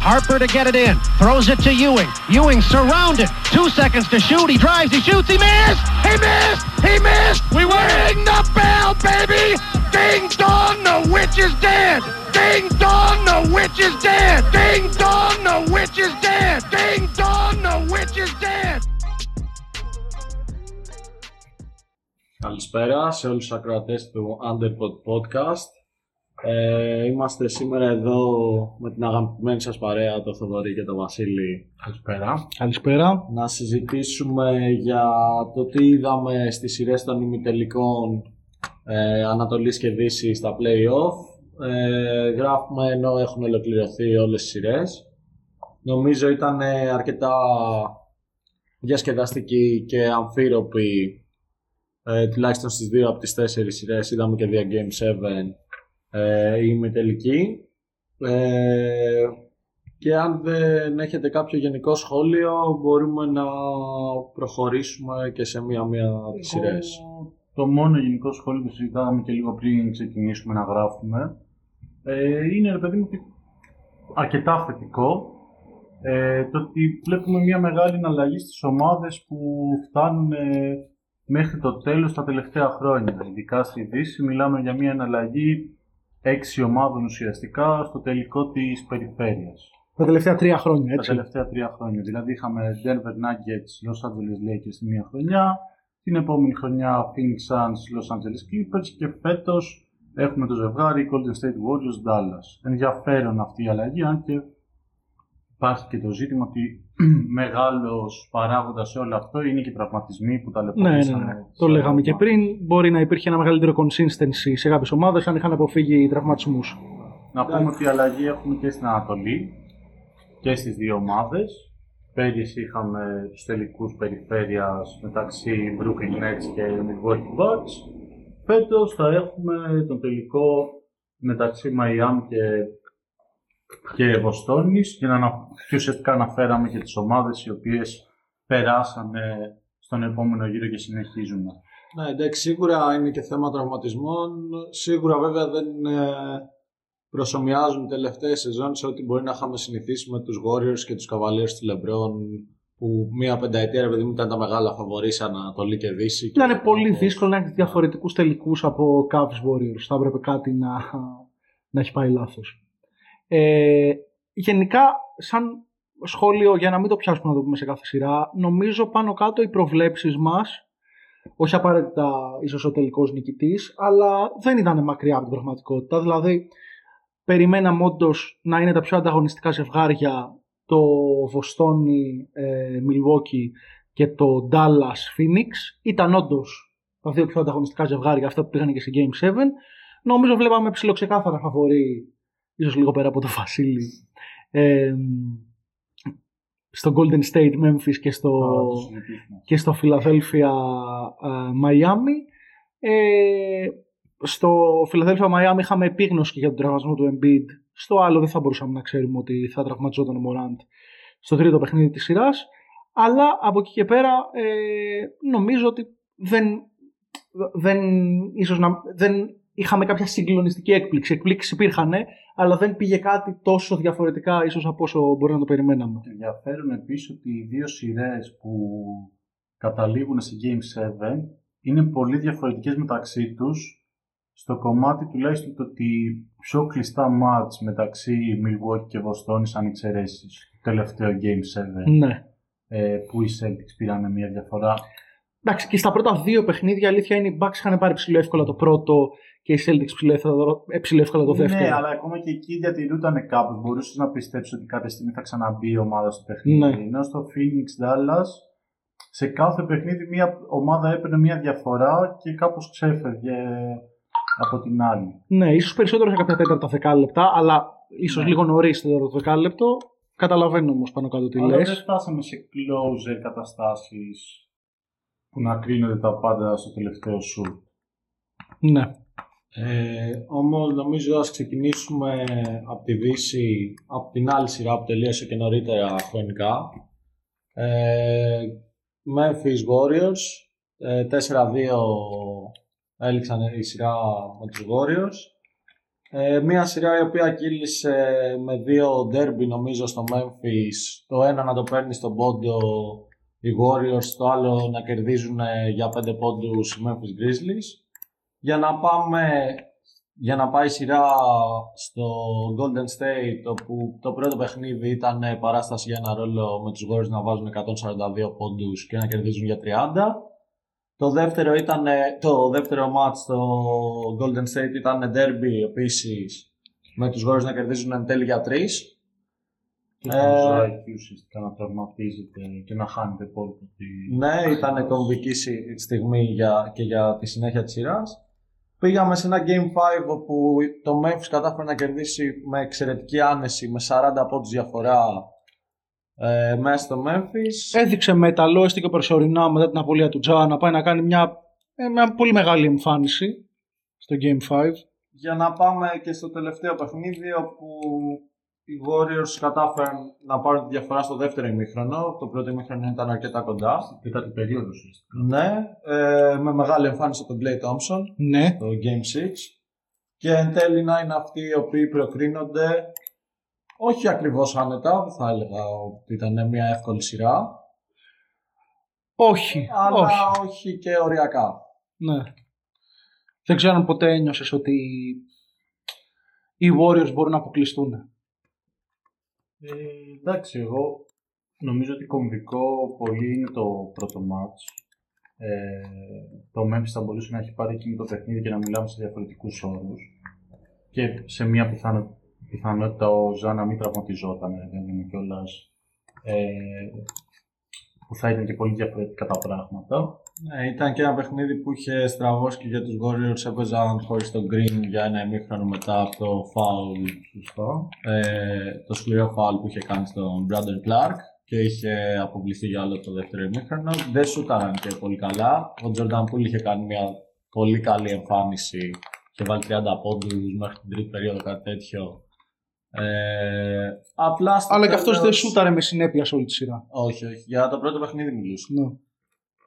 Harper to get it in. Throws it to Ewing. Ewing surrounded. Two seconds to shoot. He drives. He shoots. He missed. He missed. He missed. We ring the bell, baby. Ding dong, the witch is dead. Ding dong, the witch is dead. Ding dong, the witch is dead. Ding dong, the witch is dead. Καλησπέρα σε όλους τους ακροατές του Underpod Podcast. Ε, είμαστε σήμερα εδώ με την αγαπημένη σας παρέα, το Θοδωρή και το Βασίλη. Καλησπέρα. Καλησπέρα. Να συζητήσουμε για το τι είδαμε στις σειρές των ημιτελικών ε, Ανατολής και Δύσης στα play-off. Ε, γράφουμε ενώ έχουν ολοκληρωθεί όλες τις σειρές. Νομίζω ήταν αρκετά διασκεδαστική και αμφίροπη ε, τουλάχιστον στις δύο από τις τέσσερις σειρές είδαμε και δύο Game 7 ε, η ημιτελική ε, και αν δεν έχετε κάποιο γενικό σχόλιο μπορούμε να προχωρήσουμε και σε μία-μία τις σειρές. Το μόνο γενικό σχόλιο που συζητάγαμε και λίγο πριν ξεκινήσουμε να γράφουμε ε, είναι ρε παιδί μου ότι αρκετά θετικό ε, το ότι βλέπουμε μια μεγάλη αλλαγή στις ομάδες που φτάνουν ε, μέχρι το τέλος τα τελευταία χρόνια. Ειδικά στη Δύση μιλάμε για μια εναλλαγή έξι ομάδων ουσιαστικά στο τελικό της περιφέρειας. Τα τελευταία τρία χρόνια, έτσι. Τα τελευταία τρία χρόνια. Δηλαδή είχαμε Denver Nuggets, Los Angeles Lakers τη μία χρονιά, την επόμενη χρονιά Phoenix Suns, Los Angeles Clippers και φέτος έχουμε το ζευγάρι Golden State Warriors Dallas. Ενδιαφέρον αυτή η αλλαγή, αν και υπάρχει και το ζήτημα ότι μεγάλος παράγοντας σε όλο αυτό είναι και οι τραυματισμοί που τα Ναι, ναι, ναι. Το λέγαμε και πριν. Μπορεί να υπήρχε ένα μεγαλύτερο consistency σε κάποιες ομάδες αν είχαν αποφύγει τραυματισμούς. Να πούμε ότι η αλλαγή έχουμε και στην Ανατολή και στις δύο ομάδες. Πέρυσι είχαμε τους τελικούς περιφέρειας μεταξύ Brooklyn Nets και Milwaukee Bucks. Φέτος θα έχουμε τον τελικό μεταξύ Miami και και Βοστόνης για να και ουσιαστικά αναφέραμε και τις ομάδες οι οποίες περάσανε στον επόμενο γύρο και συνεχίζουν. Ναι, εντάξει, σίγουρα είναι και θέμα τραυματισμών. Σίγουρα βέβαια δεν ε, προσωμιάζουν τελευταίες σεζόν σε ό,τι μπορεί να είχαμε συνηθίσει με τους Warriors και τους Cavaliers του LeBron που μία πενταετία ρε παιδί μου ήταν τα μεγάλα φαβορή σαν Ανατολή και Δύση. Είναι πολύ δύσκολο να έχεις διαφορετικούς τελικούς από Cavs Warriors. Θα έπρεπε κάτι να, να έχει πάει λάθος. Ε, γενικά, σαν σχόλιο, για να μην το πιάσουμε να το πούμε σε κάθε σειρά, νομίζω πάνω κάτω οι προβλέψεις μας, όχι απαραίτητα ίσως ο τελικός νικητής, αλλά δεν ήταν μακριά από την πραγματικότητα. Δηλαδή, περιμέναμε όντως να είναι τα πιο ανταγωνιστικά ζευγάρια το Βοστόνι ε, Milwaukee και το Dallas Phoenix. Ήταν όντως τα δύο πιο ανταγωνιστικά ζευγάρια, αυτά που πήγαν και σε Game 7. Νομίζω βλέπαμε ψηλοξεκάθαρα φαβορή ίσως λίγο πέρα από το Βασίλη, ε, στο Golden State Memphis και στο, και στο Philadelphia Miami. Ε, στο Philadelphia Miami είχαμε επίγνωση για τον τραυματισμό του Embiid. Στο άλλο δεν θα μπορούσαμε να ξέρουμε ότι θα τραυματιζόταν ο Morant στο τρίτο παιχνίδι της σειράς. Αλλά από εκεί και πέρα ε, νομίζω ότι δεν, δεν, ίσως να, δεν είχαμε κάποια συγκλονιστική έκπληξη. Εκπλήξεις υπήρχαν, αλλά δεν πήγε κάτι τόσο διαφορετικά ίσως από όσο μπορεί να το περιμέναμε. Ενδιαφέρον επίσης ότι οι δύο σειρές που καταλήγουν σε Game 7 είναι πολύ διαφορετικές μεταξύ τους στο κομμάτι τουλάχιστον το ότι πιο κλειστά μάτς μεταξύ Milwaukee και Βοστόνης αν εξαιρέσεις το τελευταίο Game 7 ναι. ε, που οι Celtics πήραν μια διαφορά. Εντάξει, και στα πρώτα δύο παιχνίδια αλήθεια είναι οι Bucks είχαν πάρει ψηλό εύκολα το πρώτο και οι Celtics ψηλό εύκολα το δεύτερο. Ναι, αλλά ακόμα και εκεί διατηρούνταν κάπως. Μπορούσες να πιστέψεις ότι κάποια στιγμή θα ξαναμπεί η ομάδα στο παιχνίδι. Ναι. Ενώ στο Phoenix Dallas σε κάθε παιχνίδι μια ομάδα έπαιρνε μια διαφορά και κάπως ξέφευγε από την άλλη. Ναι, ίσως περισσότερο σε κάποια τέταρτα δεκάλεπτα, αλλά ίσως ναι. λίγο νωρίς στο τέταρτο δεκάλεπτο. Καταλαβαίνω όμως πάνω κάτω τι λες. Δεν φτάσαμε σε closer καταστάσεις που να κρίνονται τα πάντα στο τελευταίο σου. Ναι. Ε, όμως νομίζω ας ξεκινήσουμε από τη Δύση, από την άλλη σειρά που τελείωσε και νωρίτερα χρονικά. Ε, Memphis Warriors, ε, 4-2 έληξαν η σειρά με τους Warriors. Ε, μια σειρά η οποία κύλησε με δύο derby νομίζω στο Memphis. Το ένα να το παίρνει στον πόντο οι Warriors, το άλλο να κερδίζουν για 5 πόντους οι Memphis Grizzlies. Για να πάμε για να πάει σειρά στο Golden State όπου το πρώτο παιχνίδι ήταν παράσταση για ένα ρόλο με τους Warriors να βάζουν 142 πόντους και να κερδίζουν για 30. Το δεύτερο, ήταν, το δεύτερο match στο Golden State ήταν derby επίσης με τους Warriors να κερδίζουν εν τέλει για 3. Και ε, το Ζάκη ουσιαστικά να τραυματίζεται και να χάνεται πόλη. Ναι, ήταν κομβική στιγμή για, και για τη συνέχεια της σειράς. Πήγαμε σε ένα Game 5 όπου το Memphis κατάφερε να κερδίσει με εξαιρετική άνεση με 40 πόντους διαφορά ε, μέσα στο Memphis. Έδειξε μεταλλό, έστηκε προσωρινά μετά την απολία του Τζα να πάει να κάνει μια, ε, μια πολύ μεγάλη εμφάνιση στο Game 5. Για να πάμε και στο τελευταίο παιχνίδι όπου οι Warriors κατάφεραν να πάρουν τη διαφορά στο δεύτερο ημίχρονο. Το πρώτο ημίχρονο ήταν αρκετά κοντά. Στην τέταρτη περίοδο Ναι, ε, με μεγάλη εμφάνιση από τον Clay Thompson ναι. στο Game 6. Και εν τέλει να είναι αυτοί οι οποίοι προκρίνονται όχι ακριβώς άνετα, δεν θα έλεγα ότι ήταν μια εύκολη σειρά. Όχι, αλλά όχι. όχι και οριακά. Ναι. Δεν ξέρω αν ποτέ ένιωσες ότι οι Warriors μπορούν να αποκλειστούν. Ε, εντάξει, εγώ νομίζω ότι κομβικό πολύ είναι το πρώτο μάτς. Ε, το Memphis θα μπορούσε να έχει πάρει εκείνο το παιχνίδι και να μιλάμε σε διαφορετικούς όρους και σε μια πιθανό, πιθανότητα ο Ζαν να μην τραυματιζόταν, δεν είναι κιόλας, ε, που θα ήταν και πολύ διαφορετικά τα πράγματα. Ναι, ήταν και ένα παιχνίδι που είχε στραβώσει και για τους Warriors έπαιζαν χωρίς τον Green για ένα ημίχρονο μετά από το foul, ε, το σκληρό foul που είχε κάνει στον Brandon Clark και είχε αποκλειστεί για άλλο το δεύτερο ημίχρονο. Δεν σου έκαναν και πολύ καλά. Ο Jordan Poole είχε κάνει μια πολύ καλή εμφάνιση και βάλει 30 πόντους μέχρι την τρίτη περίοδο κάτι τέτοιο. Ε, απλά στο Αλλά τέλος... και αυτός δεν σούταρε με συνέπεια σε όλη τη σειρά. Όχι, όχι. Για το πρώτο παιχνίδι μιλούσα. Ναι.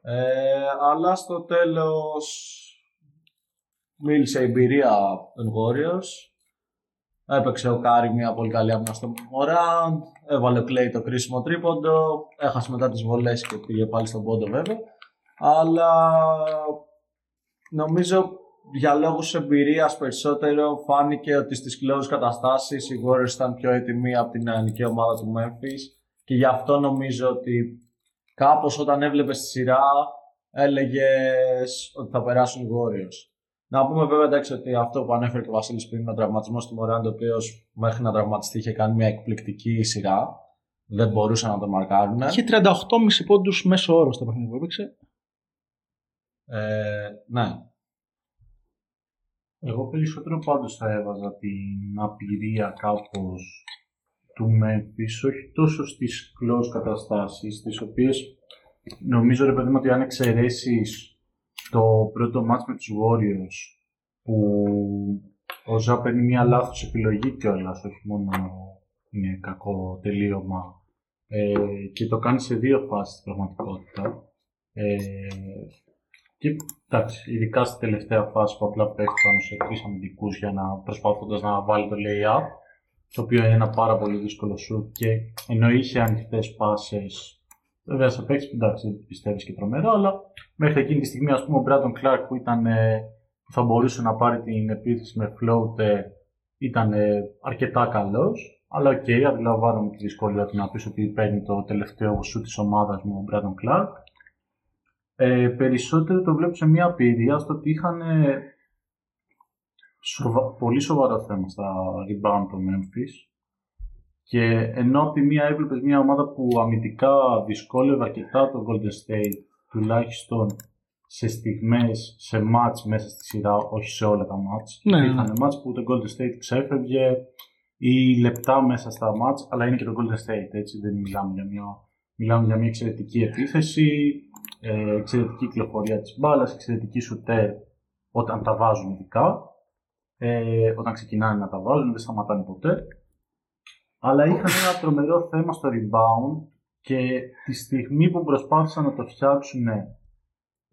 Ε, αλλά στο τέλος μίλησε η εμπειρία των Warriors. Έπαιξε ο Κάρι μια πολύ καλή άμυνα στο Μωράντ. Έβαλε ο Klay το κρίσιμο τρίποντο. Έχασε μετά τις βολές και πήγε πάλι στον πόντο βέβαια. Αλλά νομίζω για λόγους εμπειρίας περισσότερο φάνηκε ότι στις close καταστάσεις οι Warriors ήταν πιο έτοιμοι από την νεανική ομάδα του Memphis και γι' αυτό νομίζω ότι κάπως όταν έβλεπες τη σειρά έλεγες ότι θα περάσουν οι Warriors. Να πούμε βέβαια εντάξει ότι αυτό που ανέφερε και ο Βασίλης πριν, ο τραυματισμός του Μωράντο, ο οποίος μέχρι να τραυματιστεί είχε κάνει μια εκπληκτική σειρά. Δεν μπορούσαν να το μαρκάρουν. Είχε 38,5 πόντους μέσω όρος στο παιχνίδι που έπαιξε. Ε, ναι. Εγώ περισσότερο πάντως θα έβαζα την απειρία κάπως του Memphis, όχι τόσο στις close καταστάσεις, τις οποίες νομίζω ρε παιδί μου ότι αν εξαιρέσεις το πρώτο match με τους Warriors που ο Ζα παίρνει μια λάθος επιλογή κιόλας, όχι μόνο είναι κακό τελείωμα ε, και το κάνει σε δύο φάσεις στην πραγματικότητα. Ε, και εντάξει, ειδικά στη τελευταία φάση που απλά πέφτει πάνω σε τρεις αμυντικούς για να προσπαθώντας να βάλει το lay-up, το οποίο είναι ένα πάρα πολύ δύσκολο σου και ενώ είχε ανοιχτές πάσες. Βέβαια, σε παίξεις εντάξει, δεν πιστεύεις και τρομερό, αλλά μέχρι εκείνη τη στιγμή, ας πούμε, ο Μπράντον Clark που, ήταν, που θα μπορούσε να πάρει την επίθεση με float ήταν αρκετά καλός. Αλλά οκ, okay, αντιλαμβάνομαι τη δυσκολία του να πεις ότι παίρνει το τελευταίο σουτ της ομάδας μου ο Brandon Clarke. Ε, περισσότερο το βλέπω σε μια απειρία στο ότι είχαν ε, σοβα... πολύ σοβαρό θέμα στα rebound το Memphis και ενώ από τη μία έβλεπες μια ομάδα που αμυντικά δυσκόλευε αρκετά το Golden State τουλάχιστον σε στιγμές, σε ματς μέσα στη σειρά, όχι σε όλα τα ματς. Ναι, Είχαν ναι. ματς που το Golden State ξέφευγε ή λεπτά μέσα στα μάτς, αλλά είναι και το Golden State, έτσι δεν μιλάμε για μια, μιλάμε για μια εξαιρετική επίθεση, ε, εξαιρετική κυκλοφορία της μπάλας, εξαιρετική σουτέρ όταν τα βάζουν ειδικά, ε, όταν ξεκινάνε να τα βάζουν, δεν σταματάνε ποτέ. Αλλά είχαν ένα τρομερό θέμα στο rebound και τη στιγμή που προσπάθησαν να το φτιάξουν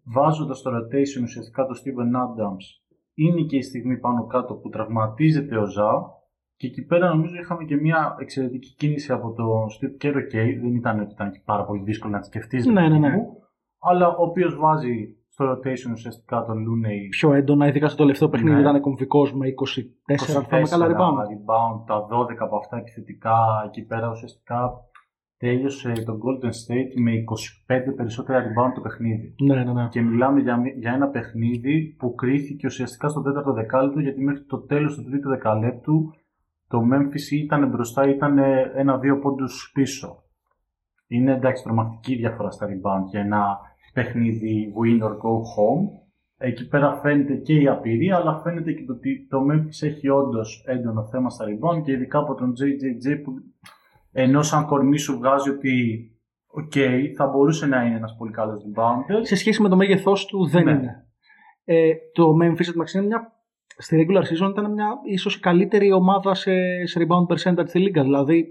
βάζοντας στο rotation ουσιαστικά το Steven Adams είναι και η στιγμή πάνω κάτω που τραυματίζεται ο Ζα και εκεί πέρα νομίζω είχαμε και μια εξαιρετική κίνηση από τον Steve Kerr, okay, δεν ήταν ότι ήταν πάρα πολύ δύσκολο να τη σκεφτείς. Ναι, ναι, ναι. Αλλά ο οποίος βάζει στο rotation ουσιαστικά τον Looney Πιο έντονα, ειδικά στο τελευταίο παιχνίδι Ναι. ήταν κομβικός με 24, 24 θα είμαι καλά rebound. rebound, τα 12 από αυτά επιθετικά. Εκεί πέρα ουσιαστικά τέλειωσε το Golden State με 25 περισσότερα rebound το παιχνίδι. Ναι, ναι, ναι. Και μιλάμε για, μη- για ένα παιχνίδι που κρίθηκε ουσιαστικά στο τέταρτο δεκάλεπτο, γιατί μέχρι το τέλος του τρίτου δεκαλέπτου το Memphis ήταν μπροστά, ήταν ένα-δύο πόντους πίσω. Είναι εντάξει τρομακτική διαφορά στα rebound για ένα παιχνίδι win or go home. Εκεί πέρα φαίνεται και η απειρία, αλλά φαίνεται και το ότι το Memphis έχει όντως έντονο θέμα στα rebound και ειδικά από τον JJJ που ενώ σαν κορμί σου βγάζει ότι οκ, θα μπορούσε να είναι ένας πολύ καλός rebounder. Σε σχέση με το μέγεθός του δεν Ναι. είναι. Ε, το Memphis εντάξει, είναι μια. Στη regular season ήταν μια ίσως η καλύτερη ομάδα σε, σε rebound percentage στη λίγα. Δηλαδή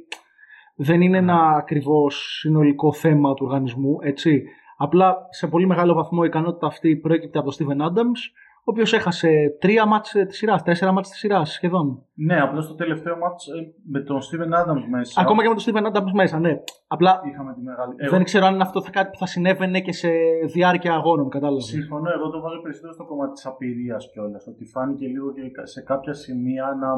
δεν είναι ένα ακριβώς συνολικό θέμα του οργανισμού, έτσι. Απλά σε πολύ μεγάλο βαθμό η ικανότητα αυτή προέκυπτε από τον Steven Adams, ο οποίος έχασε τρία μάτς της σειράς, τέσσερα μάτς της σειράς σχεδόν. Ναι, απλά στο τελευταίο μάτς ε, με τον Steven Adams μέσα Ακόμα και με τον Steven Adams μέσα, ναι. Απλά είχαμε τη μεγάλη... Εγώ δεν ξέρω αν αυτό θα κάτι που θα συνέβαινε και σε διάρκεια αγώνων, κατάλαβα. συμφωνώ, εγώ το βάζω περισσότερο στο κομμάτι της απειρίας κιόλας, ότι φάνηκε λίγο και σε κάποια σημεία να,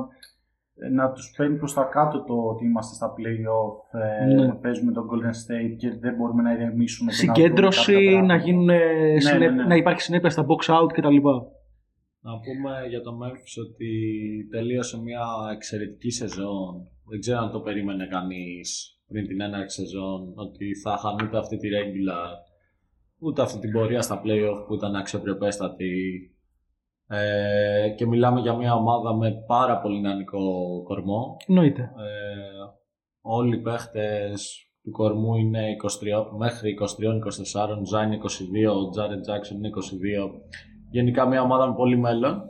να τους παίρνει προς τα κάτω το ότι είμαστε στα play-off, ε, Ναι. να παίζουμε τον Golden State και δεν μπορούμε να ηρεμήσουμε. και να δούμε Συγκέντρωση, κάποια να, πράγματα. γίνουν, ε, συνέ- ναι, ναι. να υπάρχει συνέπεια στα box out κτλ. Να πούμε για το Memphis ότι τελείωσε μια εξαιρετική σεζόν. Δεν ξέρω αν το περίμενε κανείς πριν την έναρξη σεζόν ότι θα είχαν ούτε αυτή τη regular ούτε αυτή την πορεία στα playoff που ήταν αξιοπρεπέστατη. Ε, και μιλάμε για μια ομάδα με πάρα πολύ νεανικό κορμό. Εννοείται. Ε, όλοι οι παίχτες του κορμού είναι 23, μέχρι 23-24, Ζά είναι 22, ο Τζάρετ Τζάξον είναι 22. Γενικά μια ομάδα με πολύ μέλλον.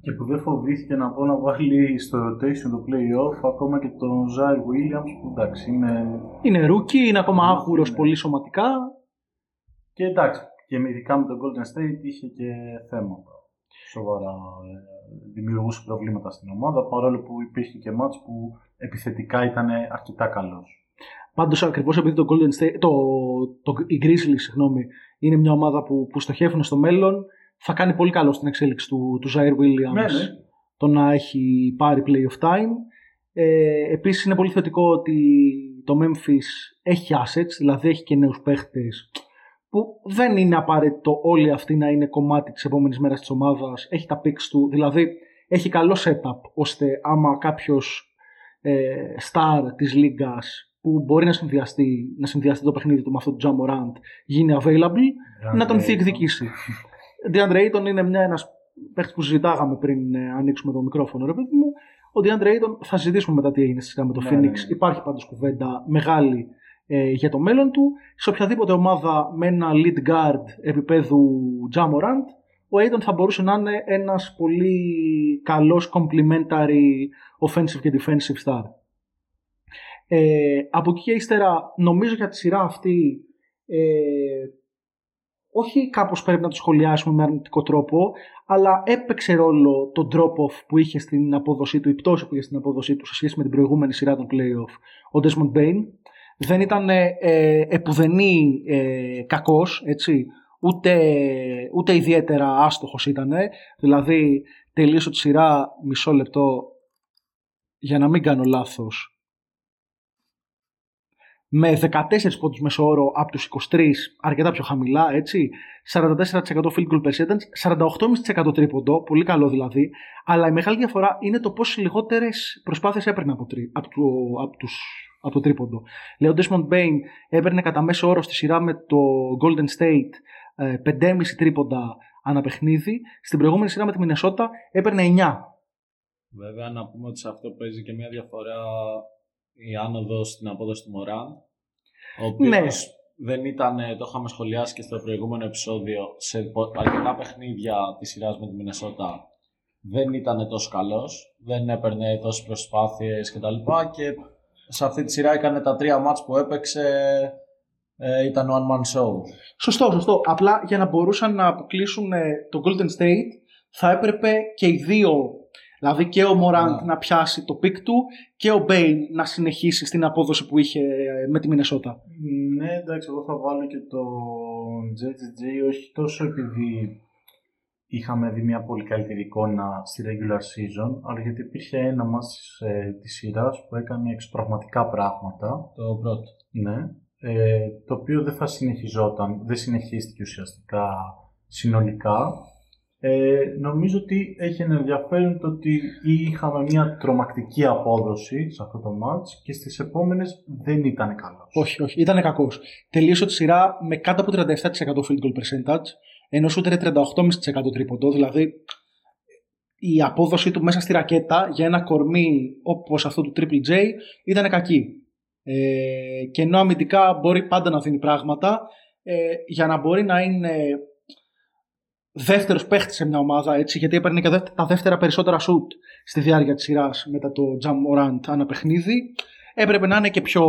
Και που δεν φοβήθηκε να πω να βάλει στο rotation το play-off ακόμα και τον Ζάι Williams που εντάξει είναι Είναι rookie, είναι ακόμα Ναι, άχουρο ναι. πολύ σωματικά. Και εντάξει, και με- ειδικά με τον Golden State είχε και θέματα. Σοβαρά ε, δημιουργούσε προβλήματα στην ομάδα παρόλο που υπήρχε και ματς που επιθετικά ήταν αρκετά καλός. Πάντως, ακριβώς επειδή το Golden State, το, το, οι Grizzlies συγγνώμη, είναι μια ομάδα που, που στοχεύουν στο μέλλον, θα κάνει πολύ καλό στην εξέλιξη του, του Zaire Williams Ναι, ναι. το να έχει πάρει playoff time. Ε, επίσης είναι πολύ θετικό ότι το Memphis έχει assets, δηλαδή έχει και νέους παίχτες που δεν είναι απαραίτητο όλοι αυτοί να είναι κομμάτι της επόμενης μέρας της ομάδας. Έχει τα picks του, δηλαδή έχει καλό setup ώστε άμα κάποιος ε, star της λίγκας που μπορεί να συνδυαστεί, να συνδυαστεί το παιχνίδι του με αυτό του Jam Morant γίνει available, να τον διεκδικήσει. DeAndre Ayton είναι μια, ένας παίχτης που συζητάγαμε πριν ε, ανοίξουμε το μικρόφωνο, ρε παιδί μου. Ο DeAndre Ayton θα συζητήσουμε μετά τι έγινε σχετικά με το Ναι, Phoenix. ναι, ναι. Υπάρχει πάντως κουβέντα μεγάλη ε, για το μέλλον του. Σε οποιαδήποτε ομάδα με ένα lead guard επίπεδου Ja Morant, ο Ayton θα μπορούσε να είναι ένας πολύ καλός complementary offensive και defensive star. Ε, από εκεί και ύστερα, νομίζω για τη σειρά αυτή, ε, όχι κάπως πρέπει να το σχολιάσουμε με αρνητικό τρόπο, αλλά έπαιξε ρόλο το drop-off που είχε στην απόδοσή του, η πτώση που είχε στην απόδοσή του σε σχέση με την προηγούμενη σειρά των playoff, ο Desmond Bain. Δεν ήταν ε, ε, επουδενή ε, κακός, έτσι, ούτε, ούτε ιδιαίτερα άστοχος ήταν. Δηλαδή, τελείωσε τη σειρά μισό λεπτό για να μην κάνω λάθος με 14 πόντους μέσω όρο από τους 23, αρκετά πιο χαμηλά, έτσι. 44% field goal percentage, 48,5% τρίποντο, πολύ καλό δηλαδή. Αλλά η μεγάλη διαφορά είναι το πόσες λιγότερες προσπάθειες έπαιρνε από, τρί, από, το, από, τους, από το τρίποντο. Λέω, Desmond Bain έπαιρνε κατά μέσο όρο στη σειρά με το Golden State ε, 5,5 τρίποντα ανά παιχνίδι. Στην προηγούμενη σειρά με τη Μινεσότα έπαιρνε 9. Βέβαια, να πούμε ότι σε αυτό παίζει και μια διαφορά η άνοδο στην απόδοση του Μωράν. Ο οποίος Ναι. δεν ήταν, το είχαμε σχολιάσει και στο προηγούμενο επεισόδιο, σε πο- αρκετά παιχνίδια της σειράς με τη Μινεσότα δεν ήταν τόσο καλός, δεν έπαιρνε τόσες προσπάθειες κτλ. Και σε αυτή τη σειρά έκανε τα τρία μάτς που έπαιξε, ε, ήταν one man show. Σωστό, σωστό. Απλά για να μπορούσαν να αποκλείσουν ε, το Golden State θα έπρεπε και οι δύο, δηλαδή και ο Μωράντ Ναι. να πιάσει το peak του και ο Bane να συνεχίσει στην απόδοση που είχε ε, με τη Μινεσότα. Ναι, εντάξει, εγώ θα βάλω και το JJJ όχι τόσο επειδή είχαμε δει μια πολύ καλύτερη εικόνα στη regular season, αλλά γιατί υπήρχε ένα ματς ε, της σειράς που έκανε εξωπραγματικά πράγματα, Το πρώτο. ναι, ε, το οποίο δεν θα συνεχιζόταν, δεν συνεχίστηκε ουσιαστικά συνολικά. Ε, νομίζω ότι έχει ένα ενδιαφέρον το ότι είχαμε μια τρομακτική απόδοση σε αυτό το match και στις επόμενες δεν ήταν καλός. Όχι, όχι, ήταν κακός. Τελείωσε τη σειρά με κάτω από 37% field goal percentage, ενώ σούτερε 38,5% τρίποντο. Δηλαδή η απόδοσή του μέσα στη ρακέτα για ένα κορμί όπως αυτό του Triple J ήταν κακή. Ε, και ενώ αμυντικά μπορεί πάντα να δίνει πράγματα, ε, για να μπορεί να είναι δεύτερος παίχτης σε μια ομάδα, έτσι, γιατί έπαιρνε και δεύτερα- τα δεύτερα περισσότερα shoot στη διάρκεια της σειράς μετά το Jam Morant ανά παιχνίδι, έπρεπε να είναι και πιο,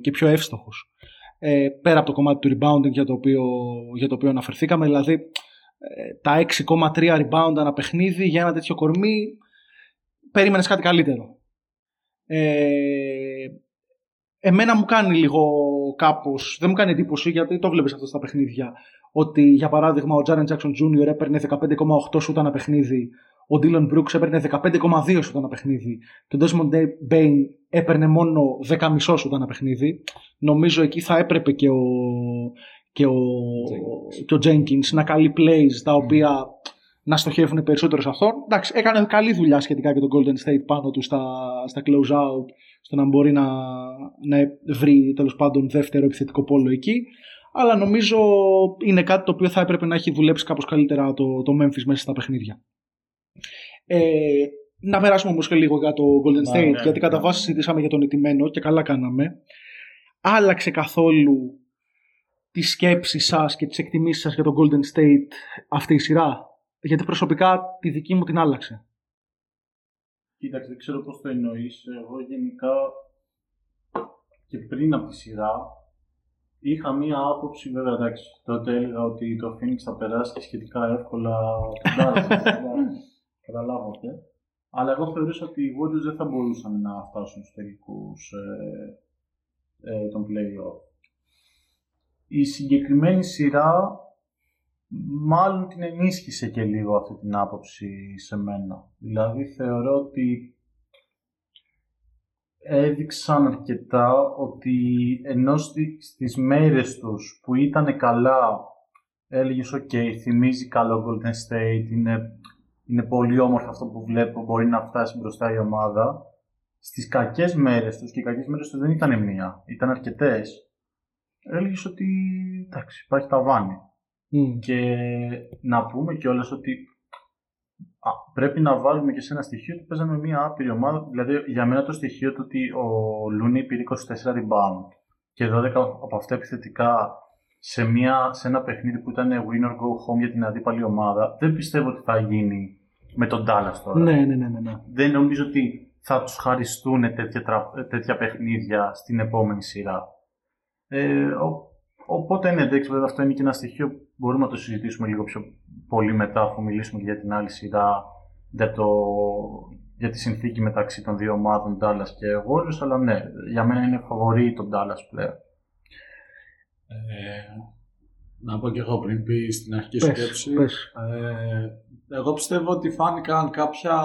και πιο εύστοχος. Ε, πέρα από το κομμάτι του rebounding για το οποίο, για το οποίο αναφερθήκαμε, δηλαδή ε, τα 6,3 rebound ανά παιχνίδι για ένα τέτοιο κορμί, περίμενες κάτι καλύτερο. Ε, εμένα μου κάνει λίγο κάπως, δεν μου κάνει εντύπωση γιατί το βλέπεις αυτό στα παιχνίδια, ότι για παράδειγμα ο Jaren Jackson Jr. έπαιρνε 15,8 σούτ ένα παιχνίδι, ο Dylan Brooks έπαιρνε 15,2 σούτ ένα παιχνίδι και ο Desmond Bain έπαιρνε μόνο 10,5 σούτ ένα παιχνίδι. Νομίζω εκεί θα έπρεπε και ο, και ο, Jenkins. και ο Jenkins να καλεί plays τα οποία να στοχεύουν περισσότερο σε αυτόν. Εντάξει, έκανε καλή δουλειά σχετικά και το Golden State πάνω του στα, στα close out, στο να μπορεί να, να βρει τέλος πάντων δεύτερο επιθετικό πόλο εκεί. Αλλά νομίζω είναι κάτι το οποίο θα έπρεπε να έχει δουλέψει κάπως καλύτερα το, το Memphis μέσα στα παιχνίδια. Ε, να περάσουμε όμως και λίγο για το Golden Ναι, State, ναι, γιατί κατά ναι. βάση συζητήσαμε για τον ετημένο και καλά κάναμε. Άλλαξε καθόλου τις σκέψεις σας και τις εκτιμήσεις σας για το Golden State αυτή η σειρά; Γιατί προσωπικά τη δική μου την άλλαξε. Κοίταξε, δεν ξέρω πώς το εννοείς. Εγώ γενικά και πριν από τη σειρά είχα μία άποψη, βέβαια εντάξει, τότε έλεγα ότι το Phoenix θα περάσει και σχετικά εύκολα τον Dallas. Καταλάβατε. Αλλά εγώ θεωρούσα ότι οι Warriors δεν θα μπορούσαν να φτάσουν στους τελικούς ε, ε, των play-off. Η συγκεκριμένη σειρά μάλλον την ενίσχυσε και λίγο αυτή την άποψη σε μένα. Δηλαδή θεωρώ ότι έδειξαν αρκετά ότι ενώ στη- στις μέρες τους που ήταν καλά έλεγες ok, θυμίζει καλό Golden State, είναι, είναι πολύ όμορφο αυτό που βλέπω, μπορεί να φτάσει μπροστά η ομάδα. Στις κακές μέρες τους και οι κακές μέρες τους δεν ήταν μία, ήταν αρκετές. Έλεγες ότι εντάξει, υπάρχει ταβάνι. Μμ. Και να πούμε κιόλας ότι α, πρέπει να βάλουμε και σε ένα στοιχείο ότι παίζαμε μια άπειρη ομάδα. Δηλαδή, για μένα το στοιχείο του ότι ο Λούνι πήρε 24 rebound και 12 από αυτά επιθετικά σε, μια, σε ένα παιχνίδι που ήταν win or go home για την αντίπαλη ομάδα, δεν πιστεύω ότι θα γίνει με τον Dallas τώρα. Ναι, ναι, ναι, ναι, ναι. Δεν νομίζω ότι θα τους χαριστούν τέτοια, τρα- τέτοια παιχνίδια στην επόμενη σειρά. Ε, ο- οπότε ναι, εντάξει, βέβαια αυτό είναι και ένα στοιχείο που μπορούμε να το συζητήσουμε λίγο πιο πολύ μετά αφού μιλήσουμε και για την άλλη σειρά για, το, για τη συνθήκη μεταξύ των δύο ομάδων Dallas και Warriors, αλλά ναι, για μένα είναι φαβορή τον Dallas πλέον. Ε, να πω και εγώ πριν πει στην αρχική σου Πες, σκέψη. πες. Ε, εγώ πιστεύω ότι φάνηκαν κάποια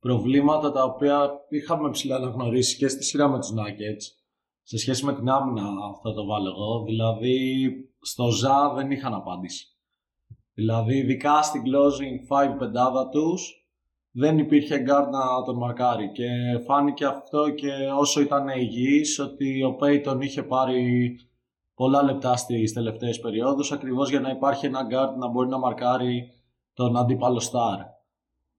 προβλήματα τα οποία είχαμε ψηλά αναγνωρίσει και στη σειρά με τους Nuggets σε σχέση με την άμυνα αυτό το βάλω εγώ. Δηλαδή στο ΖΑ δεν είχαν απάντηση. Δηλαδή ειδικά στην closing 5 πεντάδα τους δεν υπήρχε guard να τον μαρκάρει και φάνηκε αυτό και όσο ήταν υγιής ότι ο Payton είχε πάρει πολλά λεπτά στις τελευταίες περιόδους ακριβώς για να υπάρχει ένα guard να μπορεί να μαρκάρει τον αντίπαλο star.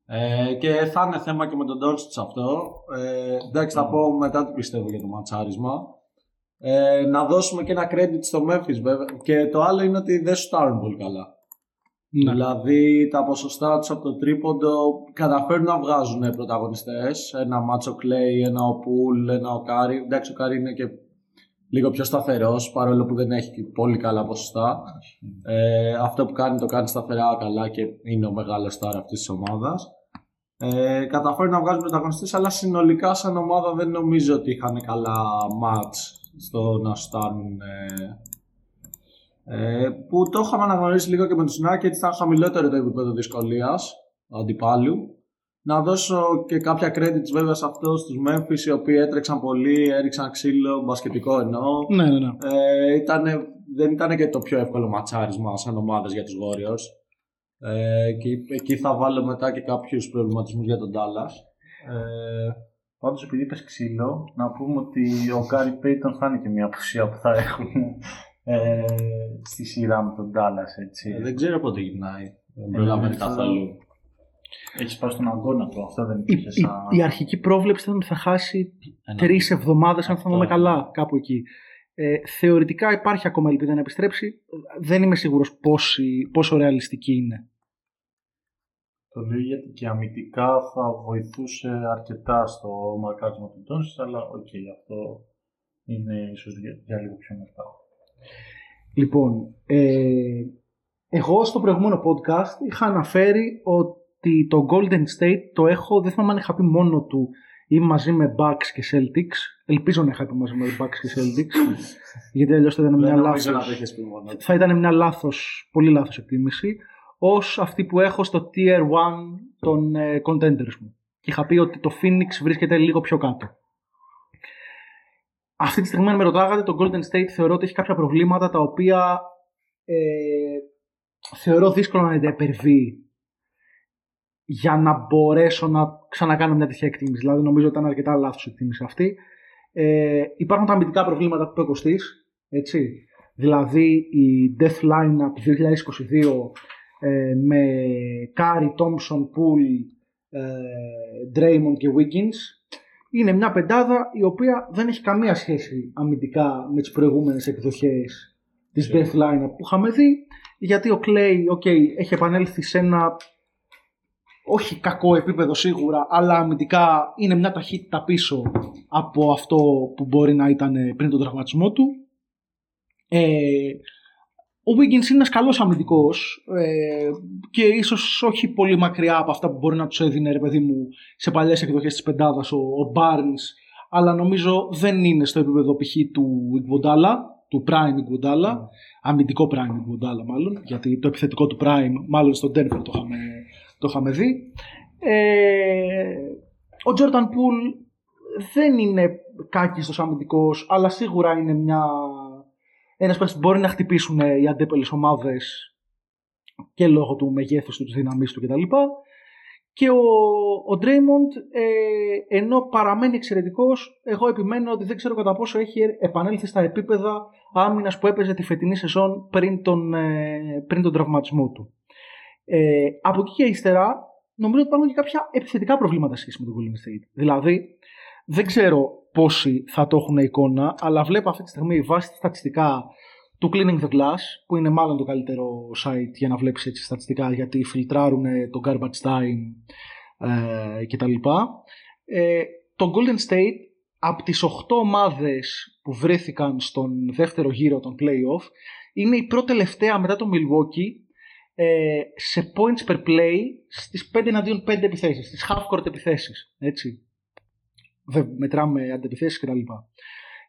Ε, και θα είναι θέμα και με τον Doncic αυτό. Ε, εντάξει, θα πω μετά τι πιστεύω για το ματσάρισμα. Ε, να δώσουμε και ένα credit στο Memphis βέβαια. Και το άλλο είναι ότι δεν σουτάρουν πολύ καλά. Ναι. Δηλαδή τα ποσοστά τους από το τρίποντο καταφέρουν να βγάζουν πρωταγωνιστές. Ένα ματς ο Klay, ένα ο Poole, ένα ο Κάρι. Εντάξει, ο Κάρι είναι και λίγο πιο σταθερός παρόλο που δεν έχει πολύ καλά ποσοστά. Ε, αυτό που κάνει το κάνει σταθερά καλά και είναι ο μεγάλος τώρα αυτής της ομάδας. Ε, καταφέρει να βγάζει πρωταγωνιστές αλλά συνολικά σαν ομάδα δεν νομίζω ότι είχαν καλά μάτς στο να στάνουν ε, ε, που το είχαμε αναγνωρίσει λίγο και με τους Nuggets ήταν χαμηλότερο το επίπεδο δυσκολίας αντιπάλου να δώσω και κάποια credits βέβαια σε αυτούς τους Memphis οι οποίοι έτρεξαν πολύ, έριξαν ξύλο, μπασκετικό εννοώ. Ναι, ναι, ναι. Ε, ήτανε, δεν ήταν και το πιο εύκολο ματσάρισμα σαν ομάδες για τους Warriors. Ε, και εκεί θα βάλω μετά και κάποιους προβληματισμούς για τον Dallas. Ε, Πάντως, επειδή είπες ξύλο, να πούμε ότι ο Γκάρι Πέιτον θα είναι και μια απουσία που θα έχουν ε, στη σειρά με τον Dallas. Έτσι. Ε, δεν ξέρω πότε γυρνάει. Δεν προλαβαίνει καθόλου. Έχεις πάει στον αγώνα του, αυτό δεν Η, υπήρχε η, σαν. η αρχική πρόβλεψη ήταν ότι θα χάσει Ένα. τρεις εβδομάδες, αν Αυτό. θυμάμαι καλά, κάπου εκεί. Ε, θεωρητικά υπάρχει ακόμα ελπίδα να επιστρέψει. Δεν είμαι σίγουρος πόση, πόσο ρεαλιστική είναι. Το λέω γιατί και αμυντικά θα βοηθούσε αρκετά στο μαρκάρισμα του Dončić, αλλά οκ, αυτό είναι ίσως για, για λίγο πιο μετά. Λοιπόν, ε, εγώ στο προηγούμενο podcast είχα αναφέρει ότι το Golden State το έχω, δεν θυμάμαι αν είχα πει μόνο του ή μαζί με Bucks και Celtics. Ελπίζω να είχα πει μαζί με Bucks και Celtics, γιατί αλλιώς θα ήταν μια Δεν νομίζω να λάθος, το έχεις πει μόνο. θα ήταν μια λάθος, πολύ λάθος εκτίμηση, ως αυτή που έχω στο Tier 1 των ε, contenders μου. Και είχα πει ότι το Phoenix βρίσκεται λίγο πιο κάτω. Αυτή τη στιγμή, αν με ρωτάγατε, το Golden State θεωρώ ότι έχει κάποια προβλήματα τα οποία ε, θεωρώ δύσκολο να τα υπερβεί για να μπορέσω να ξανακάνω μια τέτοια εκτίμηση. Δηλαδή, νομίζω ότι ήταν αρκετά λάθος η εκτίμηση αυτή. Ε, υπάρχουν τα αμυντικά προβλήματα που είπε ο Κωστής, έτσι. Δηλαδή, η Death Lineup 2022 ε, με Curry, Thompson, Poole, ε, Draymond και Wiggins είναι μια πεντάδα η οποία δεν έχει καμία σχέση αμυντικά με τις προηγούμενες εκδοχές της Yeah. Death Lineup που είχαμε δει γιατί ο Clay okay, έχει επανέλθει σε ένα όχι κακό επίπεδο σίγουρα αλλά αμυντικά είναι μια ταχύτητα πίσω από αυτό που μπορεί να ήταν πριν τον τραυματισμό του ε, ο Wiggins είναι ένας καλός αμυντικός ε, και ίσως όχι πολύ μακριά από αυτά που μπορεί να τους έδινε ρε παιδί μου σε παλιές εκδοχές της πεντάδας ο, ο Barnes αλλά νομίζω δεν είναι στο επίπεδο π.χ. του Iguodala, του Prime Iguodala, αμυντικό Prime Iguodala μάλλον, γιατί το επιθετικό του Prime μάλλον στο Denver το είχαμε, το είχαμε δει. Ε, ο Jordan Poole δεν είναι κάκιστος αμυντικός, αλλά σίγουρα είναι μια, ένας παίκτης που μπορεί να χτυπήσουν οι αντίπελες ομάδες και λόγω του μεγέθους του, της δύναμής του κτλ. Και ο, ο Draymond, ε, ενώ παραμένει εξαιρετικός, εγώ επιμένω ότι δεν ξέρω κατά πόσο έχει επανέλθει στα επίπεδα άμυνας που έπαιζε τη φετινή σεζόν πριν τον, ε, πριν τον τραυματισμό του. Ε, από εκεί και ύστερα, νομίζω ότι υπάρχουν και κάποια επιθετικά προβλήματα σχέση με τον Golden State. Δηλαδή, δεν ξέρω πόσοι θα το έχουν εικόνα, αλλά βλέπω αυτή τη στιγμή βάσει τα στατιστικά του Cleaning the Glass, που είναι μάλλον το καλύτερο site για να βλέπεις έτσι στατιστικά, γιατί φιλτράρουν το garbage time ε, κτλ. Ε, το Golden State από τις 8 ομάδες που βρέθηκαν στον δεύτερο γύρο των playoff είναι η πρώτη τελευταία μετά το Milwaukee ε, σε points per play στις 5 εναντίον 5 επιθέσεις, στις half-court επιθέσεις, έτσι. Δεν μετράμε αντεπιθέσεις κτλ.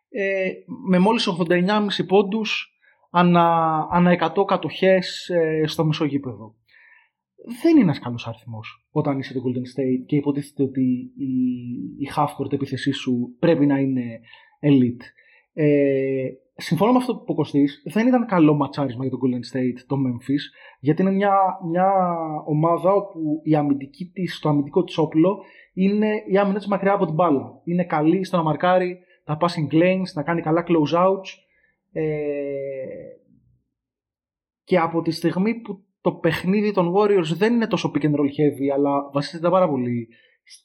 Ε, με μόλις 89,5 πόντους ανά, ανά 100 κατοχές ε, στο μεσογείπεδο. Δεν είναι ένας καλός αριθμός όταν είσαι το Golden State και υποτίθεται ότι η, η half-court επίθεσή σου πρέπει να είναι elite. Ε, συμφωνώ με αυτό που είπε ο Κωστής, δεν ήταν καλό ματσάρισμα για το Golden State το Memphis, γιατί είναι μια, μια ομάδα όπου η αμυντική της, το αμυντικό της όπλο είναι η άμυνα της μακριά από την μπάλα. Είναι καλή στο να μαρκάρει τα passing lanes, να κάνει καλά close outs, ε, και από τη στιγμή που το παιχνίδι των Warriors δεν είναι τόσο pick and roll heavy, αλλά βασίζεται πάρα πολύ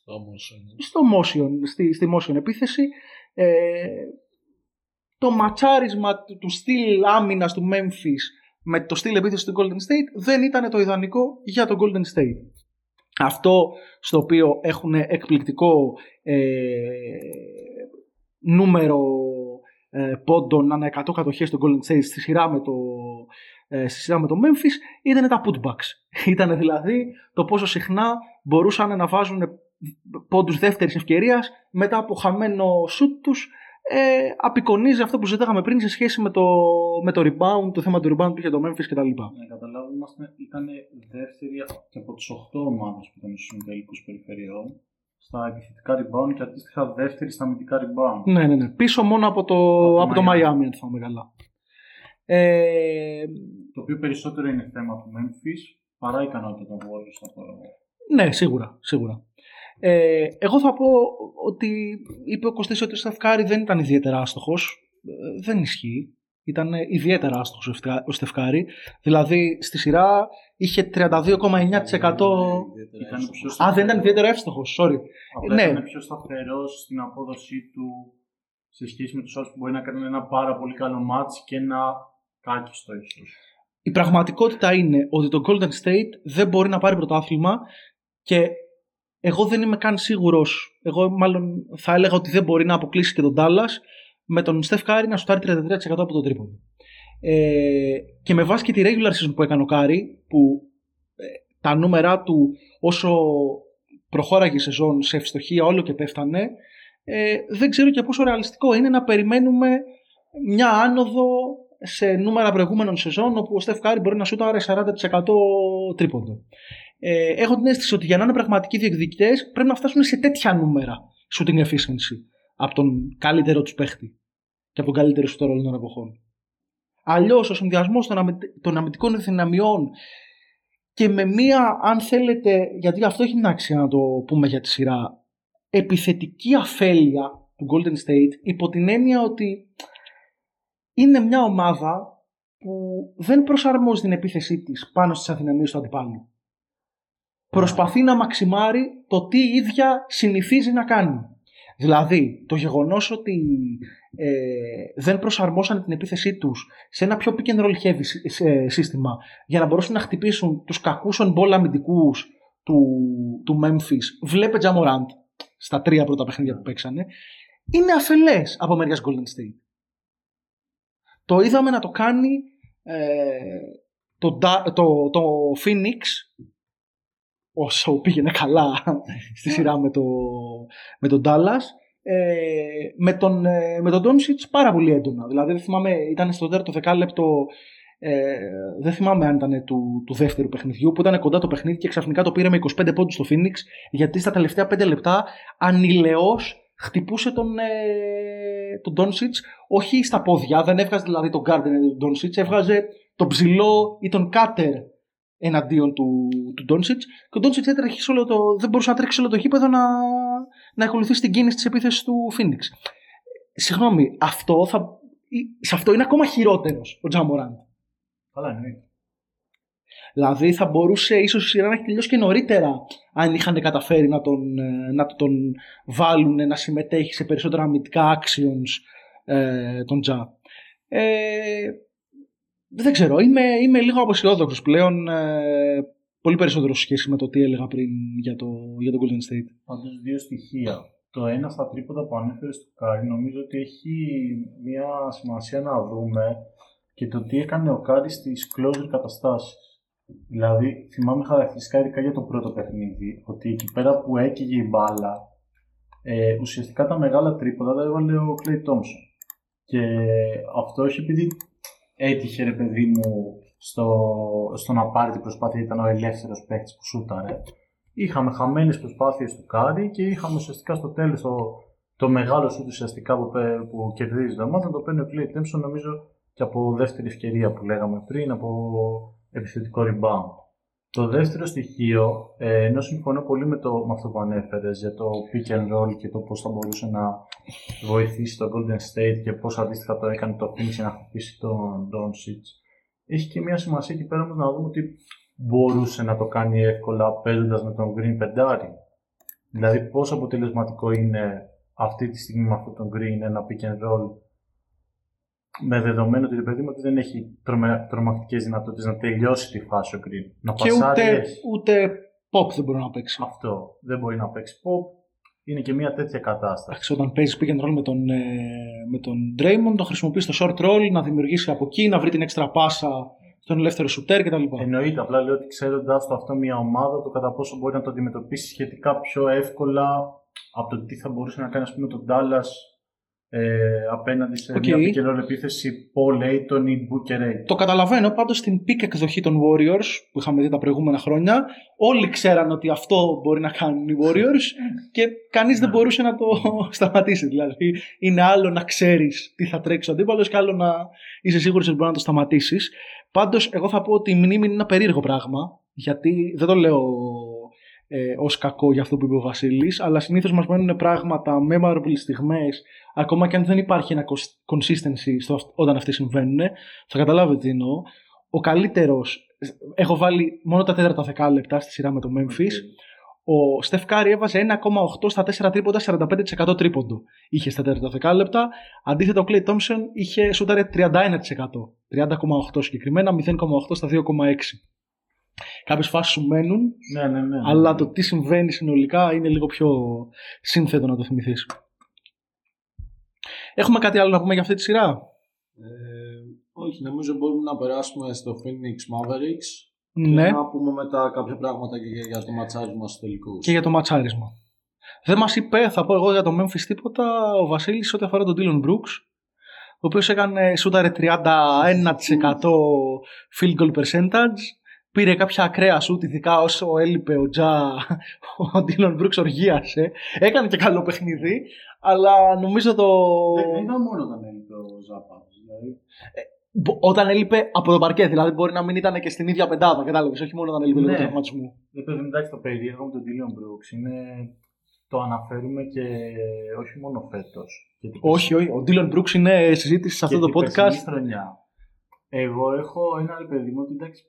Όμως, ε, στο motion, στη, στη motion επίθεση, ε, το ματσάρισμα του, του στυλ άμυνας του Memphis με το στυλ επίθεσης του Golden State δεν ήταν το ιδανικό για το Golden State. Αυτό στο οποίο έχουν εκπληκτικό ε, νούμερο ε, πόντων ανά 100 κατοχές στο Golden State στη σειρά με το, ε, στη σειρά με το Memphis ήταν τα putbacks. Ήταν δηλαδή το πόσο συχνά μπορούσαν να βάζουν πόντους δεύτερης ευκαιρίας μετά από χαμένο shoot τους ε, απεικονίζει αυτό που ζητάγαμε πριν σε σχέση με το, με το rebound, το θέμα του rebound που είχε το Memphis κτλ. Ναι, καταλάβουμε, ήταν δεύτερη και από τι 8 ομάδες που ήταν στους τελικού περιφερειών στα επιθετικά rebound και αντίστοιχα δεύτερη στα αμυντικά rebound. Ναι, ναι, ναι. Πίσω μόνο από το, από, από το Miami, αν θυμάμαι καλά. Ε, το οποίο περισσότερο είναι θέμα του Memphis παρά ικανότητα των Warriors στα Ναι, σίγουρα, σίγουρα. Ε, εγώ θα πω ότι είπε ο Κωστής ότι ο Στεφκάρη δεν ήταν ιδιαίτερα άστοχος. Ε, δεν ισχύει. Ήταν ιδιαίτερα άστοχος ο Στεφκάρη. Δηλαδή στη σειρά είχε 32,9%. Α, δεν ήταν ιδιαίτερα εύστοχος, sorry. Απλά ναι. ήταν πιο σταθερός στην απόδοσή του σε σχέση με τους άλλους που μπορεί να κάνουν ένα πάρα πολύ καλό μάτς και ένα κάκιστο ίσως. Η πραγματικότητα είναι ότι το Golden State δεν μπορεί να πάρει πρωτάθλημα και εγώ δεν είμαι καν σίγουρος. Εγώ, μάλλον, θα έλεγα ότι δεν μπορεί να αποκλείσει και τον Τάλλας με τον Steph Curry να σου πάρει 33% από το τρίποντο. Ε, και με βάση και τη regular season που έκανε ο Κάρι, που ε, τα νούμερα του όσο προχώραγε η σεζόν σε ευστοχία όλο και πέφτανε, ε, δεν ξέρω και πόσο ρεαλιστικό είναι να περιμένουμε μια άνοδο σε νούμερα προηγούμενων σεζόν όπου ο Στεφ Κάρι μπορεί να σουτ 40% τρίποντο ε, έχω την αίσθηση ότι για να είναι πραγματικοί διεκδικητές πρέπει να φτάσουν σε τέτοια νούμερα shooting efficiency από τον καλύτερο τους παίχτη και από τον καλύτερο σου όλων των εποχών. Αλλιώς ο συνδυασμός των, των αμυντικών δυναμιών και με μία, αν θέλετε, γιατί αυτό έχει την άξια να το πούμε για τη σειρά, επιθετική αφέλεια του Golden State υπό την έννοια ότι είναι μια ομάδα που δεν προσαρμόζει την επίθεσή της πάνω στις αδυναμίες του αντιπάλου προσπαθεί να μαξιμάρει το τι η ίδια συνηθίζει να κάνει. Δηλαδή, το γεγονός ότι ε, δεν προσαρμόσαν την επίθεσή τους σε ένα πιο pick and roll heavy σύστημα για να μπορέσουν να χτυπήσουν τους κακούς on ball αμυντικούς του, του Memphis, βλέπε Jamorant στα τρία πρώτα παιχνίδια που παίξανε, είναι αφελές από μεριάς Golden State. Το είδαμε να το κάνει ε, το, το, το Phoenix όσο πήγαινε καλά στη σειρά με, το, με τον Dallas. Ε, με τον, ε, με τον πάρα πολύ έντονα. Δηλαδή δεν θυμάμαι, ήταν στο τέταρτο δεκάλεπτο ε, δεν θυμάμαι αν ήταν του, του δεύτερου παιχνιδιού που ήταν κοντά το παιχνίδι και ξαφνικά το πήρε με 25 πόντους στο Phoenix γιατί στα τελευταία 5 λεπτά ανηλαιώς χτυπούσε τον, ε, τον Doncic όχι στα πόδια, δεν έβγαζε δηλαδή τον Gardner τον Doncic, έβγαζε τον ψηλό ή τον Κάτερ εναντίον του, του Ντόνσιτς. Και ο Ντόνσιτς όλο το. δεν μπορούσε να τρέξει όλο το γήπεδο να, να ακολουθήσει την κίνηση της επίθεσης του Φίνιξ. Συγγνώμη, αυτό θα, σε αυτό είναι ακόμα χειρότερος ο Τζαμοράντ. Καλά, ναι. Δηλαδή θα μπορούσε ίσως η σειρά να έχει τελειώσει και νωρίτερα αν είχαν καταφέρει να τον, ε, να τον βάλουν να συμμετέχει σε περισσότερα αμυντικά actions ε, τον Τζα. Ε, δεν ξέρω, είμαι, είμαι λίγο αποσιόδοξος πλέον. Ε, πολύ περισσότερο σχέση με το τι έλεγα πριν για το, για το Golden State. Πάντως, δύο στοιχεία. Το ένα στα τρίποτα που ανέφερες στο Κάρι, νομίζω ότι έχει μια σημασία να δούμε και το τι έκανε ο Κάρι στις closer καταστάσεις. Δηλαδή, θυμάμαι χαρακτηριστικά ειδικά για το πρώτο παιχνίδι, ότι εκεί πέρα που έκαιγε η μπάλα, ε, ουσιαστικά τα μεγάλα τρίποτα τα έβαλε ο Clay Thompson. Και αυτό όχι επειδή έτυχε ρε παιδί μου στο, στο να πάρει την προσπάθεια, ήταν ο ελεύθερος παίκτης που σούταρε. Είχαμε χαμένες προσπάθειες του Κάρι και είχαμε ουσιαστικά στο τέλος το, το μεγάλο σούτ ουσιαστικά που, που κερδίζει το ματς να το παίρνει ο Clay Thompson νομίζω και από δεύτερη ευκαιρία που λέγαμε πριν, από επιθετικό rebound. Το δεύτερο στοιχείο, ε, ενώ συμφωνώ πολύ με, το, με αυτό που ανέφερες για το pick and roll και το πώς θα μπορούσε να βοηθήσει το Golden State και πώς αντίστοιχα το έκανε το Phoenix να χτυπήσει τον Doncic, έχει και μια σημασία εκεί πέρα να δούμε ότι μπορούσε να το κάνει εύκολα παίζοντας με τον Green πεντάρι. Δηλαδή, πόσο αποτελεσματικό είναι αυτή τη στιγμή με αυτόν τον Green ένα pick and roll με δεδομένο ότι το παιδί μου δεν έχει τρομακτικές δυνατότητες να τελειώσει τη φάση ο Να και ούτε, ούτε pop δεν μπορεί να παίξει. Αυτό. Δεν μπορεί να παίξει pop. είναι και μια τέτοια κατάσταση. Εντάξει, όταν παίζει pick and roll με τον, ε, με τον Draymond, τον χρησιμοποιείς στο short roll, να δημιουργήσει από εκεί, να βρει την έξτρα πάσα στον ελεύθερο σουτέρ κτλ. Εννοείται, απλά λέω ότι ξέροντάς το αυτό μια ομάδα, το κατά πόσο μπορεί να το αντιμετωπίσει σχετικά πιο εύκολα από το τι θα μπορούσε να κάνει ας πούμε, τον Dallas ε, απέναντι σε Οκ. μια pick and roll επίθεση Paul Ayton ή Booker Aiton. Το καταλαβαίνω, πάντως στην peak εκδοχή των Warriors που είχαμε δει τα προηγούμενα χρόνια, όλοι ξέραν ότι αυτό μπορεί να κάνουν οι Warriors και κανείς δεν Ναι. μπορούσε να το σταματήσει. Δηλαδή, είναι άλλο να ξέρεις τι θα τρέξει ο αντίπαλος και άλλο να είσαι σίγουρος ότι μπορεί να το σταματήσεις. Πάντως, εγώ θα πω ότι η μνήμη είναι ένα περίεργο πράγμα, γιατί δεν το λέω ε, ως κακό για αυτό που είπε ο Βασίλης, αλλά συνήθως μας μένουν πράγματα, memorable στιγμές, ακόμα και αν δεν υπάρχει ένα cons- consistency στο, αυ- όταν αυτοί συμβαίνουν, θα καταλάβετε τι εννοώ. Ο καλύτερος, έχω βάλει μόνο τα τέταρτα δεκάλεπτα στη σειρά με το Memphis, ο Στεφ Κάρι έβαζε 1,8 στα 4 τρίποντα, 45% τρίποντο είχε στα τέταρτα δεκάλεπτα. Αντίθετα, ο Clay Thompson είχε σούταρε 31%. 30,8 συγκεκριμένα, 0,8 στα 2,6. Κάποιες φάσεις σου μένουν, Ναι, ναι, ναι. αλλά το τι συμβαίνει συνολικά είναι λίγο πιο σύνθετο να το θυμηθείς. Έχουμε κάτι άλλο να πούμε για αυτή τη σειρά; Ε, όχι, νομίζω μπορούμε να περάσουμε στο Phoenix Mavericks Ναι, και να πούμε μετά κάποια πράγματα και για- για το ματσάρισμα στους τελικούς. και για το ματσάρισμα. Δεν μας είπε, θα πω εγώ για το Memphis τίποτα, ο Βασίλης ό,τι αφορά τον Dylan Brooks, ο οποίος έκανε σούταρε 31% field goal percentage. Πήρε κάποια ακραία σούτ, ειδικά όσο έλειπε ο Τζα, ο Dylan Brooks οργίασε. Έκανε και καλό παιχνίδι, αλλά νομίζω το. Δεν δεν ήταν μόνο όταν έλειπε ο Ζάπα. Δηλαδή, Μπο- Όταν έλειπε από το παρκέ, δηλαδή μπορεί να μην ήταν και στην ίδια πεντάδα, κατάλαβες, όχι μόνο όταν έλειπε λόγω Ναι. τραυματισμού. δεν παιδί, εντάξει, το περίεργο με τον Dylan Brooks είναι το αναφέρουμε και όχι μόνο φέτος. Όχι, όχι. Ο Dylan Brooks είναι συζήτηση σε αυτό το podcast. Χρονιά. Εγώ έχω ένα ρε παιδί μου ότι εντάξει,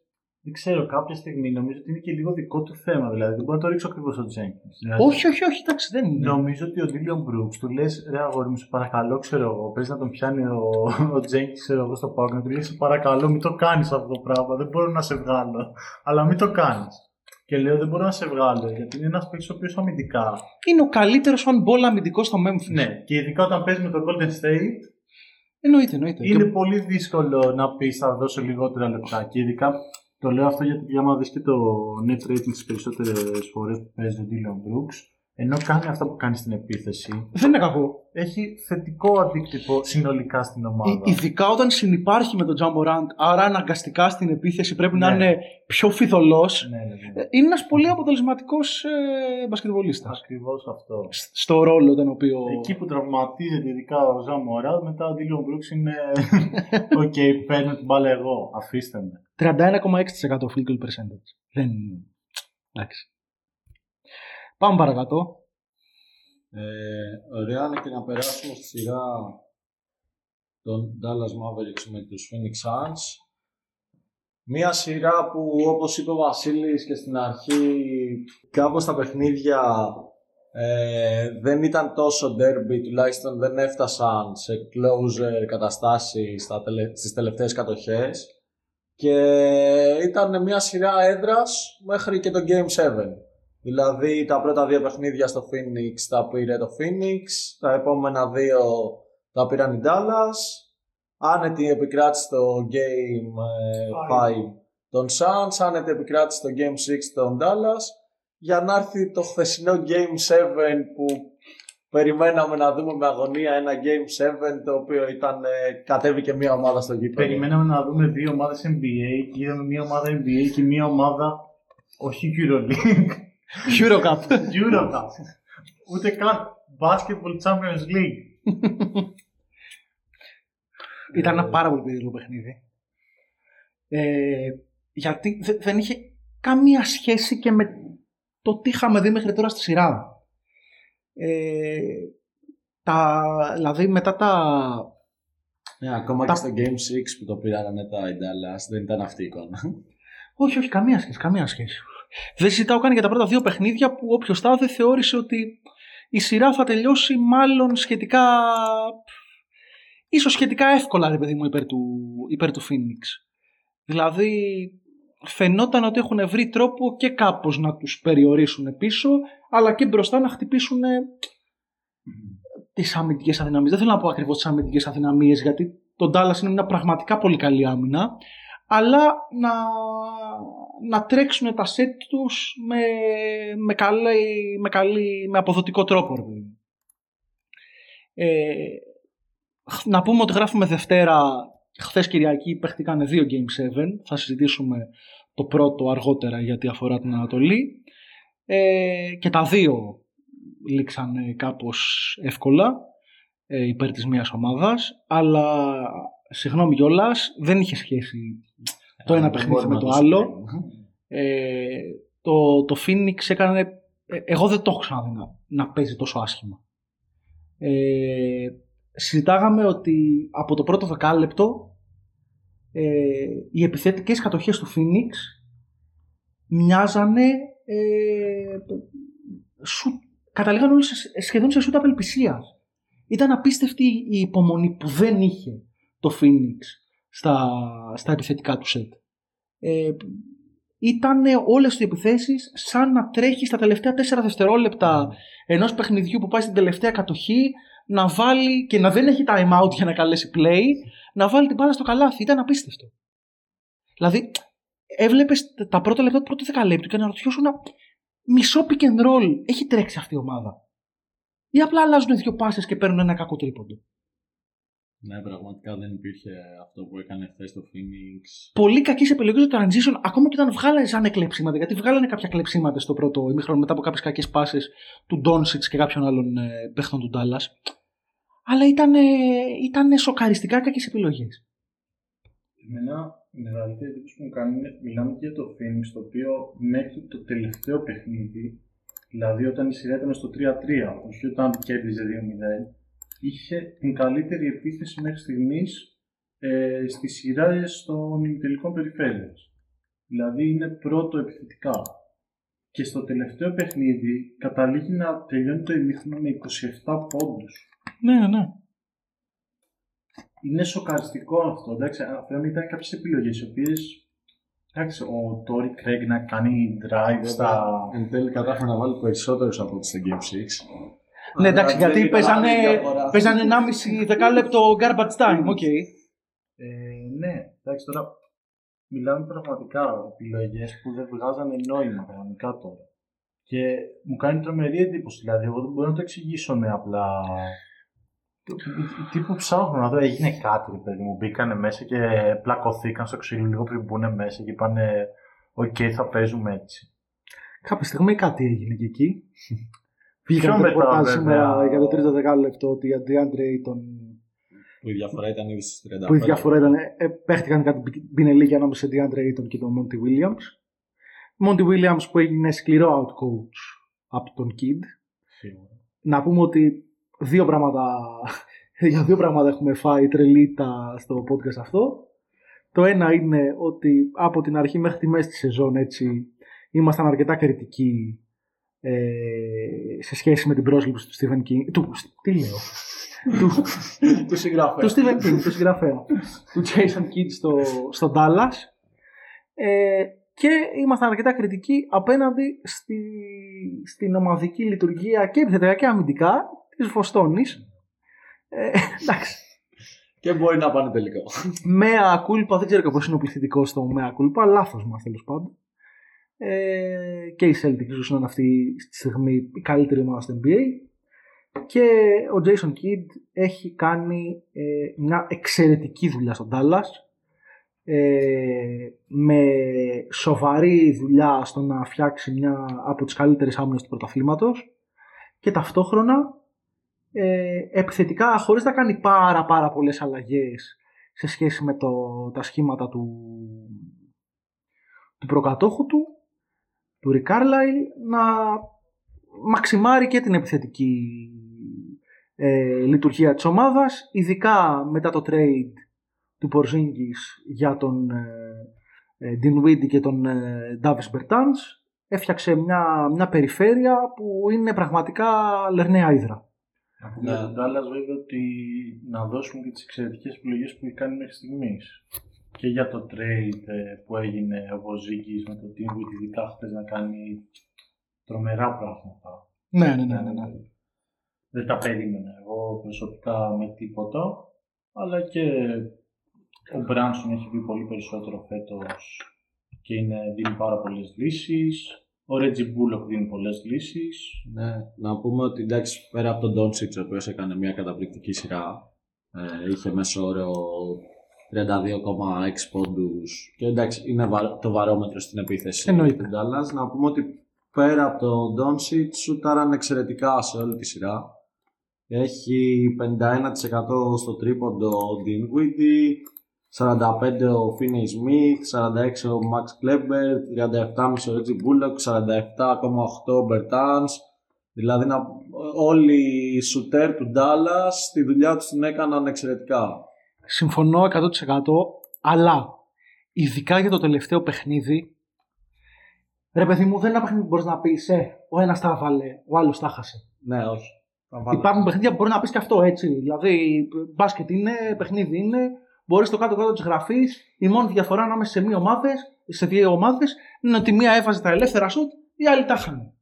δεν ξέρω, κάποια στιγμή νομίζω ότι είναι και λίγο δικό του θέμα. Δηλαδή δεν μπορώ να το ρίξω ακριβώς στο Jenkins. Δηλαδή, Όχι, όχι, όχι, εντάξει, δεν είναι. Νομίζω ότι ο Dylan Brooks του λες: Ρε αγόρι μου, σε παρακαλώ, ξέρω εγώ. Παίζει να τον πιάνει ο, ο Jenkins, ξέρω εγώ, στο πάγκο. Να του λέει: Σε παρακαλώ, μην το κάνεις αυτό το πράγμα. Δεν μπορώ να σε βγάλω. Αλλά μην το κάνεις. Και λέω: Δεν μπορώ να σε βγάλω γιατί είναι ένας παίκτης ο οποίος αμυντικά. Είναι ο καλύτερος on-ball αμυντικός στο Memphis. Ναι, και ειδικά όταν παίζεις με το Golden State, Εννοείται, εννοείται. είναι Και- πολύ δύσκολο να πεις θα δώσω λιγότερα λεπτά. Και ειδικά το λέω αυτό γιατί άμα δεις και το net rating τι περισσότερες φορές που παίζει ο Dylan Brooks, ενώ κάνει αυτά που κάνει στην επίθεση, Δεν είναι κακό. έχει θετικό αντίκτυπο συνολικά στην ομάδα. Ε, ειδικά όταν συνυπάρχει με τον Ja Morant, άρα αναγκαστικά στην επίθεση πρέπει να Ναι. είναι πιο φειδωλός. Ναι, ναι, ναι. Είναι ένας πολύ αποτελεσματικός ε, μπασκετμπολίστας. Ακριβώς αυτό. Στο ρόλο τον οποίο. Εκεί που τραυματίζεται ειδικά ο Ja Morant, μετά ο Dylan Brooks είναι. Οκ, παίρνω την μπάλα εγώ. Αφήστε με. 31,6% field goal percentage. Δεν. Εντάξει. Πάμε παρακάτω. Ε, ωραία είναι και να περάσουμε στη σειρά των Dallas Mavericks με τους Phoenix Suns. Μία σειρά που όπως είπε ο Βασίλης και στην αρχή κάπως τα παιχνίδια ε, δεν ήταν τόσο derby, τουλάχιστον δεν έφτασαν σε closer καταστάσεις στα τελε, στις τελευταίες κατοχές και ήταν μια σειρά έδρας μέχρι και το Game 7. Δηλαδή τα πρώτα δύο παιχνίδια στο Phoenix τα πήρε το Phoenix, τα επόμενα δύο τα πήραν οι Dallas. Άνετη επικράτηση στο Game 5 των Suns, άνετη επικράτηση στο Game 6 των Dallas για να έρθει το χθεσινό Game 7 που περιμέναμε να δούμε με αγωνία ένα Game 7 το οποίο ήταν, ε, κατέβηκε μια ομάδα στο γήπεδο. Περιμέναμε να δούμε δύο ομάδες NBA και είδαμε μια ομάδα NBA και μια ομάδα. Όχι EuroLeague. Eurocup. Eurocup. Ούτε καν Basketball Champions League. Ήταν ένα πάρα πολύ περίεργο παιχνίδι. Ε, γιατί δε- δεν είχε καμία σχέση και με το τι είχαμε δει μέχρι τώρα στη σειρά. Ε, τα, δηλαδή μετά τα... Ναι, ακόμα Τα- και στο Game 6 που το πήραν μετά οι Dallas δεν ήταν αυτή η εικόνα. Όχι, όχι, καμία σχέση, καμία σχέση. Δεν συζητάω καν για τα πρώτα δύο παιχνίδια που όποιος τα δεν θεώρησε ότι η σειρά θα τελειώσει μάλλον σχετικά... ίσως σχετικά εύκολα, ρε παιδί μου, υπέρ του, υπέρ του Phoenix. Δηλαδή, φαινόταν ότι έχουν βρει τρόπο και κάπως να τους περιορίσουν πίσω, αλλά και μπροστά να χτυπήσουν τις αμυντικές αδυναμίες. Δεν θέλω να πω ακριβώς τις αμυντικές αδυναμίες, γιατί το Dallas είναι μια πραγματικά πολύ καλή άμυνα. Αλλά να, να τρέξουν τα σετ τους με, με, καλή, με, καλή, με αποδοτικό τρόπο. Ε, να πούμε ότι γράφουμε Δευτέρα. Χθες Κυριακή παίχτηκαν δύο Game 7. Θα συζητήσουμε το πρώτο αργότερα γιατί αφορά την Ανατολή. Ε, και τα δύο λήξαν κάπως εύκολα ε, υπέρ της μίας ομάδας αλλά συγγνώμη κιόλας, δεν είχε σχέση το ένα παιχνίδι με το άλλο. ε, το, το Phoenix έκανε ε, εγώ δεν το έχω ξαναδεί να, να παίζει τόσο άσχημα. Ε, συζητάγαμε ότι από το πρώτο δεκάλεπτο ε, οι επιθετικές κατοχές του Phoenix μοιάζανε ε, σου, καταλήγαν όλοι σχεδόν σε σούτ απελπισίας. Ήταν απίστευτη η υπομονή που δεν είχε το Phoenix στα, στα επιθετικά του σετ. Ε, ήταν όλες οι επιθέσεις σαν να τρέχει στα τελευταία 4 δευτερόλεπτα mm. ενός παιχνιδιού που πάει στην τελευταία κατοχή να βάλει και να δεν έχει time out για να καλέσει play, να βάλει την μπάλα στο καλάθι. Ήταν απίστευτο. Δηλαδή, έβλεπες τα πρώτα λεπτά του πρώτου δεκαλέπτου και να ρωτιώσουν μισό pick and roll έχει τρέξει αυτή η ομάδα. Ή απλά αλλάζουν δύο πάσει και παίρνουν ένα κακό τρίποντο. Ναι, πραγματικά δεν υπήρχε αυτό που έκανε χθες στο Phoenix. Πολύ κακή επιλογή στο transition, ακόμα και όταν βγάλανε κλεψίματα. Γιατί βγάλανε κάποια κλεψίματα στο πρώτο ημίχρονο μετά από κάποιες κακές πάσει του Ντόνσιτ και κάποιων άλλων ε, παίχτων του Ντάλλα. Αλλά ήταν, ήταν σοκαριστικά κακές επιλογές. Εμένα η μεγαλύτερη εντύπωση που μου κάνει είναι μιλάμε και για το Phoenix, το οποίο μέχρι το τελευταίο παιχνίδι, δηλαδή όταν η σειρά ήταν στο 3-3, όχι όταν κέρδιζε 2-0, είχε την καλύτερη επίθεση μέχρι στιγμής ε, στι σειρά των ημιτελικών περιφέρεια. Δηλαδή είναι πρώτο επιθετικά. Και στο τελευταίο παιχνίδι καταλήγει να τελειώνει το ημίχρονο με 27 πόντους. Ναι, ναι, ναι είναι σοκαριστικό αυτό. Εντάξει, να ήταν κάποιες επιλογές οι οποίες. Εντάξει, ο Τόρι Κρέγκ να κάνει drive στα. Εν τέλει κατάφερε να βάλει περισσότερους από ό,τι στο Game 6. Ναι, εντάξει, γιατί παίζανε, παίζανε 1,5 δεκάλεπτο garbage time. Okay. Ε, ναι, εντάξει, τώρα μιλάμε πραγματικά επιλογές που δεν βγάζανε νόημα κανονικά τώρα. Και μου κάνει τρομερή εντύπωση. Δηλαδή, εγώ δεν μπορώ να το εξηγήσω με απλά τι που ψάχνω να δω, έγινε κάτι, παιδί μου. Μπήκανε μέσα και πλακωθήκαν στο ξύλο λίγο πριν μπουν μέσα και είπανε Οκ, θα παίζουμε έτσι. Κάποια στιγμή κάτι έγινε και εκεί. Βγήκαν μετά σήμερα για το τρίτο δεκάλεπτο ότι η Αντριάντρε ήταν. Που η διαφορά ήταν ήδη στι 35. Που η διαφορά ήταν. Ε, παίχτηκαν κάτι πινελίκια ανάμεσα σε Αντριάντρε Ayton και τον Μόντι Williams. Μόντι Williams που έγινε σκληρό out coach από τον Kid. Να πούμε ότι δύο πράγματα, για δύο πράγματα έχουμε φάει τρελίτα στο podcast αυτό. Το ένα είναι ότι από την αρχή μέχρι τη μέση της σεζόν έτσι ήμασταν αρκετά κριτικοί ε, σε σχέση με την πρόσληψη του Stephen King. Του, τι λέω; του, του συγγραφέα. Του Stephen King, του συγγραφέα. του Jason Kidd στο, στο Dallas. Ε, και ήμασταν αρκετά κριτικοί απέναντι στη, στην ομαδική λειτουργία και επιθετικά και αμυντικά της Βοστόνης. Ε, εντάξει. Και μπορεί να πάνε τελικό. Μέα κούλπα, δεν ξέρω πώ είναι ο πληθυντικός στο Μέα κούλπα, λάθος μας τέλος πάντων. Ε, και η Celtics ίσως είναι αυτή στη στιγμή η καλύτερη ομάδα στο NBA. Και ο Jason Kidd έχει κάνει ε, μια εξαιρετική δουλειά στον Dallas ε, με σοβαρή δουλειά στο να φτιάξει μια από τις καλύτερες άμυνες του πρωταθλήματος και ταυτόχρονα ε, επιθετικά χωρίς να κάνει πάρα πάρα πολλές αλλαγές σε σχέση με το, τα σχήματα του, του προκατόχου του, του Ρικάρλαϊλ, να μαξιμάρει και την επιθετική ε, λειτουργία της ομάδας, ειδικά μετά το trade του Πορζίνγκης για τον ε, ε και τον ε, Davis Bertans, έφτιαξε μια, μια περιφέρεια που είναι πραγματικά λερναία ύδρα. Να πούμε για τον Τάλλας βέβαια ότι να δώσουμε και τις εξαιρετικές επιλογές που έχει κάνει μέχρι στιγμής. Και για το trade ε, που έγινε ο Βοζίκης με το Teamwood, ειδικά χθες να κάνει τρομερά πράγματα. Ναι, ναι, ναι. ναι, ναι. δεν τα περίμενα εγώ προσωπικά με τίποτα. Αλλά και ο Μπράνσον έχει πει πολύ περισσότερο φέτος και είναι, δίνει πάρα πολλές λύσεις. Ο Ρέτζι Μπούλοκ δίνει πολλές λύσεις. Ναι, να πούμε ότι εντάξει, πέρα από τον Ντόντσιτς, ο οποίος έκανε μια καταπληκτική σειρά, ε, είχε μέσο όρο 32,6 πόντους και εντάξει, είναι το βαρόμετρο στην επίθεση Εννοείται. του Dallas. Να πούμε ότι πέρα από τον Ντόντσιτς, σούταραν εξαιρετικά σε όλη τη σειρά. Έχει 51% στο τρίποντο ο Dinwiddie, 45 ο Finney Smith, 46 ο Max Kleber, 37,5 ο Reggie Bullock, 47,8 ο Bertans. Δηλαδή να, όλοι οι σουτέρ του Dallas τη δουλειά τους την έκαναν εξαιρετικά. Συμφωνώ 100% αλλά ειδικά για το τελευταίο παιχνίδι ρε παιδί μου δεν είναι ένα παιχνίδι που μπορείς να πεις ε, ο ένας τα έβαλε, ο άλλος τα χάσε. Ναι, όχι. Υπάρχουν παιχνίδια που μπορεί να πεις και αυτό έτσι. Δηλαδή, μπάσκετ είναι, παιχνίδι είναι. Μπορείς στο κάτω-κάτω της γραφής, η μόνη διαφορά ανάμεσα σε, μία ομάδες, σε δύο ομάδες είναι ότι μία έβαζε τα ελεύθερα σουτ, η άλλη τα είχαν.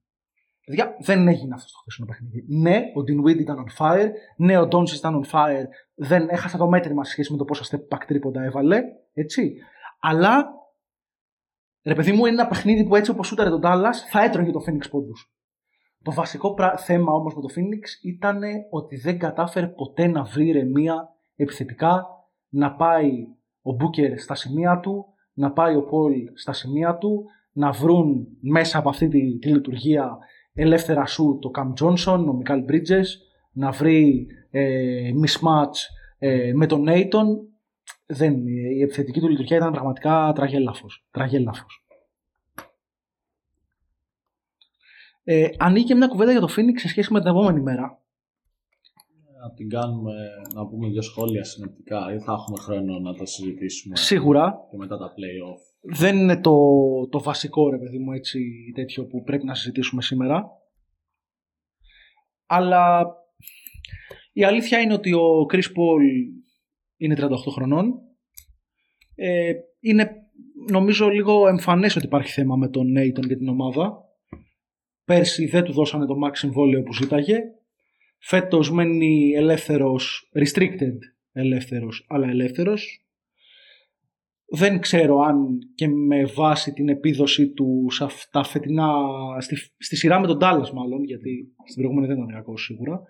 Παιδιά, δεν έγινε αυτό στο χθεσινό παιχνίδι. Ναι, ο Dinwiddie ήταν on fire. Ναι, ο Doncic ήταν on fire. Δεν έχασα το μέτρημα σε σχέση με το πόσα step back τρίποντα έβαλε. Έτσι. Αλλά, ρε παιδί μου, είναι ένα παιχνίδι που έτσι όπως σούταρε τον Dallas θα έτρωγε το Phoenix πόντους. Το βασικό θέμα όμως με το Phoenix ήταν ότι δεν κατάφερε ποτέ να βρει ηρεμία επιθετικά, να πάει ο Μπούκερ στα σημεία του, να πάει ο Πολ στα σημεία του, να βρουν μέσα από αυτή τη, τη λειτουργία ελεύθερα σου το Καμ Τζόνσον, ο Μικάλ Μπρίτζες, να βρει ε, mismatch ε, με τον Νέιτον. Δεν, η επιθετική του λειτουργία ήταν πραγματικά τραγέλαφος. τραγέλαφος. Ε, ανοίγει μια κουβέντα για το Phoenix σε σχέση με την επόμενη μέρα. Να την κάνουμε, να πούμε δύο σχόλια συνοπτικά ή θα έχουμε χρόνο να το συζητήσουμε. Σίγουρα. Και μετά τα play-off. Δεν είναι το, το βασικό ρε παιδί μου έτσι τέτοιο που πρέπει να συζητήσουμε σήμερα. Αλλά η αλήθεια είναι ότι ο Chris Paul είναι 38 χρονών. Ε, είναι νομίζω λίγο εμφανές ότι υπάρχει θέμα με τον Νέιτον και την ομάδα. Πέρσι δεν του δώσανε το max συμβόλαιο που ζήταγε. Φέτος μένει ελεύθερος, restricted ελεύθερος, αλλά ελεύθερος. Δεν ξέρω αν και με βάση την επίδοση του σε αυτά φετινά, στη, στη σειρά με τον Dallas μάλλον, γιατί στην προηγούμενη δεν ήταν κακός σίγουρα,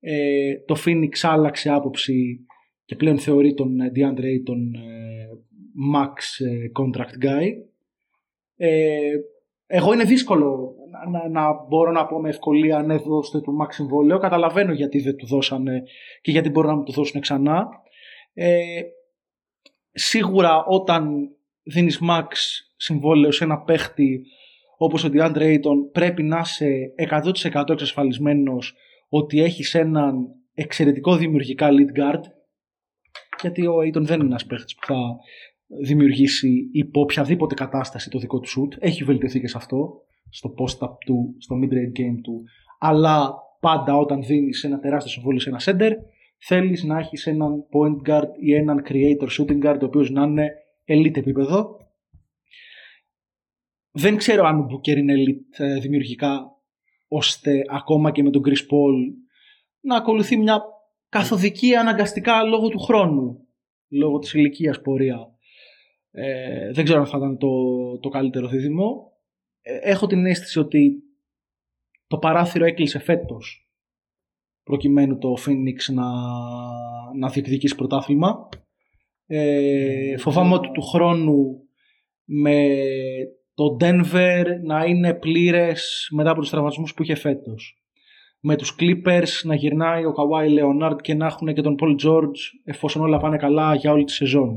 ε, το Phoenix άλλαξε άποψη και πλέον θεωρεί τον DeAndre τον ε, max ε, contract guy. Ε, εγώ είναι δύσκολο να, να, μπορώ να πω με ευκολία αν έδωσε του Max συμβόλαιο. Καταλαβαίνω γιατί δεν του δώσανε και γιατί μπορούν να μου το δώσουν ξανά. Ε, σίγουρα όταν δίνεις Max συμβόλαιο σε ένα παίχτη όπως ο DeAndre Ayton πρέπει να είσαι 100% εξασφαλισμένος ότι έχεις έναν εξαιρετικό δημιουργικά lead guard γιατί ο Ayton δεν είναι ένας παίχτης που θα δημιουργήσει υπό οποιαδήποτε κατάσταση το δικό του shoot. Έχει βελτιωθεί και σε αυτό, στο post-up του, στο mid-range game του. Αλλά πάντα όταν δίνεις ένα τεράστιο συμβόλαιο σε ένα center, θέλεις να έχεις έναν point guard ή έναν creator shooting guard, ο οποίος να είναι elite επίπεδο. Δεν ξέρω αν ο Booker είναι elite ε, δημιουργικά, ώστε ακόμα και με τον Chris Paul να ακολουθεί μια καθοδική αναγκαστικά λόγω του χρόνου, λόγω της ηλικίας πορεία. Ε, δεν ξέρω αν θα ήταν το, το καλύτερο δίδυμο. Ε, έχω την αίσθηση ότι το παράθυρο έκλεισε φέτος προκειμένου το Phoenix να, να διεκδικήσει πρωτάθλημα. Ε, φοβάμαι ότι του χρόνου με το Denver να είναι πλήρες μετά από τους τραυματισμούς που είχε φέτος. Με τους Clippers να γυρνάει ο Kawhi Leonard και να έχουν και τον Paul George εφόσον όλα πάνε καλά για όλη τη σεζόν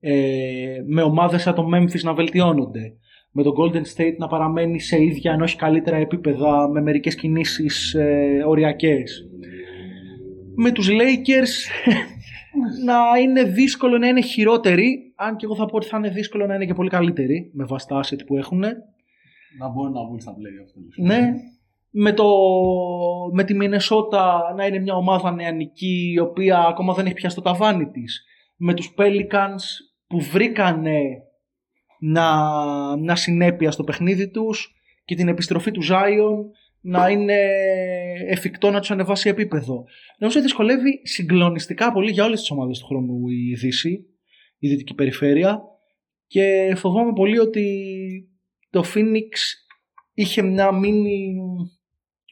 ε, με ομάδες σαν το Memphis να βελτιώνονται, με το Golden State να παραμένει σε ίδια αν όχι καλύτερα επίπεδα με μερικές κινήσεις ε, οριακές. Με τους Lakers να είναι δύσκολο να είναι χειρότεροι, αν και εγώ θα πω ότι θα είναι δύσκολο να είναι και πολύ καλύτεροι με βάση τα asset που έχουν. Να μπορούν να μπουν στα play αυτό. Ναι. Με, το, με τη Μινεσότα να είναι μια ομάδα νεανική η οποία ακόμα δεν έχει πιάσει το ταβάνι της. Με τους Pelicans που βρήκανε να, μια συνέπεια στο παιχνίδι τους και την επιστροφή του Ζάιον να είναι εφικτό να τους ανεβάσει επίπεδο. Νομίζω ότι δυσκολεύει συγκλονιστικά πολύ για όλες τις ομάδες του χρόνου η Δύση, η Δυτική Περιφέρεια. Και φοβάμαι πολύ ότι το Phoenix είχε μια μήνυ,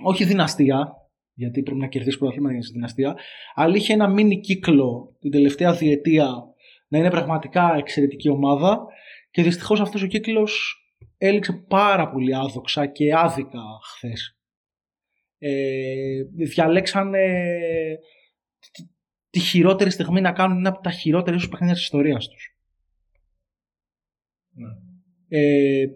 όχι δυναστεία, γιατί πρέπει να κερδίσει πρωταθλήματα για να δυναστεία, αλλά είχε ένα μήνυ κύκλο την τελευταία διετία να είναι πραγματικά εξαιρετική ομάδα και δυστυχώς αυτός ο κύκλος έληξε πάρα πολύ άδοξα και άδικα χθες. Ε, διαλέξανε τη, τη, χειρότερη στιγμή να κάνουν ένα από τα χειρότερα ίσως παιχνίδια της ιστορίας τους. Ναι. Ε,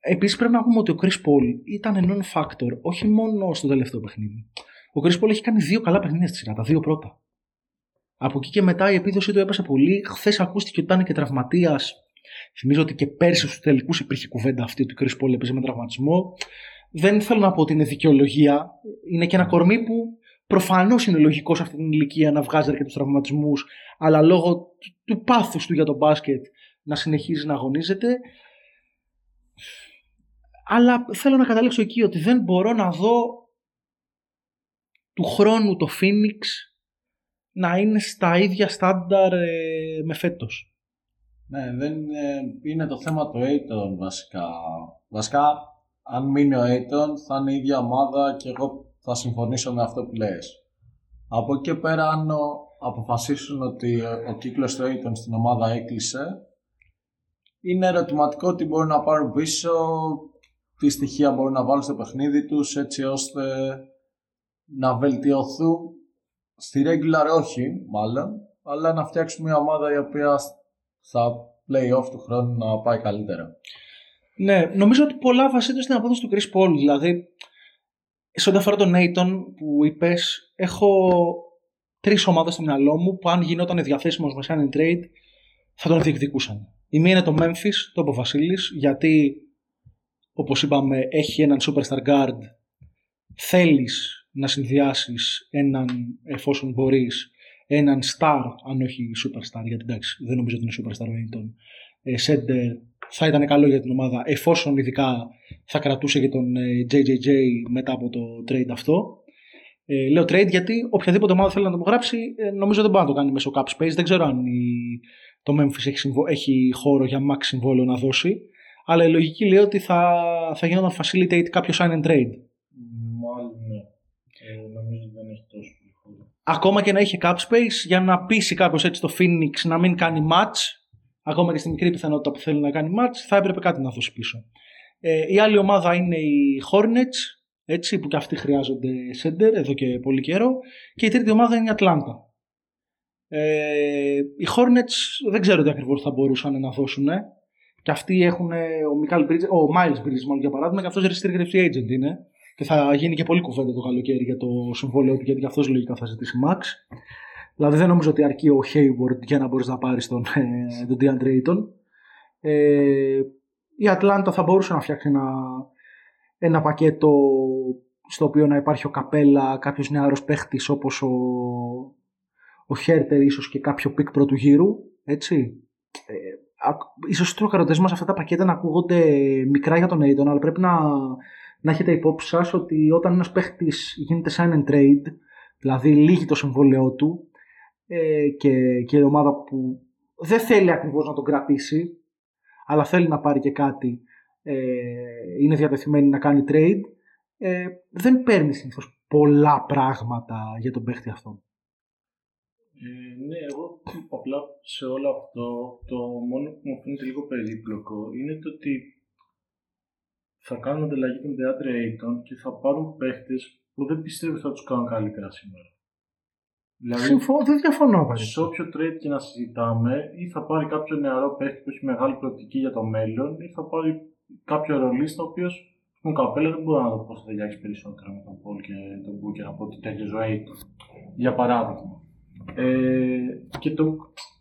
Επίσης πρέπει να πούμε ότι ο Chris Paul ήταν non-factor όχι μόνο στο τελευταίο παιχνίδι. Ο Chris Paul έχει κάνει δύο καλά παιχνίδια στη σειρά, τα δύο πρώτα. Από εκεί και μετά η επίδοση του έπεσε πολύ. Χθες ακούστηκε ότι ήταν και τραυματίας. Θυμίζω ότι και πέρσι στους τελικούς υπήρχε κουβέντα αυτή ότι ο Chris Paul έπαιζε με τραυματισμό. Δεν θέλω να πω ότι είναι δικαιολογία. Είναι και ένα κορμί που προφανώς είναι λογικό σε αυτή την ηλικία να βγάζει αρκετούς τραυματισμούς, αλλά λόγω του πάθους του για τον μπάσκετ να συνεχίζει να αγωνίζεται. Αλλά θέλω να καταλήξω εκεί ότι δεν μπορώ να δω του χρόνου το Phoenix να είναι στα ίδια στάνταρ ε, με φέτος. Ναι, δεν είναι το θέμα του Aiton βασικά. Βασικά, αν μείνει ο Aiton θα είναι η ίδια ομάδα και εγώ θα συμφωνήσω με αυτό που λες. Από εκεί και πέρα, αν αποφασίσουν ότι ο κύκλος του Aiton στην ομάδα έκλεισε, είναι ερωτηματικό ότι μπορούν να πάρουν πίσω τι στοιχεία μπορούν να βάλουν στο παιχνίδι τους έτσι ώστε να βελτιωθούν στη regular όχι μάλλον αλλά να φτιάξουμε μια ομάδα η οποία θα play-off του χρόνου να πάει καλύτερα. Ναι, νομίζω ότι πολλά βασίζονται στην απόδοση του Chris Paul. Δηλαδή, σε ό,τι αφορά τον Nathan που είπες, έχω τρεις ομάδες στο μυαλό μου που αν γινόταν διαθέσιμος με sign trade θα τον διεκδικούσαν. Η μία είναι το Memphis, το είπε ο Βασίλης, γιατί όπως είπαμε έχει έναν superstar guard θέλεις να συνδυάσεις έναν εφόσον μπορείς έναν star αν όχι superstar γιατί εντάξει δεν νομίζω ότι είναι superstar ο ε, center θα ήταν καλό για την ομάδα εφόσον ειδικά θα κρατούσε και τον JJJ ε, μετά από το trade αυτό. Ε, λέω trade γιατί οποιαδήποτε ομάδα θέλει να το γράψει ε, νομίζω δεν μπορεί να το κάνει μέσω cap space. Δεν ξέρω αν η, το Memphis έχει, έχει χώρο για max συμβόλαιο να δώσει. Αλλά η λογική λέει ότι θα, θα γινόταν facilitate κάποιο sign and trade. Μάλλον ναι. Ε, νομίζω ότι δεν έχει τόσο πολύ Ακόμα και να είχε cap space για να πείσει κάποιος έτσι το Phoenix να μην κάνει match, ακόμα και στη μικρή πιθανότητα που θέλει να κάνει match, θα έπρεπε κάτι να δώσει πίσω. Ε, η άλλη ομάδα είναι οι Hornets, έτσι, που και αυτοί χρειάζονται center εδώ και πολύ καιρό. Και η τρίτη ομάδα είναι η Atlanta. Ε, οι Hornets δεν ξέρω τι ακριβώς θα μπορούσαν να δώσουν. Και αυτοί έχουν ο, Μικάλ Bridges, ο Miles Bridges, μάλλον για παράδειγμα, και αυτός restricted free agent είναι. Και θα γίνει και πολύ κουβέντα το καλοκαίρι για το συμβόλαιο του, γιατί αυτός λογικά θα ζητήσει Max. Δηλαδή δεν νομίζω ότι αρκεί ο Hayward για να μπορείς να πάρεις τον, ε, τον DeAndre Ayton. Ε, η Ατλάντα θα μπορούσε να φτιάξει ένα, ένα πακέτο στο οποίο να υπάρχει ο Καπέλα, κάποιος νεαρό παίχτης όπως ο, ο Χέρτερ, ίσως και κάποιο pick πρώτου γύρου. Έτσι. Ε, ίσως οι τροκαρωτές μας αυτά τα πακέτα να ακούγονται μικρά για τον Ayton, αλλά πρέπει να, να έχετε υπόψη σας ότι όταν ένας παίχτης γίνεται sign and trade, δηλαδή λύγει το συμβόλαιό του ε, και, και η ομάδα που δεν θέλει ακριβώς να τον κρατήσει, αλλά θέλει να πάρει και κάτι, ε, είναι διατεθειμένη να κάνει trade, ε, δεν παίρνει συνήθως πολλά πράγματα για τον παίχτη αυτόν. Ε, ναι, εγώ απλά σε όλο αυτό το μόνο που μου φαίνεται λίγο περίπλοκο είναι το ότι θα κάνουν ανταλλαγή των Deandre Ayton και θα πάρουν παίχτες που δεν πιστεύω ότι θα τους κάνουν καλύτερα σήμερα. Δηλαδή, Συμφωνώ, δεν διαφωνώ. Σε όποιο trade και να συζητάμε, ή θα πάρει κάποιο νεαρό παίχτη που έχει μεγάλη προοπτική για το μέλλον, ή θα πάρει κάποιο ρολίστα ο οποίος τον καπέλα δεν μπορεί να δω πώς θα ταιριάξει περισσότερο με τον Πολ και τον Μπούκερ από ότι τέτοιο ζωή του. Για παράδειγμα. Ε, και, το,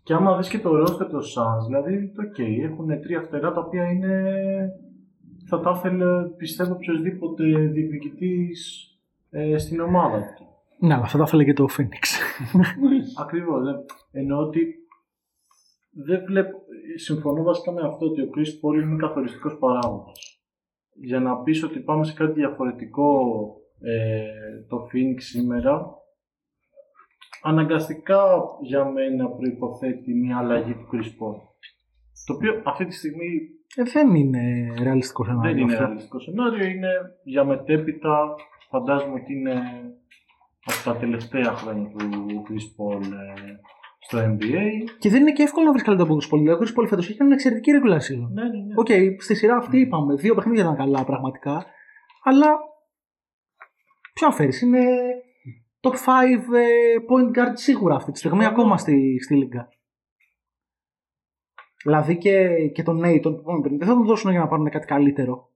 και άμα δεις και το roster των Suns, δηλαδή, το ok, έχουν τρία φτερά τα οποία είναι, θα τα ήθελε, πιστεύω, οποιοδήποτε διεκδικητής ε, στην ομάδα του. Ναι, αλλά θα τα ήθελε και το Phoenix. Ακριβώς, ναι. Εννοώ ότι δεν βλέπω, συμφωνώ βασικά με αυτό ότι ο Chris Paul είναι καθοριστικός παράγοντας. για να πεις ότι πάμε σε κάτι διαφορετικό ε, το Phoenix σήμερα, αναγκαστικά για μένα προϋποθέτει μια αλλαγή του Chris Paul. Το οποίο αυτή τη στιγμή Ε, δεν είναι ρεαλιστικό σενάριο. δεν είναι αυτό. ρεαλιστικό σενάριο, είναι για μετέπειτα, φαντάζομαι ότι είναι από τα τελευταία χρόνια του Chris Paul ε, στο NBA. Και δεν είναι και εύκολο να βρεις καλύτερο από του Paul. Ο Chris Paul φέτος είχε μια εξαιρετική regular season. Ναι, ναι, ναι. Οκ, στη σειρά αυτή είπαμε, δύο παιχνίδια ήταν καλά πραγματικά. Αλλά ποιο να φέρεις, είναι top 5 ε, point guard σίγουρα αυτή τη στιγμή, ακόμα στη, στη Λίγκα. Δηλαδή και, και τον Νέιτον που είπαμε πριν, δεν θα τον δώσουν για να πάρουν κάτι καλύτερο.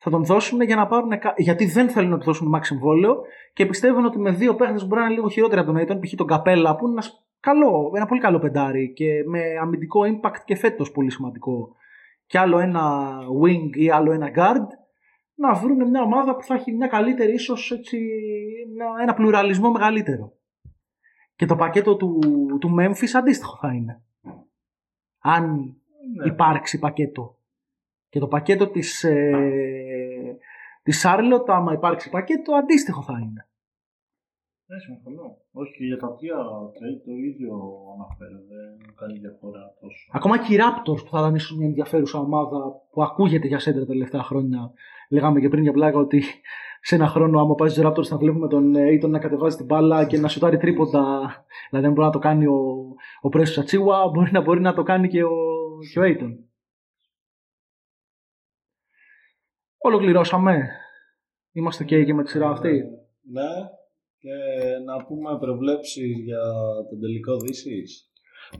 Θα τον δώσουν για να πάρουν. κα- Γιατί δεν θέλουν να του δώσουν max συμβόλαιο και πιστεύουν ότι με δύο παίχτες που μπορεί να είναι λίγο χειρότερα από τον Νέιτον, π.χ. τον Καπέλα, που είναι ένας καλό, ένα πολύ καλό πεντάρι και με αμυντικό impact και φέτος πολύ σημαντικό. Και άλλο ένα wing ή άλλο ένα guard, να βρουν μια ομάδα που θα έχει μια καλύτερη, ίσως έτσι, μια- ένα πλουραλισμό μεγαλύτερο. Και το πακέτο του, του Memphis αντίστοιχο θα είναι. Αν Ναι. υπάρξει πακέτο. Και το πακέτο της, ε, της Charlotte, άμα υπάρξει πακέτο, αντίστοιχο θα είναι. Ναι, συμφωνώ. Όχι, και για τα τρία trade το ίδιο αναφέρω. Δεν κάνει διαφορά τόσο. Ακόμα και οι Raptors που θα ήταν ίσως μια ενδιαφέρουσα ομάδα που ακούγεται για σέντερ τα τελευταία χρόνια. Λέγαμε και πριν για πλάκα ότι σε ένα χρόνο, άμα πάει στου Raptors, θα βλέπουμε τον Aiton να κατεβάζει την μπάλα και να σουτάρει τρίποτα. Δηλαδή, αν μπορεί να το κάνει ο, ο Πρέσο Σατσίουα, μπορεί να, μπορεί να το κάνει και ο, και ο Aiton. Ολοκληρώσαμε. Είμαστε και, και με τη σειρά αυτή. Ναι, και να πούμε προβλέψεις για τον τελικό Δύσης.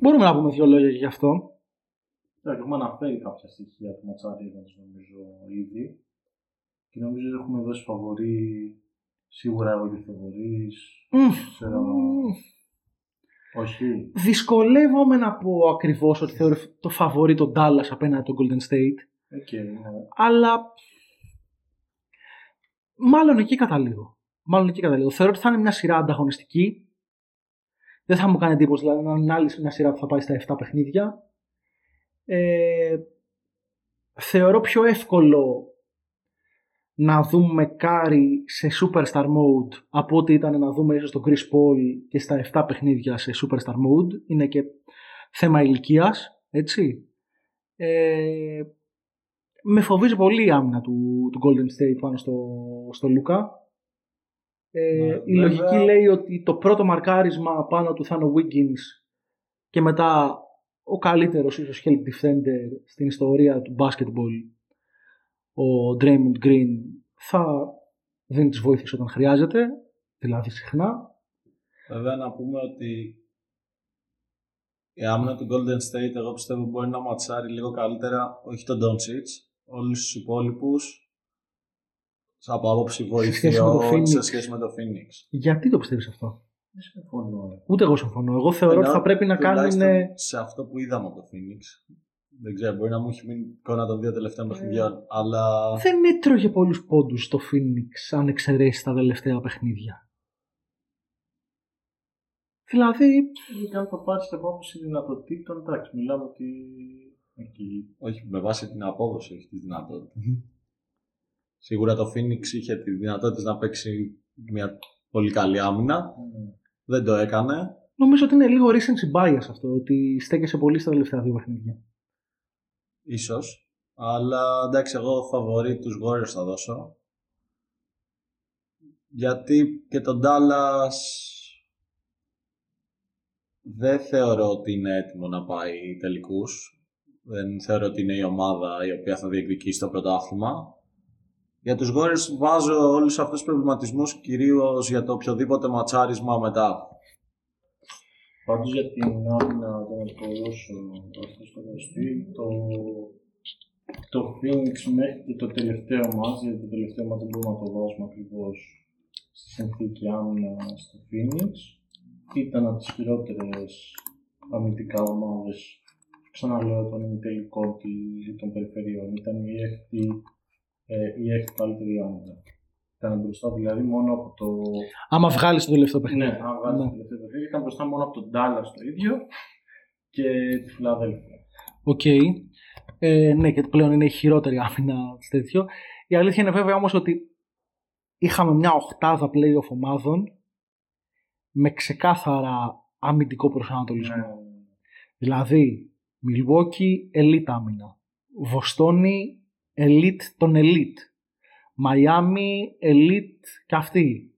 Μπορούμε να πούμε δύο λόγια γι' αυτό. Εντάξει, έχουμε αναφέρει κάποια στοιχεία του ματσαρίδας νομίζω ήδη. Και νομίζω ότι έχουμε δώσει φαβορή. Σίγουρα εγώ και φαβορί. Μμμ. Ξέρω. Μμμ. Όχι. Δυσκολεύομαι να πω ακριβώς ότι θεωρώ το φαβορί τον Dallas απέναντι τον Golden State. Οκ, ναι. Αλλά μάλλον εκεί καταλήγω. Μάλλον εκεί καταλήγω. Θεωρώ ότι θα είναι μια σειρά ανταγωνιστική. Δεν θα μου κάνει εντύπωση δηλαδή να είναι άλλη μια σειρά που θα πάει στα 7 παιχνίδια. Ε, θεωρώ πιο εύκολο να δούμε Κάρι σε Superstar Mode από ότι ήταν να δούμε ίσως τον Chris Paul και στα 7 παιχνίδια σε Superstar Mode. Είναι και θέμα ηλικίας, έτσι. Ε, με φοβίζει πολύ η άμυνα του, του Golden State πάνω στο, στο Λούκα. Ε, Ναι, η βέβαια. λογική λέει ότι το πρώτο μαρκάρισμα πάνω του θα είναι ο Wiggins και μετά ο καλύτερος ίσως help defender στην ιστορία του basketball ο Draymond Green θα δίνει τις βοήθειες όταν χρειάζεται δηλαδή συχνά Βέβαια να πούμε ότι η άμυνα του Golden State εγώ πιστεύω μπορεί να ματσάρει λίγο καλύτερα όχι τον Doncic, όλους τους υπόλοιπους από άποψη σχέση με βοηθειών το Phoenix. σε σχέση με το Phoenix. γιατί το πιστεύεις αυτό; Δεν συμφωνώ. ούτε εγώ συμφωνώ εγώ θεωρώ ότι Ενώ θα πρέπει να τουλάχιστον κάνουν σε αυτό που είδαμε από το Phoenix. Δεν ξέρω, μπορεί να μου έχει μείνει εικόνα των δύο τελευταίων Ε, παιχνιδιών, αλλά δεν έτρωγε πολλούς πόντους στο Phoenix αν εξαιρέσεις τα τελευταία παιχνίδια. Δηλαδή, Ή αν το πάρει από άποψη δυνατοτήτων, εντάξει, μιλάμε ότι. Εκεί. όχι με βάση την απόδοση, όχι τη δυνατότητα. Σίγουρα το Phoenix είχε τη δυνατότητα να παίξει μια πολύ καλή άμυνα. Δεν το έκανε. νομίζω ότι είναι λίγο recency bias αυτό, ότι στέκεσαι πολύ στα τελευταία δύο παιχνίδια. Ίσως. Αλλά εντάξει, εγώ φαβορεί τους Warriors θα δώσω. Γιατί και τον Dallas δεν θεωρώ ότι είναι έτοιμο να πάει τελικούς. Δεν θεωρώ ότι είναι η ομάδα η οποία θα διεκδικήσει το πρωτάθλημα. Για τους Warriors βάζω όλους αυτούς τους προβληματισμούς κυρίως για το οποιοδήποτε ματσάρισμα μετά. Πάντως για την άμυνα, για να το δώσω αυτό στο γνωστή, το, το Phoenix μέχρι και το τελευταίο μάτς, γιατί το τελευταίο μάτς δεν μπορούμε να το δώσουμε ακριβώς στη συνθήκη άμυνα στο Phoenix, ήταν από τις χειρότερες αμυντικά ομάδες, ξαναλέω τον ημιτελικό τη- των περιφερειών, ήταν η έκτη, ε, η έκτη καλύτερη άμυνα. Ήταν μπροστά δηλαδή μόνο από το Άμα βγάλεις το τελευταίο παιχνίδι. ναι, αν βγάλεις Ναι. το τελευταίο παιχνίδι, ήταν μπροστά μόνο από τον Dallas το ίδιο και τη Φιλαδέλφια. Οκ. Ε, ναι, και πλέον είναι η χειρότερη άμυνα της τέτοιο. Η αλήθεια είναι βέβαια όμως ότι είχαμε μια οχτάδα play-off ομάδων με ξεκάθαρα αμυντικό προσανατολισμό. Ναι. Δηλαδή, Milwaukee, elite άμυνα. Βοστόνη, elite των elite. Μαϊάμι, elite και αυτή.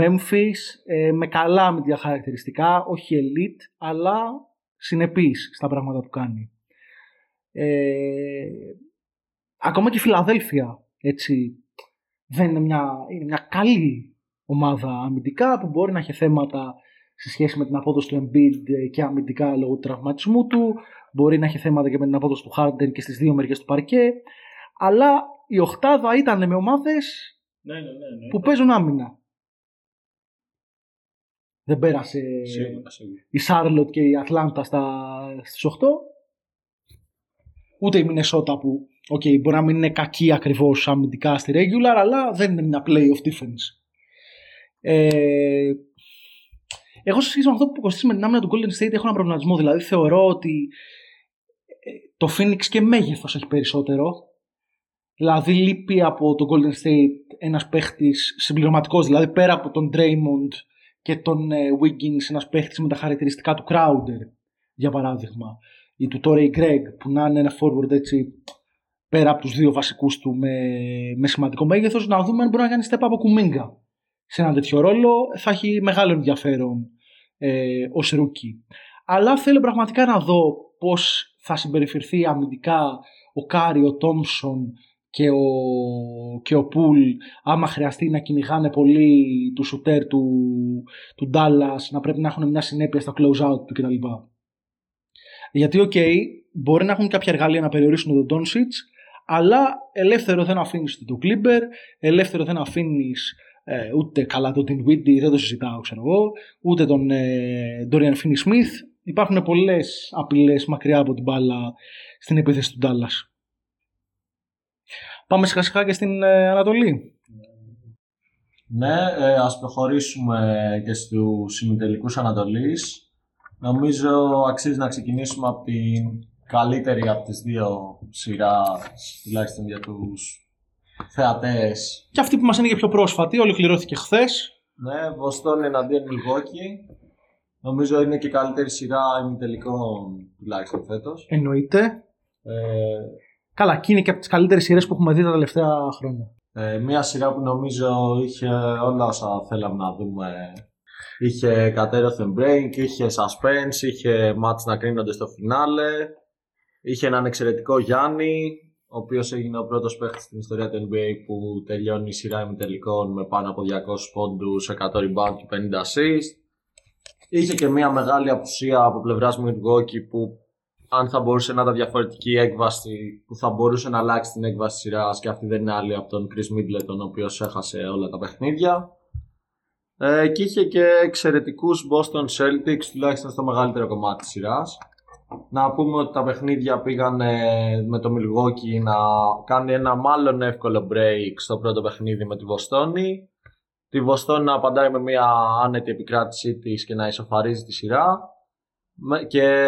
Memphis, ε, με καλά αμυντικά χαρακτηριστικά, όχι elite, αλλά συνεπής στα πράγματα που κάνει. Ε, ακόμα και η Φιλαδέλφια, έτσι, δεν είναι μια, είναι μια καλή ομάδα αμυντικά που μπορεί να έχει θέματα σε σχέση με την απόδοση του Embiid και αμυντικά λόγω του τραυματισμού του. Μπορεί να έχει θέματα και με την απόδοση του Harden και στις δύο μεριές του παρκέ. Αλλά η οχτάδα ήταν με ομάδες Ναι, ναι, ναι, ναι. που παίζουν άμυνα. Δεν πέρασε Σίγουρα, σίγουρα. η Σάρλοτ και η Ατλάντα στα, στις 8. Ούτε η Μινεσότα που οκ, μπορεί να μην είναι κακή ακριβώς αμυντικά στη regular, αλλά δεν είναι μια playoff defense. Ε, εγώ σε σχέση με αυτό που κοστίζει με την άμυνα του Golden State έχω ένα προβληματισμό. Δηλαδή θεωρώ ότι ε, το Phoenix και μέγεθος έχει περισσότερο. Δηλαδή λείπει από το Golden State ένας παίχτης συμπληρωματικός. Δηλαδή πέρα από τον Draymond και τον ε, Wiggins ένας παίχτης με τα χαρακτηριστικά του Crowder για παράδειγμα. Ή του Torrey Craig που να είναι ένα forward έτσι πέρα από τους δύο βασικούς του με, με σημαντικό μέγεθος να δούμε αν μπορεί να κάνει step up ο Κουμίνγκα σε ένα τέτοιο ρόλο θα έχει μεγάλο ενδιαφέρον ε, ως rookie. Αλλά θέλω πραγματικά να δω πώς θα συμπεριφερθεί αμυντικά ο Κάρι, ο Τόμσον και ο, και ο Πουλ άμα χρειαστεί να κυνηγάνε πολύ τους σουτέρ του, του Dallas, να πρέπει να έχουν μια συνέπεια στα close out του κτλ. Γιατί, οκ, μπορεί να έχουν κάποια εργαλεία να περιορίσουν τον Doncic, αλλά ελεύθερο δεν αφήνεις ούτε τον Κλέμπερ, ελεύθερο δεν αφήνεις ε, ούτε καλά τον Ντινγουίντι, δεν το συζητάω, ξέρω εγώ, ούτε τον ε, Dorian Finney Smith. Υπάρχουν πολλές απειλές μακριά από την μπάλα στην επίθεση του Ντάλλας. Πάμε σιγά σιγά και στην ε, Ανατολή. Ναι, ε, ας προχωρήσουμε και στους ημιτελικούς Ανατολής. Νομίζω αξίζει να ξεκινήσουμε από την καλύτερη από τις δύο σειράς, τουλάχιστον για τους θεατές. Και αυτή που μας είναι και πιο πρόσφατη, ολοκληρώθηκε χθες. Ναι, Βοστόν εναντίον Milwaukee. Νομίζω είναι και η καλύτερη σειρά ημιτελικών τουλάχιστον φέτος. Εννοείται. Ε, Καλά, και είναι και από τις καλύτερες σειρές που έχουμε δει τα τελευταία χρόνια. Ε, μια σειρά που νομίζω είχε όλα όσα θέλαμε να δούμε. Είχε κατέρωθεν break, είχε suspense, είχε μάτς να κρίνονται στο φινάλε. Είχε έναν εξαιρετικό Γιάννη, ο οποίος έγινε ο πρώτος παίχτης στην ιστορία του NBA που τελειώνει η σειρά ημιτελικών με πάνω από 200 πόντους, 100 rebound και 50 assist. Είχε και μια μεγάλη απουσία από πλευράς Milwaukee που αν θα μπορούσε να ήταν διαφορετική η έκβαση που θα μπορούσε να αλλάξει την έκβαση της σειράς και αυτή δεν είναι άλλη από τον Chris Middleton ο οποίος έχασε όλα τα παιχνίδια. Ε, και είχε και εξαιρετικούς Boston Celtics τουλάχιστον στο μεγαλύτερο κομμάτι της σειράς. Να πούμε ότι τα παιχνίδια πήγαν ε, με το Milwaukee να κάνει ένα μάλλον εύκολο break στο πρώτο παιχνίδι με τη Βοστόνη. Τη Βοστόνη να απαντάει με μια άνετη επικράτησή της και να ισοφαρίζει τη σειρά. Με- Και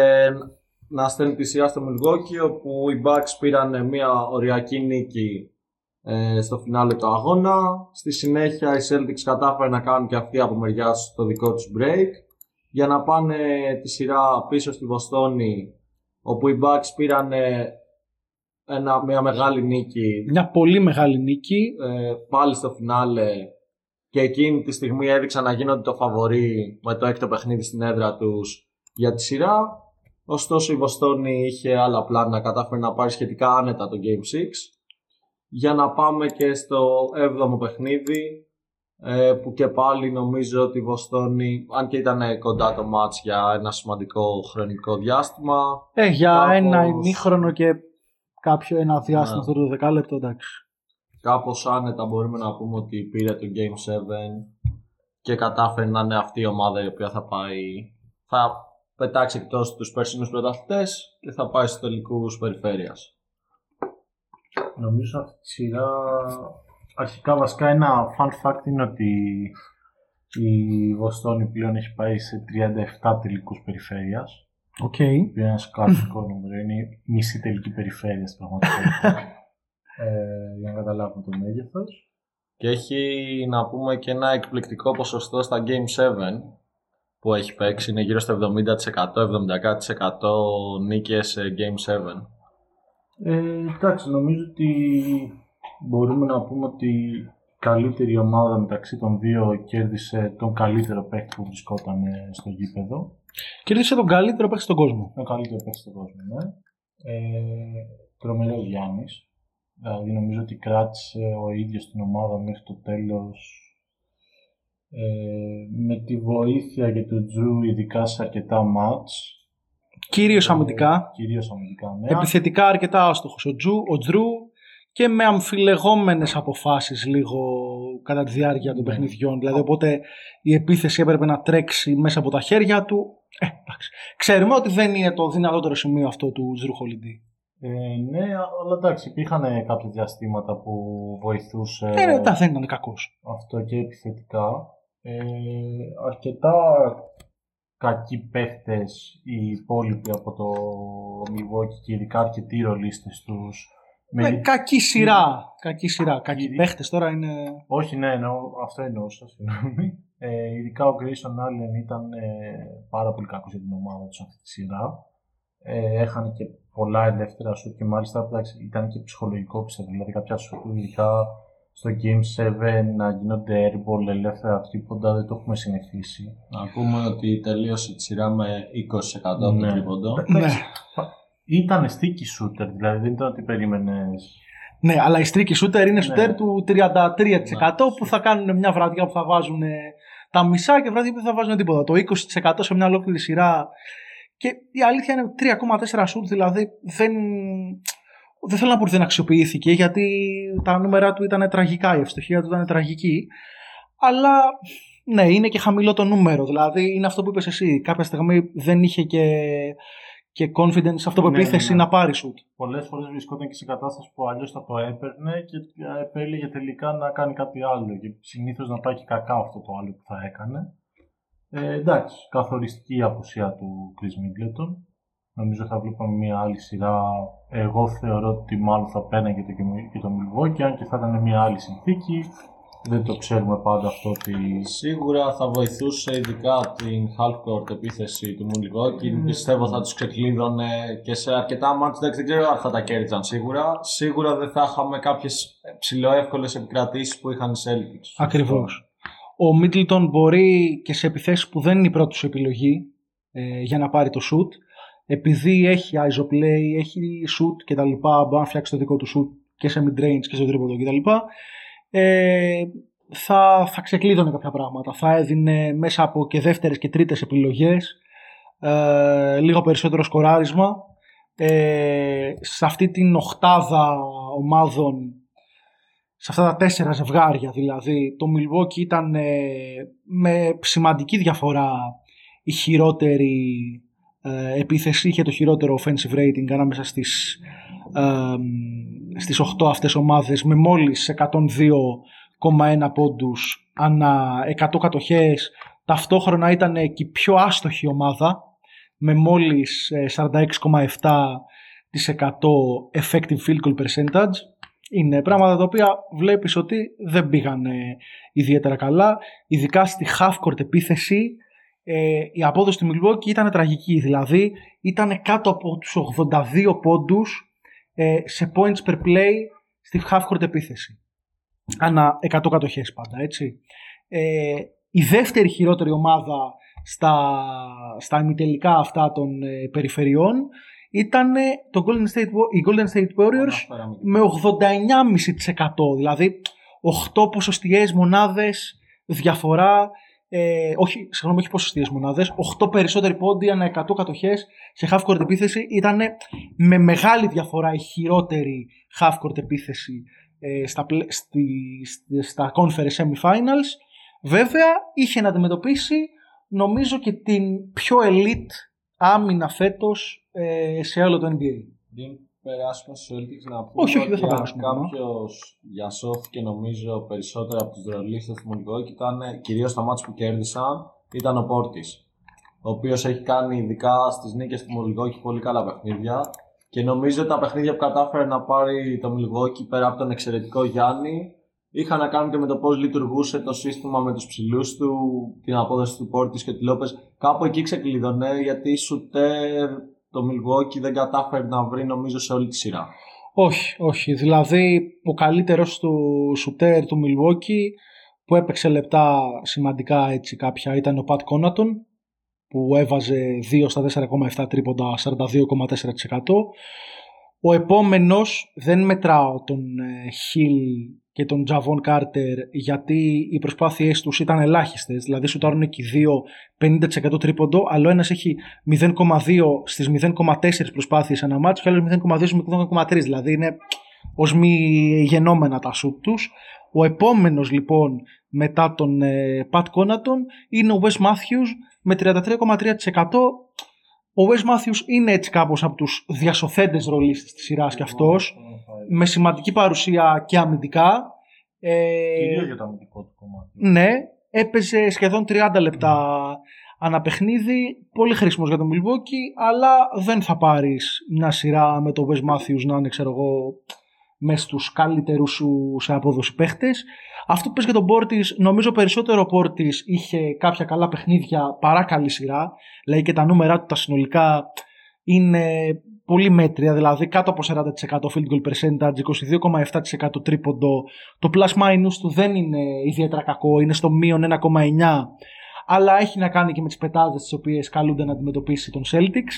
να στέλνει τη σειρά στο Milwaukee όπου οι Bucks πήραν μια οριακή νίκη ε, στο φινάλε του αγώνα. Στη συνέχεια οι Celtics κατάφεραν να κάνουν και αυτοί από μεριά τους το δικό τους break για να πάνε τη σειρά πίσω στη Βοστόνη όπου οι Bucks πήραν ένα, μια μεγάλη νίκη Μια πολύ μεγάλη νίκη. ε, πάλι στο φινάλε και εκείνη τη στιγμή έδειξαν να γίνονται το φαβορή με το έκτο παιχνίδι στην έδρα τους για τη σειρά. Ωστόσο η Βοστόνη είχε άλλα πλάνα, κατάφερε να πάρει σχετικά άνετα το Game 6. Για να πάμε και στο 7ο παιχνίδι ε, που και πάλι νομίζω ότι η Βοστόνη, αν και ήταν κοντά το μάτς για ένα σημαντικό χρονικό διάστημα, Ε, για Κάπως- ένα ημίχρονο και κάποιο ένα διάστημα Ναι. αυτό το δεκάλεπτο, εντάξει. κάπως άνετα μπορούμε να πούμε ότι πήρε το Game 7 και κατάφερε να είναι αυτή η ομάδα η οποία θα πάει θα πετάξει εκτός τους περσινούς πρωταθλητές και θα πάει στους τελικούς περιφέρειας. Νομίζω αυτή τη σειρά αρχικά βασικά ένα fun fact είναι ότι η Βοστόνη πλέον έχει πάει σε 37 τελικούς περιφέρειας. Οκ. Το οποίο είναι ένα σοκαριστικό νούμερο. Είναι η μισοί τελικοί περιφέρειας στην πραγματικότητα. ε, για να καταλάβουμε το μέγεθος. Και έχει να πούμε και ένα εκπληκτικό ποσοστό στα Game 7 που έχει παίξει. Είναι γύρω στο 70%, 70% νίκες σε Game 7. Ε, εντάξει, νομίζω ότι μπορούμε να πούμε ότι η καλύτερη ομάδα μεταξύ των δύο κέρδισε τον καλύτερο παίκτη που βρισκόταν ε, στο γήπεδο. Κέρδισε τον καλύτερο παίκτη στον κόσμο. Τον καλύτερο παίκτη στον κόσμο, ναι. Ε, τρομερός Γιάννης. Δηλαδή νομίζω ότι κράτησε ο ίδιος την ομάδα μέχρι το τέλος ε, με τη βοήθεια και του Τζρου ειδικά σε αρκετά μάτς. Κυρίως αμυντικά. Κυρίως αμυντικά, ναι. Επιθετικά αρκετά άστοχος ο, Τζου, ο Τζρου και με αμφιλεγόμενες αποφάσεις λίγο κατά τη διάρκεια των Ναι. παιχνιδιών. Δηλαδή οπότε η επίθεση έπρεπε να τρέξει μέσα από τα χέρια του. Ε, εντάξει. Ξέρουμε ότι δεν είναι το δυνατότερο σημείο αυτό του Τζρου Χολιντή. Ε, ναι, αλλά εντάξει, υπήρχαν κάποια διαστήματα που βοηθούσε Ε, ναι, τα δεν ήταν κακός. αυτό και επιθετικά. Ε, αρκετά κακοί παίχτες οι υπόλοιποι από το Milwaukee και ειδικά αρκετοί ρολίστες τους. Με- Ναι, κακή σειρά. Κακή σειρά. Κακοί Ήδη- παίχτες τώρα είναι... Όχι, ναι, εννοώ, αυτό εννοούσα, συγγνώμη. Ε, ειδικά ο Grayson Allen ήταν ε, πάρα πολύ κακός για την ομάδα τους αυτή τη σειρά. Ε, έχανε και πολλά ελεύθερα σουτ και μάλιστα εντάξει, ήταν και ψυχολογικό πιστεύω. Δηλαδή κάποια σουτ του, ειδικά στο Game 7 να γίνονται airball ελεύθερα τρίποντα δεν το έχουμε συνηθίσει. Να πούμε ότι τελείωσε τη σειρά με 20% από το Ναι. τρίποντο. Ναι. Ήταν sticky shooter, δηλαδή δεν ήταν ότι περίμενες. Ναι, αλλά η στρίκη σούτερ είναι σούτερ Ναι. του 33% που θα κάνουν μια βραδιά που θα βάζουν ε, τα μισά και βραδιά που δεν θα βάζουν τίποτα. Το 20% σε μια ολόκληρη σειρά. Και η αλήθεια είναι 3,4 σουτ, δηλαδή δεν, δεν θέλω να πω ότι δεν αξιοποιήθηκε γιατί τα νούμερα του ήταν τραγικά, η ευστοχία του ήταν τραγική. Αλλά ναι, είναι και χαμηλό το νούμερο. Δηλαδή είναι αυτό που είπες εσύ. Κάποια στιγμή δεν είχε και, και confidence, αυτοπεποίθηση Ναι, ναι. να πάρει σουτ. Πολλές φορές βρισκόταν και σε κατάσταση που αλλιώς θα το έπαιρνε και ε, επέλεγε τελικά να κάνει κάτι άλλο. Και συνήθως να πάει και κακά αυτό το άλλο που θα έκανε. Ε, εντάξει, καθοριστική η απουσία του Chris Middleton. Νομίζω θα βλέπαμε μια άλλη σειρά. Εγώ θεωρώ ότι μάλλον θα πέρναγε και το, και το Milwaukee, αν και θα ήταν μια άλλη συνθήκη. Δεν το ξέρουμε πάντα αυτό ότι. Σίγουρα θα βοηθούσε ειδικά την half-court επίθεση του Milwaukee. Πιστεύω θα τους ξεκλείδωνε και σε αρκετά μάτς. Δεν ξέρω αν θα τα κέρδιζαν σίγουρα. Σίγουρα δεν θα είχαμε κάποιες ψηλοεύκολες επικρατήσεις που είχαν οι Celtics. Ακριβώς. Ο Μίτλτον μπορεί και σε επιθέσεις που δεν είναι η πρώτη σου επιλογή ε, για να πάρει το shoot. Επειδή έχει isoplay, έχει shoot και τα λοιπά, μπορεί να φτιάξει το δικό του shoot και σε mid-range και σε τρίποντο και τα λοιπά. Ε, θα, θα ξεκλείδωνε κάποια πράγματα. Θα έδινε μέσα από και δεύτερες και τρίτες επιλογές ε, λίγο περισσότερο σκοράρισμα. Ε, σε αυτή την οχτάδα ομάδων σε αυτά τα τέσσερα ζευγάρια δηλαδή το Milwaukee ήταν ε, με σημαντική διαφορά η χειρότερη ε, επίθεση είχε το χειρότερο offensive rating ανάμεσα στις, ε, στις 8 αυτές ομάδες με μόλις 102,1 πόντους ανά 100 κατοχές ταυτόχρονα ήταν και η πιο άστοχη ομάδα με μόλις ε, 46,7% effective field goal percentage είναι πράγματα τα οποία βλέπεις ότι δεν πήγαν ε, ιδιαίτερα καλά. Ειδικά στη half-court επίθεση ε, η απόδοση του Milwaukee ήταν τραγική. Δηλαδή ήταν κάτω από τους 82 πόντους ε, σε points per play στη half-court επίθεση. Ανά 100 κατοχές πάντα, έτσι. Ε, η δεύτερη χειρότερη ομάδα στα, στα ημιτελικά αυτά των ε, περιφερειών ήταν το Golden State, Wa- οι Golden State Warriors με 89,5% δηλαδή 8 ποσοστιαίες μονάδες διαφορά ε, όχι, συγγνώμη, όχι ποσοστιαίες μονάδες. 8 περισσότεροι πόντοι ανά 100 κατοχές σε half-court επίθεση. Ήταν με μεγάλη διαφορά η χειρότερη half-court επίθεση ε, στα, πλε- στη, στη- στα conference semi-finals. Βέβαια είχε να αντιμετωπίσει νομίζω και την πιο elite άμυνα φέτος ε, σε όλο το NBA Πριν περάσουμε στους Celtics να πούμε Όχι, όχι, δεν ότι θα αν περάσουμε ακόμα. κάποιος διασώθηκε νομίζω περισσότερο από τους ρολίστες του Milwaukee ήταν ε, κυρίως στα μάτια που κέρδισαν ήταν ο Πόρτης ο οποίος έχει κάνει ειδικά στις νίκες του Milwaukee πολύ καλά παιχνίδια Και νομίζω τα παιχνίδια που κατάφερε να πάρει το Milwaukee πέρα από τον εξαιρετικό Γιάννη είχαν να κάνουν και με το πώς λειτουργούσε το σύστημα με τους ψηλούς του, την απόδοση του Πόρτη και του Λόπες. Κάπου εκεί ξεκλείδωνε γιατί η Σουτέρ το Milwaukee δεν κατάφερε να βρει νομίζω σε όλη τη σειρά. Όχι, όχι. Δηλαδή ο καλύτερος του Σουτέρ του Milwaukee που έπαιξε λεπτά σημαντικά έτσι κάποια ήταν ο Πατ Κόνατον που έβαζε 2 στα 4,7 τρίποντα 42,4%. Ο επόμενος δεν μετράω τον Χιλ και τον Τζαβόν Κάρτερ γιατί οι προσπάθειές τους ήταν ελάχιστες. Δηλαδή σουτάρουν και οι δύο 50% τρίποντο, αλλά ο ένας έχει 0,2 στις 0,4 προσπάθειες ένα μάτσο και άλλος 0,2 στις 0,3. Δηλαδή είναι ως μη γενόμενα τα σουτ τους. Ο επόμενος λοιπόν μετά τον ε, Pat Conaton είναι ο Wes Matthews με 33,3%. Ο Wes Matthews είναι έτσι κάπως από τους διασωθέντες ρολίστες της σειράς και αυτός με σημαντική παρουσία και αμυντικά. Ε, Κυρίως για το αμυντικό του κομμάτι. Ναι, έπαιζε σχεδόν 30 λεπτά ανά παιχνίδι, πολύ χρήσιμος για τον Milwaukee, αλλά δεν θα πάρεις μια σειρά με τον Wes Matthews να είναι, ξέρω εγώ, μέσα στους καλύτερους σου σε απόδοση παίχτες. Αυτό που πες για τον Πόρτις, νομίζω περισσότερο ο Πόρτις είχε κάποια καλά παιχνίδια παρά καλή σειρά. Λέει και τα νούμερα του τα συνολικά είναι πολύ μέτρια, δηλαδή κάτω από 40% field goal percentage, 22,7% τρίποντο. Το plus minus του δεν είναι ιδιαίτερα κακό, είναι στο μείον 1,9 αλλά έχει να κάνει και με τις πετάδες τις οποίες καλούνται να αντιμετωπίσει τον Celtics.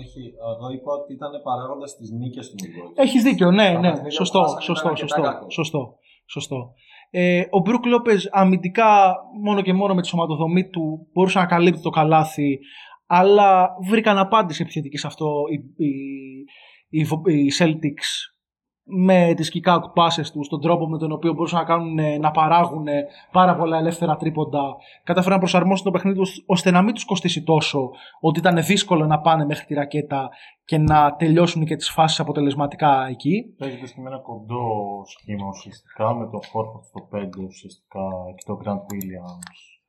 Όχι, εγώ είπα ότι ήταν παράγοντας της νίκης του Milwaukee. Έχεις δίκιο, ναι, ναι. Σωστό, σωστό, σωστό, σωστό, σωστό. Ε, ο Μπρουκ Λόπε αμυντικά μόνο και μόνο με τη σωματοδομή του μπορούσε να καλύπτει το καλάθι, αλλά βρήκαν απάντηση επιθετική σε αυτό οι, οι, οι Celtics με τις kick out passes τους, τον τρόπο με τον οποίο μπορούσαν να, κάνουν, να παράγουν πάρα πολλά ελεύθερα τρίποντα, κατάφεραν να προσαρμόσουν το παιχνίδι τους ώστε να μην τους κοστίσει τόσο, ότι ήταν δύσκολο να πάνε μέχρι τη ρακέτα και να τελειώσουν και τις φάσεις αποτελεσματικά εκεί. Παίζεται και με ένα κοντό σχήμα ουσιαστικά, με το Horford στο 5 ουσιαστικά και το Grant Williams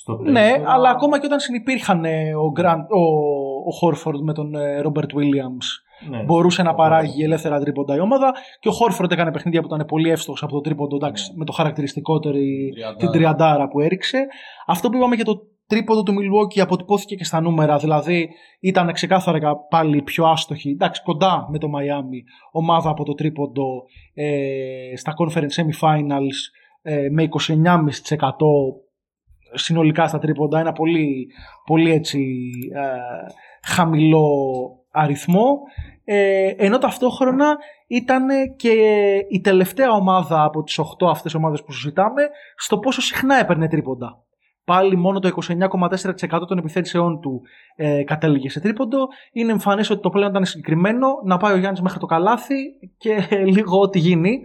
στο 4. Ναι, αλλά ακόμα και όταν συνεπήρχαν ο, Grant, ο, ο Horford με τον Robert Williams ναι, μπορούσε να παράγει ελεύθερα τρίποντα η ομάδα. Και ο Χόρφορντ έκανε παιχνίδια που ήταν πολύ εύστοχος από το τρίποντο, εντάξει, ναι. με το χαρακτηριστικότερο την τριαντάρα που έριξε. Αυτό που είπαμε για το τρίποντο του Milwaukee αποτυπώθηκε και στα νούμερα. Δηλαδή ήταν ξεκάθαρα πάλι πιο άστοχη, εντάξει, κοντά με το Miami, ομάδα από το τρίποντο ε, στα conference semifinals ε, με 29,5% συνολικά στα τρίποντα. Ένα πολύ, πολύ έτσι ε, χαμηλό αριθμό ε, ενώ ταυτόχρονα ήταν και η τελευταία ομάδα από τις 8 αυτές ομάδες που συζητάμε στο πόσο συχνά έπαιρνε τρίποντα. Πάλι μόνο το 29,4% των επιθέσεών του ε, κατέληγε σε τρίποντο. Είναι εμφανές ότι το πλέον ήταν συγκεκριμένο να πάει ο Γιάννης μέχρι το καλάθι και λίγο ό,τι γίνει.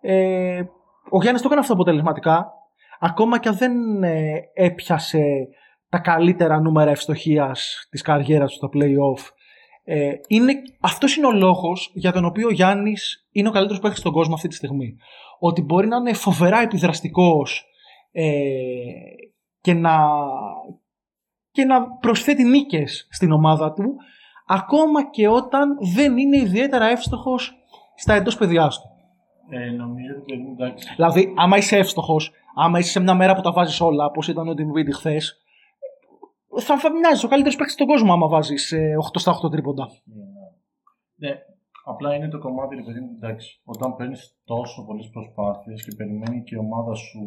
Ε, ο Γιάννης το έκανε αυτό αποτελεσματικά. Ακόμα και αν δεν ε, έπιασε τα καλύτερα νούμερα ευστοχίας της καριέρας του στο play-off ε, είναι, αυτός είναι ο λόγος για τον οποίο ο Γιάννης είναι ο καλύτερος παίκτης στον κόσμο αυτή τη στιγμή. Ότι μπορεί να είναι φοβερά επιδραστικός ε, και, να, και να προσθέτει νίκες στην ομάδα του ακόμα και όταν δεν είναι ιδιαίτερα εύστοχος στα εντός παιδιάς του. Ε, νομίζω ότι εντάξει. Δηλαδή, άμα είσαι εύστοχος, άμα είσαι σε μια μέρα που τα βάζεις όλα, όπως ήταν ο Dinwiddie χθες, θα, θα μοιάζει ο καλύτερος παίκτης στον κόσμο άμα βάζεις 8 στα 8 τρίποντα. Ναι, απλά είναι το κομμάτι, ρε παιδί μου, εντάξει. Όταν παίρνεις τόσο πολλές προσπάθειες και περιμένει και η ομάδα σου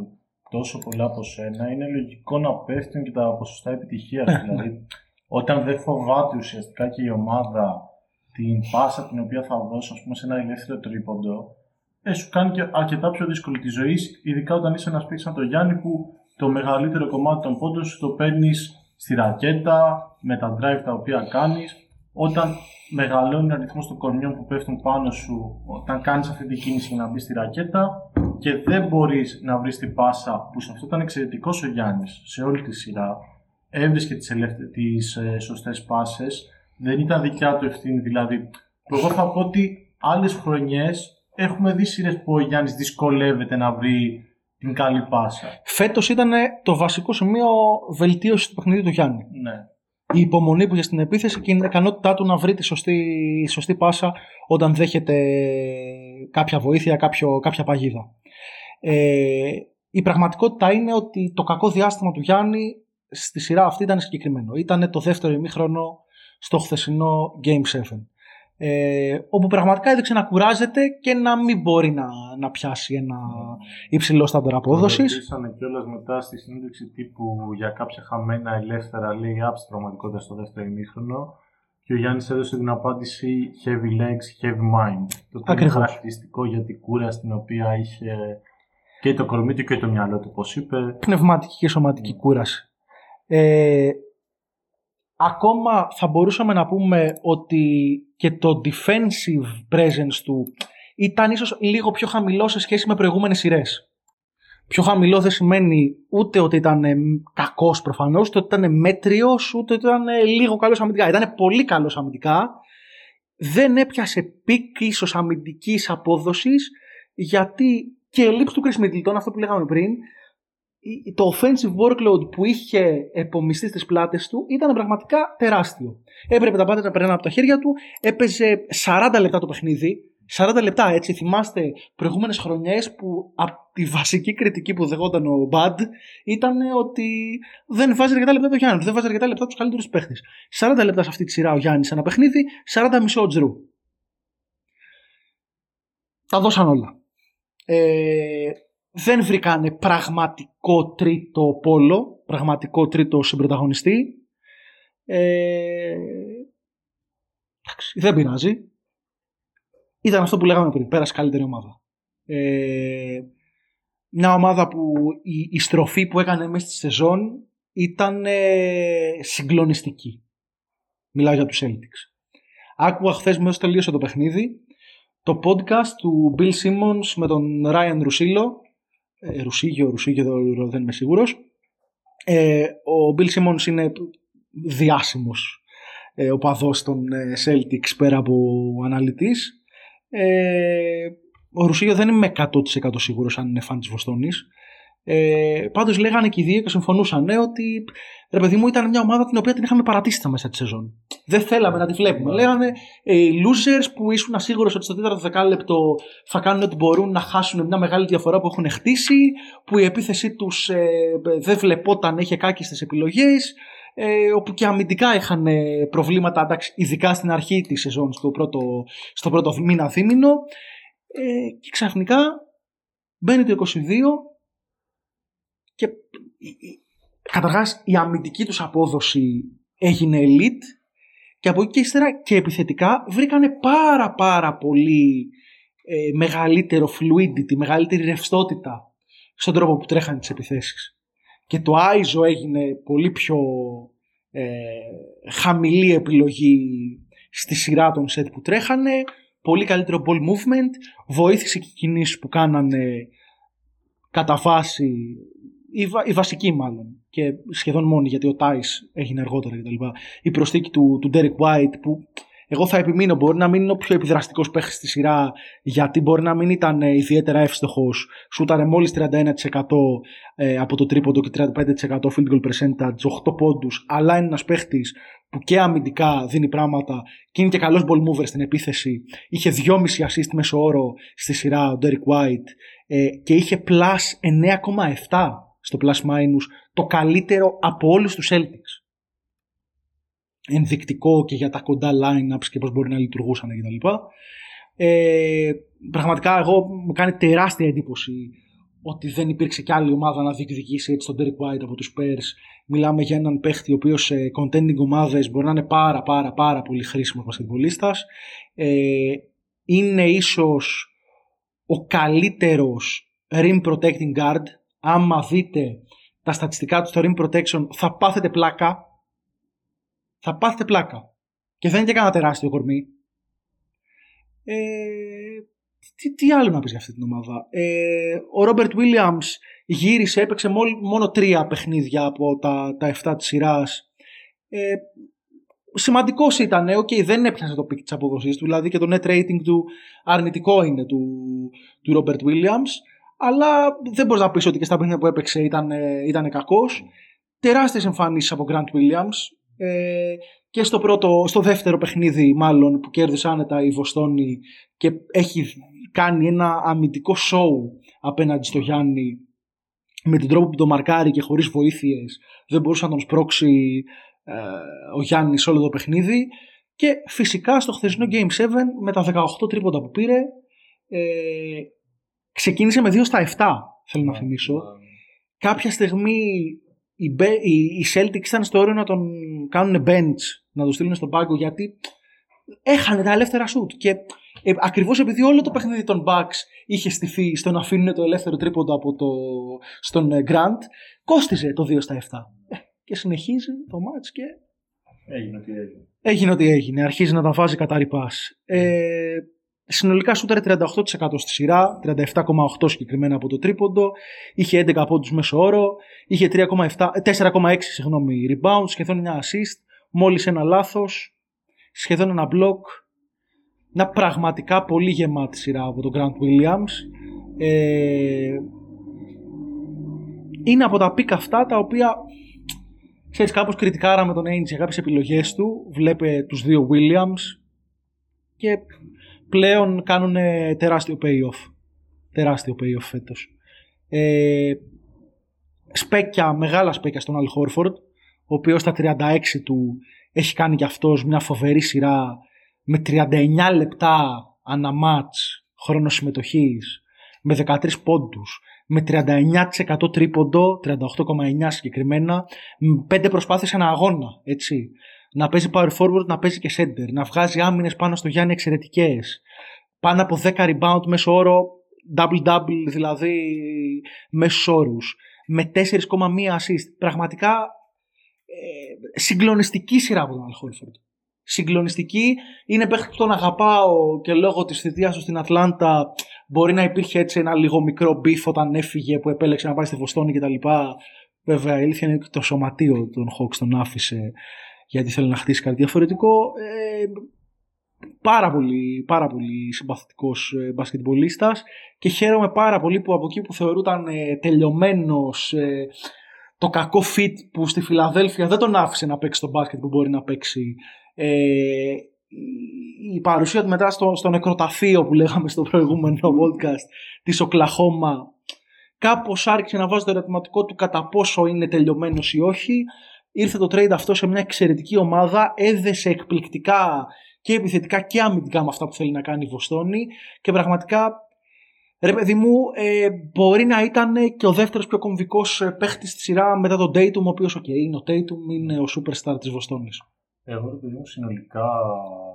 τόσο πολλά από σένα, είναι λογικό να πέφτουν και τα ποσοστά επιτυχίας. Ναι, δηλαδή, ναι. όταν δεν φοβάται ουσιαστικά και η ομάδα την πάσα την οποία θα δώσει, ας πούμε, σε ένα ελεύθερο τρίποντο, ε, σου κάνει και αρκετά πιο δύσκολη τη ζωή, ειδικά όταν είσαι ένας παίκτης σαν τον Γιάννη που το μεγαλύτερο κομμάτι των πόντων σου το παίρνεις στη ρακέτα, με τα drive τα οποία κάνεις, όταν μεγαλώνει ο αριθμός των κορμιών που πέφτουν πάνω σου, όταν κάνεις αυτή την κίνηση για να μπεις στη ρακέτα και δεν μπορείς να βρεις την πάσα που σε αυτό ήταν εξαιρετικός ο Γιάννης σε όλη τη σειρά, έβρισκε τις, ελεύθε, τις ε, σωστές πάσες, δεν ήταν δικιά του ευθύνη δηλαδή. Εγώ θα πω ότι άλλες χρονιές έχουμε δει σειρές που ο Γιάννης δυσκολεύεται να βρει την καλή πάσα. Φέτος ήταν το βασικό σημείο βελτίωσης του παιχνιδιού του Γιάννη. Ναι. η υπομονή που είχε στην επίθεση και η ικανότητά του να βρει τη σωστή, σωστή πάσα όταν δέχεται κάποια βοήθεια, κάποιο, κάποια παγίδα. Ε, η πραγματικότητα είναι ότι το κακό διάστημα του Γιάννη στη σειρά αυτή ήταν συγκεκριμένο. Ήταν το δεύτερο ημίχρονο στο χθεσινό Game 7. Ε, όπου πραγματικά έδειξε να κουράζεται και να μην μπορεί να, να πιάσει ένα υψηλό στάνταρ απόδοσης. Ρωτήσανε κιόλας μετά στη συνέντευξη τύπου για κάποια χαμένα ελεύθερα λέει στην πραγματικότητα στο δεύτερο ημίχρονο. Και ο Γιάννης έδωσε την απάντηση heavy legs, heavy mind. Το οποίο είναι χαρακτηριστικό για την κούρα την οποία είχε και το κορμί του και το μυαλό του, όπως είπε. Πνευματική και σωματική κούραση. Ε, ακόμα θα μπορούσαμε να πούμε ότι και το defensive presence του ήταν ίσως λίγο πιο χαμηλό σε σχέση με προηγούμενες σειρές. Πιο χαμηλό δεν σημαίνει ούτε ότι ήταν κακός προφανώς, ούτε ότι ήταν μέτριος, ούτε ότι ήταν λίγο καλός αμυντικά. Ήταν πολύ καλός αμυντικά. Δεν έπιασε peak ίσως αμυντικής απόδοσης, γιατί και η έλλειψη του Chris αυτό που λέγαμε πριν, το offensive workload που είχε επωμιστεί στις πλάτες του ήταν πραγματικά τεράστιο. Έπρεπε τα πάντα να περνάνε από τα χέρια του. Έπαιζε 40 λεπτά το παιχνίδι. 40 λεπτά έτσι. Θυμάστε προηγούμενες χρονιές που από τη βασική κριτική που δεχόταν ο Bud ήταν ότι δεν βάζει αρκετά λεπτά το Γιάννη, δεν βάζει αρκετά λεπτά τους καλύτερους παίχτες. 40 λεπτά σε αυτή τη σειρά ο Γιάννης ένα παιχνίδι, 40 μισό τζρου. Τα δώσαν όλα. Ε, δεν βρήκανε πραγματικό τρίτο πόλο, πραγματικό τρίτο συμπροταγωνιστή. Ε, εντάξει, δεν πειράζει. Ήταν αυτό που λέγαμε πριν, πέρασε καλύτερη ομάδα. Ε, μια ομάδα που η, η στροφή που έκανε μέσα στη σεζόν ήταν ε, συγκλονιστική. Μιλάω για τους Celtics. Άκουγα χθες μέσα τελείωσε το παιχνίδι το podcast του Bill Simmons με τον Ryan Russillo ε, Ρουσίγιο, Ρουσίγιο δεν είμαι σίγουρος. Ε, ο Bill Simmons είναι διάσημος ε, οπαδός των ε, Celtics πέρα από αναλυτής. Ε, ο Ρουσίγιο δεν είμαι 100% σίγουρος αν είναι φαν της Βοστόνης. Ε, Πάντως λέγανε και οι δύο και συμφωνούσαν ναι, ότι ρε παιδί μου ήταν μια ομάδα την οποία την είχαμε παρατήσει στα μέσα της σεζόν. Δεν θέλαμε να τη βλέπουμε. Λέγανε ε, οι losers που ήσουν ασίγουροι ότι στο τέταρτο δεκάλεπτο θα κάνουν ό,τι μπορούν να χάσουν μια μεγάλη διαφορά που έχουν χτίσει, που η επίθεσή τους ε, δεν βλεπόταν, είχε κάκιστες επιλογές, ε, όπου και αμυντικά είχαν ε, προβλήματα, εντάξει, ειδικά στην αρχή της σεζόν, στο πρώτο, στο πρώτο μήνα θύμηνο. Ε, και ξαφνικά μπαίνει το 22 και καταρχάς η αμυντική τους απόδοση έγινε elite και από εκεί και ύστερα και επιθετικά βρήκανε πάρα πάρα πολύ ε, μεγαλύτερο fluidity, μεγαλύτερη ρευστότητα στον τρόπο που τρέχανε τις επιθέσεις. Και το ISO έγινε πολύ πιο ε, χαμηλή επιλογή στη σειρά των set που τρέχανε, πολύ καλύτερο ball movement, βοήθησε και οι κινήσεις που κάνανε κατά βάση η, η βασική μάλλον και σχεδόν μόνη γιατί ο Τάις έγινε αργότερα κτλ. Η προσθήκη του, του Derek White που εγώ θα επιμείνω μπορεί να μην είναι ο πιο επιδραστικός παίχτης στη σειρά γιατί μπορεί να μην ήταν ε, ιδιαίτερα εύστοχος. Σούταρε μόλις 31% ε, από το τρίποντο και 35% field goal percentage 8 πόντους. Αλλά είναι ένας παίχτης που και αμυντικά δίνει πράγματα και είναι και καλός ball mover στην επίθεση. Είχε 2,5 assist μέσω όρο στη σειρά ο Derek White ε, και είχε plus 9,7 στο plus minus το καλύτερο από όλους τους Celtics. Ενδεικτικό και για τα κοντά lineups και πώς μπορεί να λειτουργούσαν κτλ. Ε, πραγματικά εγώ μου κάνει τεράστια εντύπωση ότι δεν υπήρξε κι άλλη ομάδα να διεκδικήσει έτσι τον Derek White από τους Spurs. Μιλάμε για έναν παίχτη ο οποίος σε contending ομάδες μπορεί να είναι πάρα πάρα πάρα πολύ χρήσιμος μπασκετμπολίστας. Ε, είναι ίσως ο καλύτερος rim protecting guard άμα δείτε τα στατιστικά του στο rim protection θα πάθετε πλάκα. Θα πάθετε πλάκα. Και δεν είναι και κανένα τεράστιο κορμί. Ε, τι, τι άλλο να πεις για αυτή την ομάδα; Ε, ο Ρόμπερτ Williams γύρισε, έπαιξε μόνο τρία παιχνίδια από τα, τα 7 της σειράς. Ε, Σημαντικός ήταν, okay, δεν έπιασε το peak της απόδοσής του, δηλαδή και το net rating του αρνητικό είναι του, του Robert Williams αλλά δεν μπορείς να πεις ότι και στα παιχνίδια που έπαιξε ήταν, ήταν κακός. Τεράστιες εμφανίσεις από Grant Williams. Ε, και στο, πρώτο, στο δεύτερο παιχνίδι μάλλον που κέρδισε άνετα η Βοστόνη και έχει κάνει ένα αμυντικό σοου απέναντι στο Γιάννη με τον τρόπο που τον μαρκάρει και χωρίς βοήθειες δεν μπορούσε να τον σπρώξει ε, ο Γιάννης όλο το παιχνίδι και φυσικά στο χθεσινό Game 7 με τα 18 τρίποτα που πήρε ε, ξεκίνησε με 2 στα 7 θέλω να ναι, θυμίσω. Ναι. Κάποια στιγμή οι, οι Celtics ήταν στο όριο να τον κάνουν bench, να τον στείλουν στον πάγκο γιατί έχανε τα ελεύθερα σουτ και ε, ακριβώς επειδή όλο το παιχνίδι των Bucks είχε στηθεί στο να αφήνουν το ελεύθερο τρίποντο από το, στον ε, Grant, κόστιζε το 2 στα 7. Ε, και συνεχίζει το match και... Έγινε ό,τι έγινε. Έγινε ό,τι έγινε. Αρχίζει να τα βάζει κατά ρηπάς. Ε, συνολικά σούταρε 38% στη σειρά, 37,8% συγκεκριμένα από το τρίποντο, είχε 11 πόντους μέσω όρο, είχε 4,6 συγγνώμη, rebound, σχεδόν 9 assist, μόλις ένα λάθος, σχεδόν ένα block, μια πραγματικά πολύ γεμάτη σειρά από τον Grant Williams. Ε, είναι από τα πίκα αυτά τα οποία ξέρεις κάπως κριτικάρα με τον Ainge για κάποιες επιλογές του. Βλέπε τους δύο Williams και πλέον κάνουν τεράστιο payoff. Τεράστιο payoff φέτος. Ε, σπέκια, μεγάλα σπέκια στον Al Horford, ο οποίος στα 36 του έχει κάνει και αυτός μια φοβερή σειρά με 39 λεπτά αναμάτς χρόνος συμμετοχής, με 13 πόντους, με 39% τρίποντο, 38,9 συγκεκριμένα, με 5 προσπάθειες ανά αγώνα, έτσι. Να παίζει power forward, να παίζει και center, να βγάζει άμυνες πάνω στο Γιάννη εξαιρετικές, πάνω από 10 rebound μέσο όρο, double-double δηλαδή μέσους όρους, με 4,1 assist. Πραγματικά ε, συγκλονιστική σειρά από τον Al συγκλονιστική. Είναι παίχτη που τον αγαπάω και λόγω της θητείας του στην Ατλάντα μπορεί να υπήρχε έτσι ένα λίγο μικρό beef όταν έφυγε που επέλεξε να πάει στη Βοστόνη κτλ. Βέβαια, η αλήθεια είναι ότι το σωματείο των Hawks τον άφησε γιατί θέλει να χτίσει κάτι διαφορετικό. Ε, πάρα πολύ, πάρα πολύ συμπαθητικός ε, μπασκετμπολίστας και χαίρομαι πάρα πολύ που από εκεί που θεωρούταν ε, τελειωμένος ε, το κακό fit που στη Φιλαδέλφια δεν τον άφησε να παίξει το μπάσκετ που μπορεί να παίξει ε, η παρουσία του μετά στο, στο νεκροταφείο που λέγαμε στο προηγούμενο podcast της Οκλαχώμα κάπως άρχισε να βάζει το ερωτηματικό του κατά πόσο είναι τελειωμένος ή όχι. Ήρθε το trade αυτό σε μια εξαιρετική ομάδα, έδεσε εκπληκτικά και επιθετικά και αμυντικά με αυτά που θέλει να κάνει η Βοστόνη και πραγματικά Ρε παιδί μου, ε, μπορεί να ήταν και ο δεύτερος πιο κομβικός ε, παίχτης στη σειρά μετά τον Tatum, ο οποίος, ok, okay, είναι ο Tatum, είναι ο superstar της Βοστόνης. Εγώ ρε παιδί μου συνολικά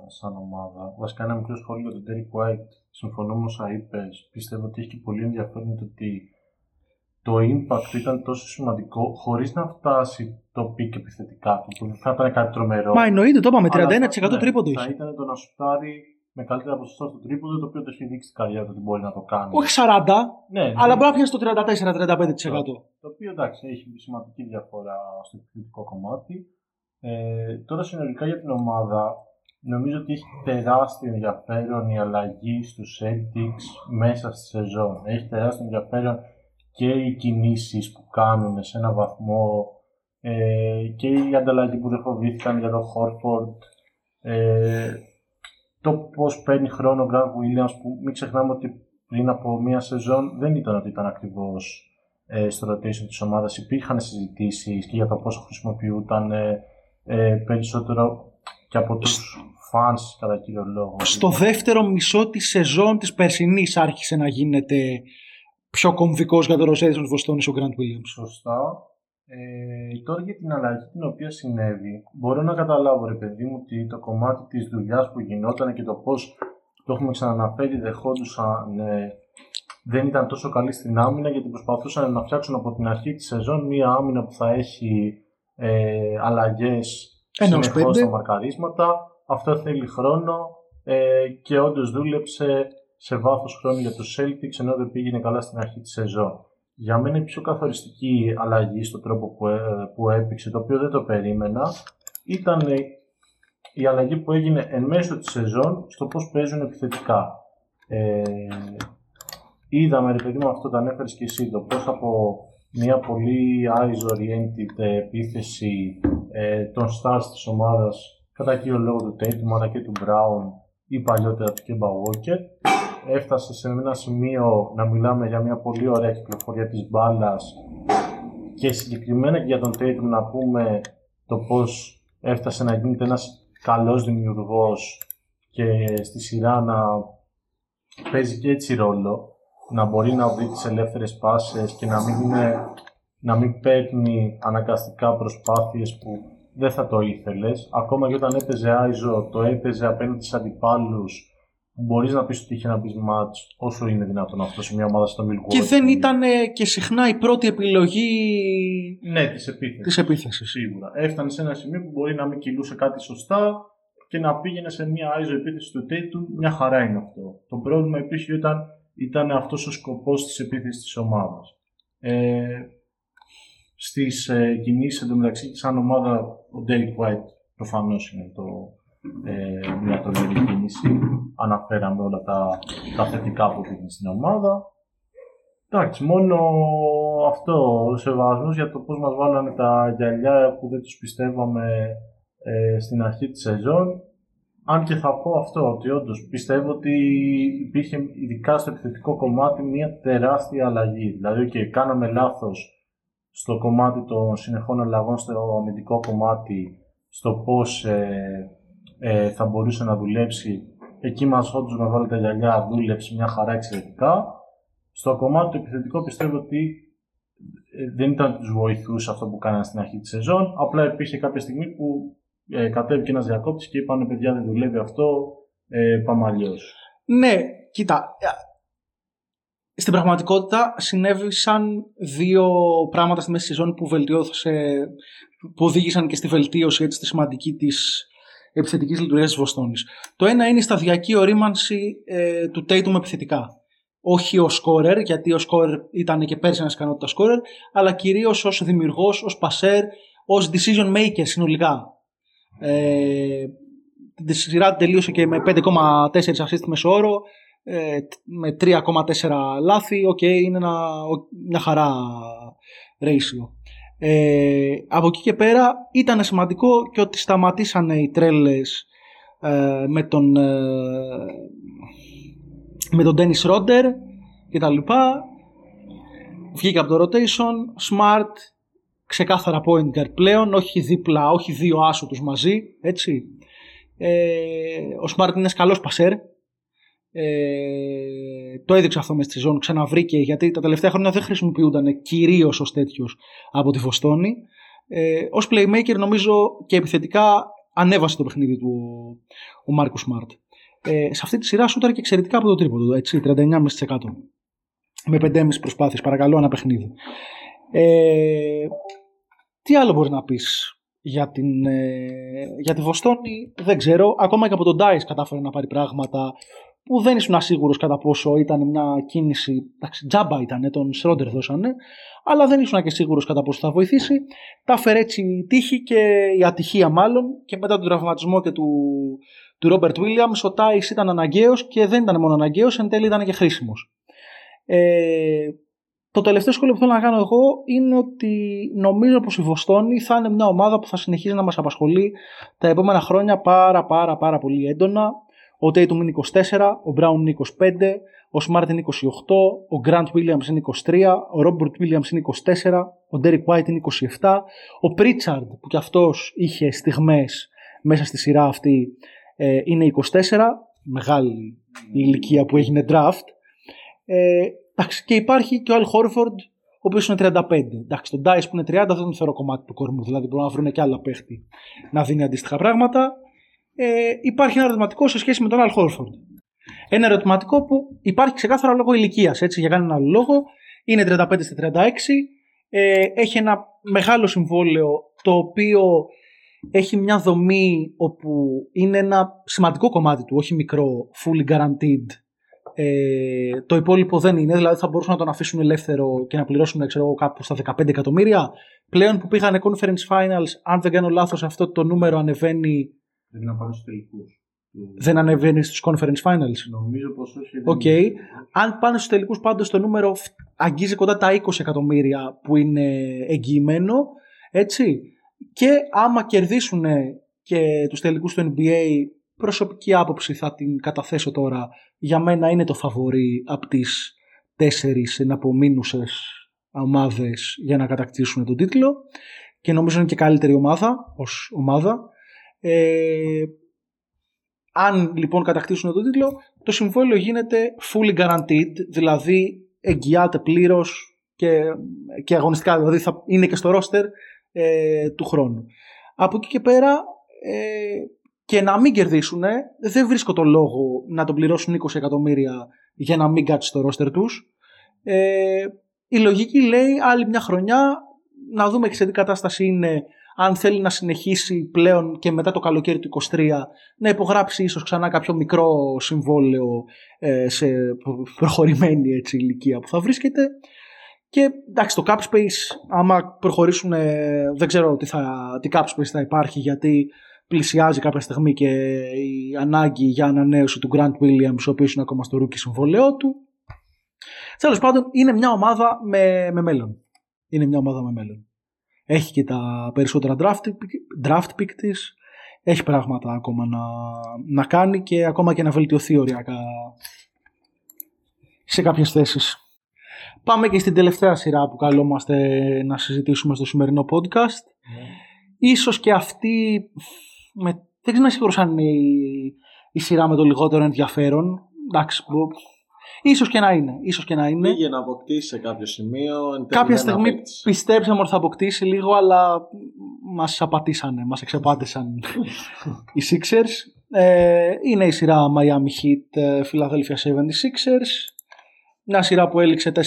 σαν ομάδα, βασικά ένα μικρό σχόλιο για τον Derek White, συμφωνώ με όσα είπες, πιστεύω ότι έχει και πολύ ενδιαφέρον το ότι το impact ήταν τόσο σημαντικό χωρίς να φτάσει το peak επιθετικά του, που θα ήταν κάτι τρομερό. Μα εννοείται, το είπαμε, 31% ναι, τρίποντο Θα ήταν το να σουτάρει με καλύτερα ποσοστά στο τρίποντο, το οποίο το έχει δείξει στην καριέρα του ότι μπορεί να το κάνει. Όχι 40, ναι, ναι. αλλά μπορεί να πιάσει το 34-35%. Το οποίο εντάξει, έχει σημαντική διαφορά στο επιθετικό κομμάτι. Ε, τώρα συνολικά για την ομάδα, νομίζω ότι έχει τεράστιο ενδιαφέρον η αλλαγή στους Celtics μέσα στη σεζόν. Έχει τεράστιο ενδιαφέρον και οι κινήσεις που κάνουν σε ένα βαθμό ε, και η ανταλλαγή που δεν φοβήθηκαν για τον Horford. Ε, το πώς παίρνει χρόνο ο Grant Williams που μην ξεχνάμε ότι πριν από μία σεζόν δεν ήταν ότι ήταν ακριβώς ε, στο rotation της ομάδας. Υπήρχαν συζητήσεις και για το πόσο χρησιμοποιούταν ε, ε, περισσότερο και από τους φανς κατά κύριο λόγο. Στο δεύτερο μισό της σεζόν της περσινής άρχισε να γίνεται πιο κομβικός για το Ροσέδης Βοστόνης ο Γκραντ Williams. Σωστά. Ε, τώρα για την αλλαγή την οποία συνέβη, μπορώ να καταλάβω ρε παιδί μου ότι το κομμάτι της δουλειάς που γινόταν και το πώς το έχουμε ξαναναφέρει δεχόντουσαν ε, δεν ήταν τόσο καλή στην άμυνα γιατί προσπαθούσαν να φτιάξουν από την αρχή της σεζόν μία άμυνα που θα έχει ε, αλλαγές συνεχώς στα μαρκαρίσματα. Αυτό θέλει χρόνο ε, και όντως δούλεψε σε βάθος χρόνου για το Celtics ενώ δεν πήγαινε καλά στην αρχή της σεζόν. Για μένα η πιο καθοριστική αλλαγή στον τρόπο που, ε, που έπαιξε, το οποίο δεν το περίμενα, ήταν η αλλαγή που έγινε εν μέσω της σεζόν στο πώς παίζουν επιθετικά. Ε, είδαμε, ρε παιδί μου, αυτό το ανέφερες και εσύ, το πώς από μια πολύ eyes oriented επίθεση ε, των stars της ομάδας κατά κύριο λόγο του Tatum αλλά και του Brown ή παλιότερα του Kemba Walker. Έφτασε σε ένα σημείο να μιλάμε για μια πολύ ωραία κυκλοφορία της μπάλας και συγκεκριμένα και για τον Tatum να πούμε το πώς έφτασε να γίνεται ένας καλός δημιουργός και στη σειρά να παίζει και έτσι ρόλο να μπορεί να βρει τις ελεύθερες πάσες και να μην, είναι, να μην παίρνει αναγκαστικά προσπάθειες που δεν θα το ήθελες. Ακόμα και όταν έπαιζε Άιζο, το έπαιζε απέναντι σε αντιπάλους Μπορείς να πεις ότι είχε ένα big match όσο είναι δυνατόν αυτό σε μια ομάδα στο Milwaukee. Και δεν ήταν και συχνά η πρώτη επιλογή ναι, της επίθεσης. Της επίθεσης. Σίγουρα. Έφτανε σε ένα σημείο που μπορεί να μην κυλούσε κάτι σωστά και να πήγαινε σε μια άιζο επίθεση του Tatum. Μια χαρά είναι αυτό. Το πρόβλημα επίση ήταν, ήταν αυτός ο σκοπός της επίθεσης της ομάδας. Ε, Στις ε, κινήσεις εντωμεταξύ, σαν ομάδα, ο Derek White προφανώς είναι το, ε, μια τρομερή κίνηση. Αναφέραμε όλα τα, τα θετικά που δείχνει στην ομάδα. Εντάξει, μόνο αυτό ο σεβασμός για το πώς μας βάλανε τα γυαλιά που δεν τους πιστεύαμε ε, στην αρχή της σεζόν. Αν και θα πω αυτό, ότι όντως πιστεύω ότι υπήρχε ειδικά στο επιθετικό κομμάτι μια τεράστια αλλαγή. Δηλαδή, okay, κάναμε λάθος στο κομμάτι των συνεχών αλλαγών στο αμυντικό κομμάτι, στο πώς ε, ε, θα μπορούσε να δουλέψει. Εκεί μας όντως με βάλει τα γυαλιά, δούλεψε μια χαρά εξαιρετικά. Στο κομμάτι του επιθετικό πιστεύω ότι ε, δεν ήταν τους βοηθούσε αυτό που κάνανε στην αρχή της σεζόν. Απλά υπήρχε κάποια στιγμή που ε, κατέβηκε ένας διακόπτης και είπαν: Παιδιά, δεν δουλεύει αυτό. Ε, πάμε αλλιώς. Ναι, κοίτα. Ε, στην πραγματικότητα συνέβησαν δύο πράγματα στη μέση σεζόν που βελτιώθησε, που οδήγησαν και στη βελτίωση έτσι, τη σημαντική της επιθετικής λειτουργίας της Βοστόνης. Το ένα είναι η σταδιακή ωρίμανση ε, του Tatum επιθετικά. Όχι ο σκόρερ, γιατί ο σκόρερ ήταν και πέρσι ένας ικανότατος σκόρερ, αλλά κυρίως ως δημιουργός, ως πασέρ, ως decision maker συνολικά. Ε, τη σειρά τελείωσε και με 5,4 assist μέσο όρο, ε, με 3,4 λάθη. Ok, okay, είναι ένα, μια χαρά ratio. Ε, από εκεί και πέρα ήταν σημαντικό και ότι σταματήσανε οι τρέλες ε, με τον ε, με τον Dennis Rodder και τα λοιπά. Βγήκε από το rotation smart ξεκάθαρα point guard πλέον όχι δίπλα, όχι δύο άσου μαζί έτσι. Ε, ο Smart είναι καλός πασέρ ε, το έδειξε αυτό μες στη σεζόν, ξαναβρήκε γιατί τα τελευταία χρόνια δεν χρησιμοποιούνταν κυρίως ως τέτοιο από τη Βοστόνη. Ε, ως playmaker νομίζω και επιθετικά ανέβασε το παιχνίδι του ο Μάρκο Σμαρτ. Ε, σε αυτή τη σειρά σου και εξαιρετικά από το τρίποδο, έτσι, 39,5%. Με 5,5 προσπάθειες, παρακαλώ, ένα παιχνίδι. Ε, τι άλλο μπορείς να πεις για, την, ε, για τη Βοστόνη, δεν ξέρω. Ακόμα και από τον Dice κατάφερε να πάρει πράγματα που δεν ήσουν ασίγουρος κατά πόσο ήταν μια κίνηση. Εντάξει, τζάμπα ήταν, τον Σρόντερ δώσανε, αλλά δεν ήσουν και σίγουρος κατά πόσο θα βοηθήσει. Τα έφερε έτσι η τύχη και η ατυχία μάλλον και μετά τον τραυματισμό και του, του Ρόμπερτ Βίλιαμ, ο Τάις ήταν αναγκαίος και δεν ήταν μόνο αναγκαίος, εν τέλει ήταν και χρήσιμος. Ε, το τελευταίο σχόλιο που θέλω να κάνω εγώ είναι ότι νομίζω πως η Βοστόνη θα είναι μια ομάδα που θα συνεχίζει να μας απασχολεί τα επόμενα χρόνια πάρα πάρα πάρα πολύ έντονα ο Tatum είναι 24, ο Brown είναι 25, ο Smart είναι 28, ο Grant Williams είναι 23, ο Robert Williams είναι 24, ο Derek White είναι 27, ο Pritchard που κι αυτός είχε στιγμές μέσα στη σειρά αυτή ε, είναι 24, μεγάλη η ηλικία που έγινε draft. Ε, και υπάρχει και ο Al Horford ο οποίος είναι 35. Εντάξει, τον Dice που είναι 30 δεν τον θεωρώ κομμάτι του κορμού, δηλαδή μπορούν να βρουν και άλλα παίχτη να δίνει αντίστοιχα πράγματα ε, υπάρχει ένα ερωτηματικό σε σχέση με τον Αλ Χόρφορντ. Ένα ερωτηματικό που υπάρχει ξεκάθαρα λόγω ηλικίας. Έτσι, για κανέναν άλλο λόγο. Είναι 35 στα 36. Ε, έχει ένα μεγάλο συμβόλαιο το οποίο έχει μια δομή όπου είναι ένα σημαντικό κομμάτι του, όχι μικρό, fully guaranteed. Ε, το υπόλοιπο δεν είναι, δηλαδή θα μπορούσαν να τον αφήσουν ελεύθερο και να πληρώσουν ξέρω, κάπου στα 15 εκατομμύρια. Πλέον που πήγανε conference finals, αν δεν κάνω λάθος αυτό το νούμερο ανεβαίνει Πρέπει να πάνε στου τελικού. Δεν ανεβαίνει στου conference finals. Νομίζω πως όχι. Okay. Αν πάνε στους τελικούς, πάντως το νούμερο αγγίζει κοντά τα 20 εκατομμύρια που είναι εγγυημένο. Έτσι. και άμα κερδίσουν και τους τελικούς του NBA προσωπική άποψη θα την καταθέσω τώρα για μένα είναι το φαβορή από τις τέσσερις εναπομείνουσες ομάδες για να κατακτήσουν τον τίτλο και νομίζω είναι και καλύτερη ομάδα ως ομάδα ε, αν λοιπόν κατακτήσουν τον τίτλο το συμβόλαιο γίνεται fully guaranteed δηλαδή εγγυάται πλήρως και, και αγωνιστικά δηλαδή θα είναι και στο roster ε, του χρόνου από εκεί και πέρα ε, και να μην κερδίσουν, δεν βρίσκω το λόγο να τον πληρώσουν 20 εκατομμύρια για να μην κάτσει στο ρόστερ τους. Ε, η λογική λέει άλλη μια χρονιά να δούμε σε τι κατάσταση είναι αν θέλει να συνεχίσει πλέον και μετά το καλοκαίρι του 23 να υπογράψει ίσως ξανά κάποιο μικρό συμβόλαιο ε, σε προχωρημένη έτσι, ηλικία που θα βρίσκεται και εντάξει το Cap Space άμα προχωρήσουν δεν ξέρω τι, θα, τι Cap Space θα υπάρχει γιατί πλησιάζει κάποια στιγμή και η ανάγκη για ανανέωση του Grant Williams, ο οποίος είναι ακόμα στο rookie συμβόλαιό του. Τέλος πάντων, είναι μια ομάδα με, με μέλλον. Είναι μια ομάδα με μέλλον. Έχει και τα περισσότερα draft, draft pick της. Έχει πράγματα ακόμα να, να κάνει και ακόμα και να βελτιωθεί οριακά σε κάποιες θέσεις. Πάμε και στην τελευταία σειρά που καλόμαστε να συζητήσουμε στο σημερινό podcast. Ναι. Ίσως και αυτή με, δεν ξέρω σίγουρο αν είναι η, η, σειρά με το λιγότερο ενδιαφέρον. Εντάξει, που, ίσως και να είναι. Ίσως και να είναι. Πήγε να αποκτήσει σε κάποιο σημείο. Κάποια στιγμή πιστέψαμε ότι θα αποκτήσει λίγο, αλλά μας απατήσανε, μας εξεπάτησαν οι Sixers. Ε, είναι η σειρά Miami Heat ε, Philadelphia 76ers. Μια σειρά που έληξε 4-2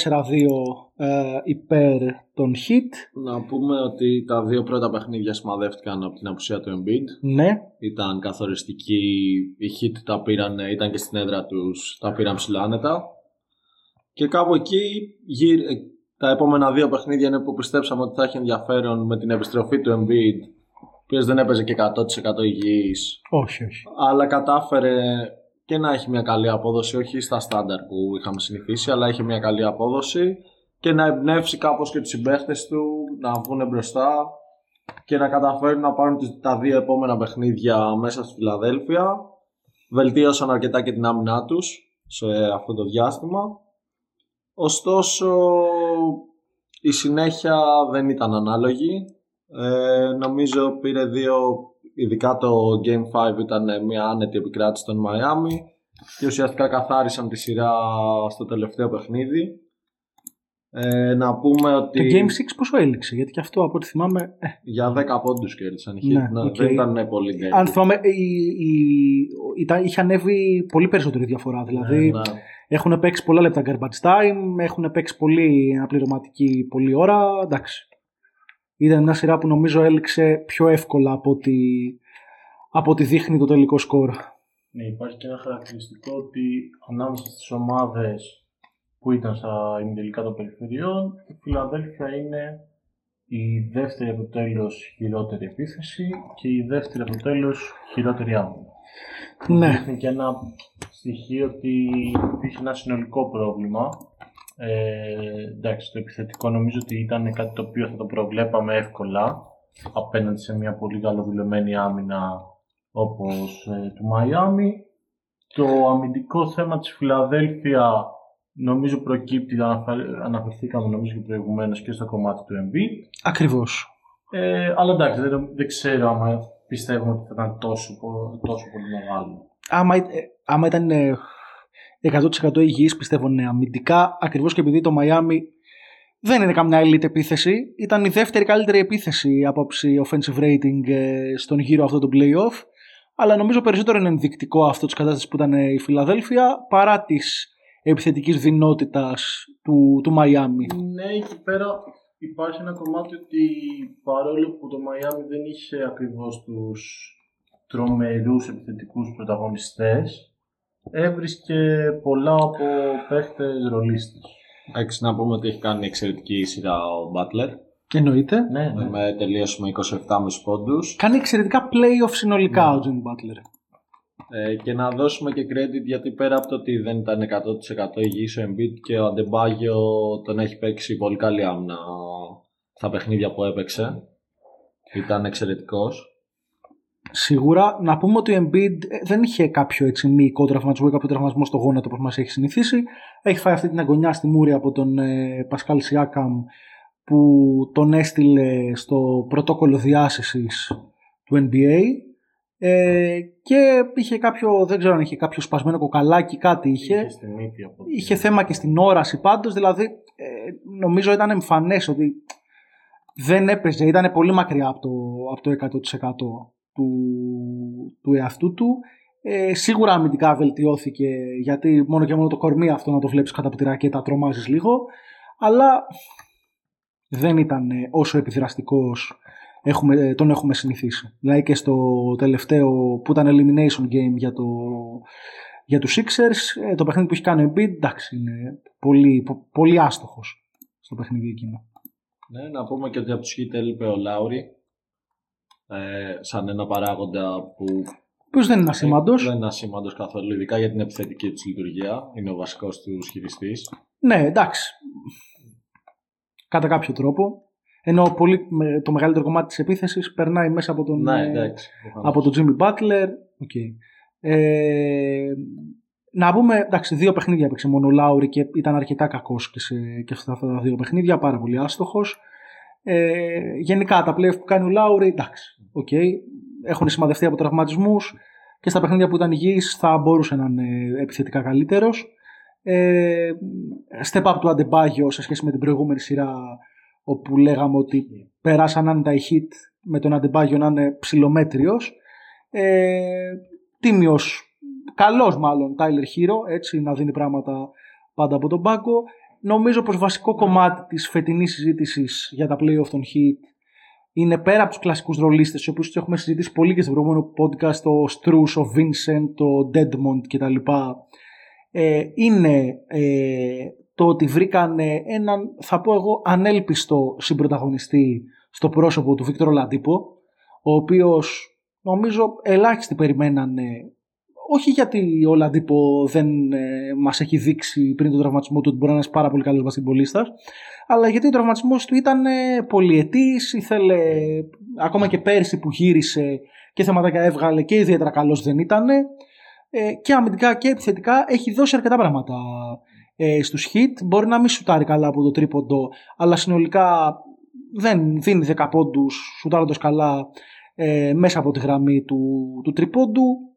ε, υπέρ των Heat. Να πούμε ότι τα δύο πρώτα παιχνίδια σημαδεύτηκαν από την απουσία του Embiid. Ναι. Ήταν καθοριστική. Οι Heat τα πήραν, ήταν και στην έδρα τους, τα πήραν ψηλά άνετα. Και κάπου εκεί γύρ, τα επόμενα δύο παιχνίδια είναι που πιστέψαμε ότι θα έχει ενδιαφέρον με την επιστροφή του Embiid ο οποίος δεν έπαιζε και 100% υγιής. Όχι, όχι. Αλλά κατάφερε και να έχει μια καλή απόδοση, όχι στα στάνταρ που είχαμε συνηθίσει, αλλά έχει μια καλή απόδοση και να εμπνεύσει κάπως και τους συμπαίχτες του να βγουν μπροστά και να καταφέρουν να πάρουν τα δύο επόμενα παιχνίδια μέσα στη Φιλαδέλφια. Βελτίωσαν αρκετά και την άμυνά τους σε αυτό το διάστημα. Ωστόσο, η συνέχεια δεν ήταν ανάλογη. Ε, νομίζω πήρε δύο ειδικά το Game 5 ήταν μια άνετη επικράτηση των Miami και ουσιαστικά καθάρισαν τη σειρά στο τελευταίο παιχνίδι. Ε, να πούμε ότι... Το Game 6 πόσο έληξε, γιατί και αυτό από ό,τι θυμάμαι... Ε. Για 10 πόντους κέρδισαν. Ναι, okay. Δεν ήταν πολύ γκέι. Αν θυμάμαι, η, η, η, είχε ανέβει πολύ περισσότερη διαφορά. Δηλαδή, ναι, ναι. έχουν παίξει πολλά λεπτά garbage time, έχουν παίξει πολύ απληρωματική πολλή ώρα. Εντάξει ήταν μια σειρά που νομίζω έληξε πιο εύκολα από ό,τι, από ό,τι δείχνει το τελικό σκορ. Ναι, υπάρχει και ένα χαρακτηριστικό ότι ανάμεσα στις ομάδες που ήταν στα ημιτελικά των περιφερειών, η Φιλαδέλφια είναι η δεύτερη από το τέλος χειρότερη επίθεση και η δεύτερη από το τέλος χειρότερη άμυνα. Ναι. Δείχνει και ένα στοιχείο ότι υπήρχε ένα συνολικό πρόβλημα ε, εντάξει, το επιθετικό νομίζω ότι ήταν κάτι το οποίο θα το προβλέπαμε εύκολα απέναντι σε μια πολύ καλοδηλωμένη άμυνα όπως ε, του Μαϊάμι. Το αμυντικό θέμα της Φιλαδέλφια νομίζω προκύπτει, αναφερθήκαμε νομίζω και προηγουμένως και στο κομμάτι του MB. Ακριβώς. Ε, αλλά εντάξει, δεν, δεν ξέρω άμα πιστεύουμε ότι θα ήταν τόσο, τόσο πολύ μεγάλο. Άμα, ε, άμα ήταν ε, 100% υγιής πιστεύω ναι αμυντικά ακριβώς και επειδή το Miami δεν είναι καμιά elite επίθεση ήταν η δεύτερη καλύτερη επίθεση απόψη offensive rating ε, στον γύρο αυτό το playoff αλλά νομίζω περισσότερο είναι ενδεικτικό αυτό της κατάστασης που ήταν η Φιλαδέλφια παρά της επιθετικής δυνότητας του, του Miami. Ναι, εκεί πέρα υπάρχει ένα κομμάτι ότι παρόλο που το Miami δεν είχε ακριβώς τους τρομερούς επιθετικούς πρωταγωνιστές έβρισκε πολλά από παίχτες ρολίστες. Εντάξει, να πούμε ότι έχει κάνει εξαιρετική σειρά ο Μπάτλερ. Εννοείται. Ναι, ναι. Με τελείωσε με 27,5 πόντους. Κάνει εξαιρετικά playoff συνολικά ναι. ο Jimmy Butler. Ε, και να δώσουμε και credit γιατί πέρα από το ότι δεν ήταν 100% υγιής ο Embiid και ο Αντεμπάγιο τον έχει παίξει πολύ καλή άμυνα στα παιχνίδια που έπαιξε. Ήταν εξαιρετικός. Σίγουρα να πούμε ότι ο Embiid ε, δεν είχε κάποιο έτσι μυϊκό τραυματισμό ή κάποιο τραυματισμό στο γόνατο όπως μας έχει συνηθίσει. Έχει φάει αυτή την αγωνιά στη μούρη από τον ε, Πασκάλ Σιάκαμ που τον έστειλε στο πρωτόκολλο διάσησης του NBA ε, και είχε κάποιο, δεν ξέρω αν είχε κάποιο σπασμένο κοκαλάκι, κάτι είχε. Είχε στη μύτη από την- Είχε θέμα και στην όραση πάντως, δηλαδή ε, νομίζω ήταν εμφανές ότι δεν έπαιζε, ήταν πολύ μακριά από το, από το 100% του, του εαυτού του. Ε, σίγουρα αμυντικά βελτιώθηκε γιατί μόνο και μόνο το κορμί αυτό να το βλέπεις κάτω από τη ρακέτα τρομάζεις λίγο αλλά δεν ήταν ε, όσο επιδραστικός έχουμε, ε, τον έχουμε συνηθίσει. Δηλαδή και στο τελευταίο που ήταν elimination game για, το, για τους Sixers ε, το παιχνίδι που έχει κάνει ο Embiid εντάξει είναι πολύ, πο- πολύ άστοχος στο παιχνίδι εκείνο. Ναι, να πούμε και ότι από τους Heat έλειπε ο Λάουρι. Ε, σαν ένα παράγοντα που Ο οποίος δεν είναι ασήμαντος. δεν είναι ασήμαντος καθόλου, ειδικά για την επιθετική του λειτουργία. Είναι ο βασικός του χειριστής. Ναι, εντάξει. Κατά κάποιο τρόπο. Ενώ πολύ, με- το μεγαλύτερο κομμάτι της επίθεσης περνάει μέσα από τον, Ναι, ε, εντάξει. από τον Jimmy Butler. ΟΚ. Ε, να πούμε, εντάξει, δύο παιχνίδια έπαιξε μόνο ο Λάουρι και ήταν αρκετά κακός και, σε, και σε αυτά τα δύο παιχνίδια, πάρα πολύ άστοχος. Ε, γενικά τα playoff που κάνει ο Λάουρι, εντάξει, ΟΚ. Έχουν σημαδευτεί από τραυματισμούς και στα παιχνίδια που ήταν υγιής θα μπορούσε να είναι επιθετικά καλύτερος. Ε, step up του Αντεμπάγιο σε σχέση με την προηγούμενη σειρά όπου λέγαμε ότι περάσαν άνετα οι hit με τον Αντεμπάγιο να είναι ψηλομέτριος. Ε, τίμιος, καλός μάλλον Tyler Hero, έτσι να δίνει πράγματα πάντα από τον πάγκο. Νομίζω πως βασικό κομμάτι της φετινής συζήτησης για τα playoff των hit είναι πέρα από τους κλασικούς ρολίστες, τους οποίους τους έχουμε συζητήσει πολύ και στο προηγούμενο podcast, ο Strus, ο Vincent, ο Deadmond κτλ. Ε, είναι ε, το ότι βρήκαν έναν, θα πω εγώ, ανέλπιστο συμπροταγωνιστή στο πρόσωπο του Βίκτορο Λαντίπο, ο οποίος νομίζω ελάχιστοι περιμένανε όχι γιατί ο Λαντίπο δεν ε, μας έχει δείξει πριν τον τραυματισμό του ότι μπορεί να είναι ένας πάρα πολύ καλός βασιλμπολίστας, αλλά γιατί ο τραυματισμός του ήταν ε, πολυετής, ήθελε ακόμα και πέρσι που γύρισε και θεματάκια έβγαλε και ιδιαίτερα καλός δεν ήταν ε, και αμυντικά και επιθετικά έχει δώσει αρκετά πράγματα ε, στους hit. Μπορεί να μην σουτάρει καλά από το τρίποντο, αλλά συνολικά δεν δίνει 10 πόντους σουτάροντας καλά ε, μέσα από τη γραμμή του, του τρίποντου.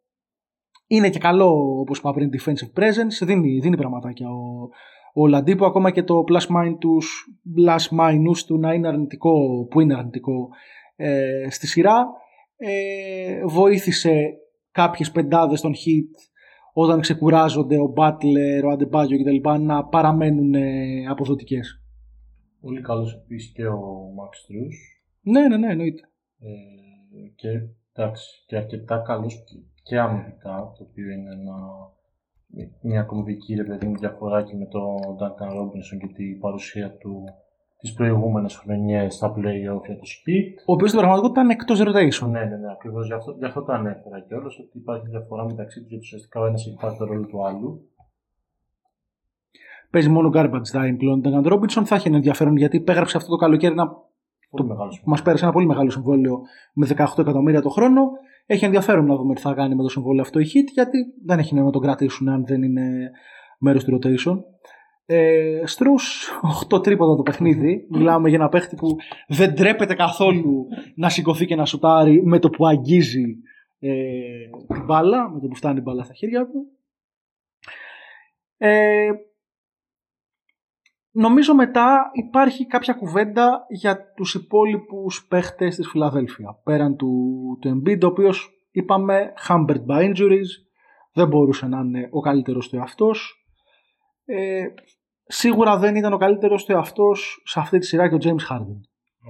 Είναι και καλό, όπως είπα πριν, defensive presence, δίνει, δίνει πραγματάκια ο, ο Λαντίπο, ακόμα και το plus minus, τους, plus minus του να είναι αρνητικό, που είναι αρνητικό ε, στη σειρά. Ε, βοήθησε κάποιες πεντάδες των hit όταν ξεκουράζονται ο Butler, ο Αντεμπάγιο κτλ. να παραμένουν ε, αποδοτικές. Πολύ καλός επίσης και ο Max Strus. Ναι, ναι, ναι, εννοείται. Ε, και εντάξει, και αρκετά καλός και, και αμυντικά, το οποίο είναι ένα, μια κομβική ρε παιδί μου διαφορά και με τον Duncan Robinson και την παρουσία του τις προηγούμενες χρονιές στα play-off για το Heat. Ο οποίος στην πραγματικότητα ήταν εκτός rotation. Ναι, ναι, ναι, ακριβώς γι' αυτό, γι' αυτό το ανέφερα και όλος ότι υπάρχει διαφορά μεταξύ τους γιατί ουσιαστικά ο ένας έχει πάρει το ρόλο του άλλου. Παίζει μόνο garbage time πλέον. Ο Duncan Robinson θα έχει ένα ενδιαφέρον γιατί υπέγραψε αυτό το καλοκαίρι ένα Πολύ μεγάλο Μας πέρασε ένα πολύ μεγάλο συμβόλαιο με 18 εκατομμύρια το χρόνο. Έχει ενδιαφέρον να δούμε τι θα κάνει με το συμβόλαιο αυτό η Hit, γιατί δεν έχει νόημα να τον κρατήσουν αν δεν είναι μέρος του rotation. Ε, Στρούς, 8 τρίποτα το παιχνίδι. Μιλάμε για ένα παίχτη που δεν τρέπεται καθόλου να σηκωθεί και να σουτάρει με το που αγγίζει ε, την μπάλα, με το που φτάνει η μπάλα στα χέρια του. Ε, Νομίζω μετά υπάρχει κάποια κουβέντα για τους υπόλοιπους παίχτες της Φιλαδέλφια. Πέραν του, του Embiid, ο οποίος είπαμε hampered by injuries, δεν μπορούσε να είναι ο καλύτερος του εαυτός. Ε, σίγουρα δεν ήταν ο καλύτερος του εαυτός σε αυτή τη σειρά και ο James Harden.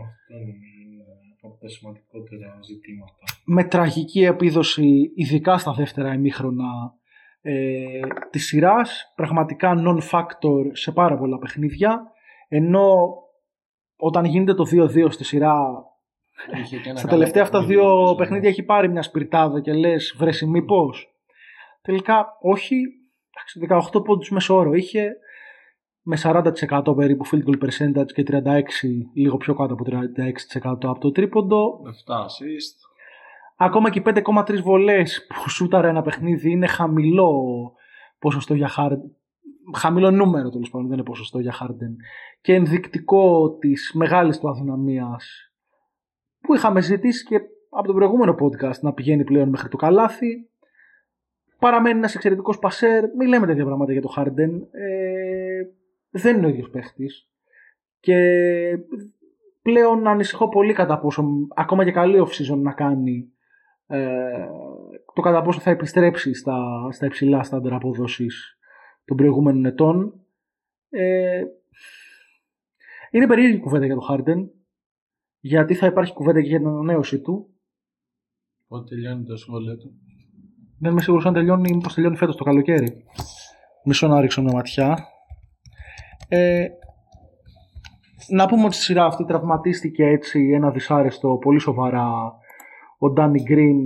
Αυτό είναι από τα σημαντικότερα ζητήματα. Με τραγική επίδοση, ειδικά στα δεύτερα ημίχρονα ε, της σειράς, πραγματικά non-factor σε πάρα πολλά παιχνίδια, ενώ όταν γίνεται το 2-2 στη σειρά Είχε και ένα Στα καλό τελευταία αυτά παιχνίδι, δύο νομίζω. παιχνίδια έχει πάρει μια σπιρτάδα και λες βρέσει μήπως. Τελικά όχι. Εντάξει, 18 πόντους μέσω όρο είχε. με 40% περίπου field goal percentage και 36, λίγο πιο κάτω από 36% από το τρίποντο. 7 assist. Ακόμα και 5,3 βολές που σούταρε ένα παιχνίδι είναι χαμηλό ποσοστό για Harden. Χαμηλό νούμερο τέλος πάντων, δεν είναι ποσοστό για Harden. Και ενδεικτικό της μεγάλης του αδυναμίας που είχαμε ζητήσει και από το προηγούμενο podcast να πηγαίνει πλέον μέχρι το καλάθι. Παραμένει ένας εξαιρετικός πασέρ. Μην λέμε τέτοια πράγματα για το Harden. Ε, δεν είναι ο ίδιος παίχτης. Και πλέον ανησυχώ πολύ κατά πόσο, ακόμα και καλή off-season να κάνει, ε, το κατά πόσο θα επιστρέψει στα, στα υψηλά στάνταρ αποδόσης των προηγούμενων ετών. Ε, είναι περίεργη κουβέντα για το Harden, γιατί θα υπάρχει κουβέντα και για την ανανέωση του. Πότε τελειώνει το συμβόλαιο του. Δεν είμαι σίγουρος αν τελειώνει, μήπως τελειώνει φέτος το καλοκαίρι. Μισό να ρίξω μια ματιά. Ε, να πούμε ότι στη σειρά αυτή τραυματίστηκε έτσι ένα δυσάρεστο, πολύ σοβαρά ο Ντάνι Γκριν,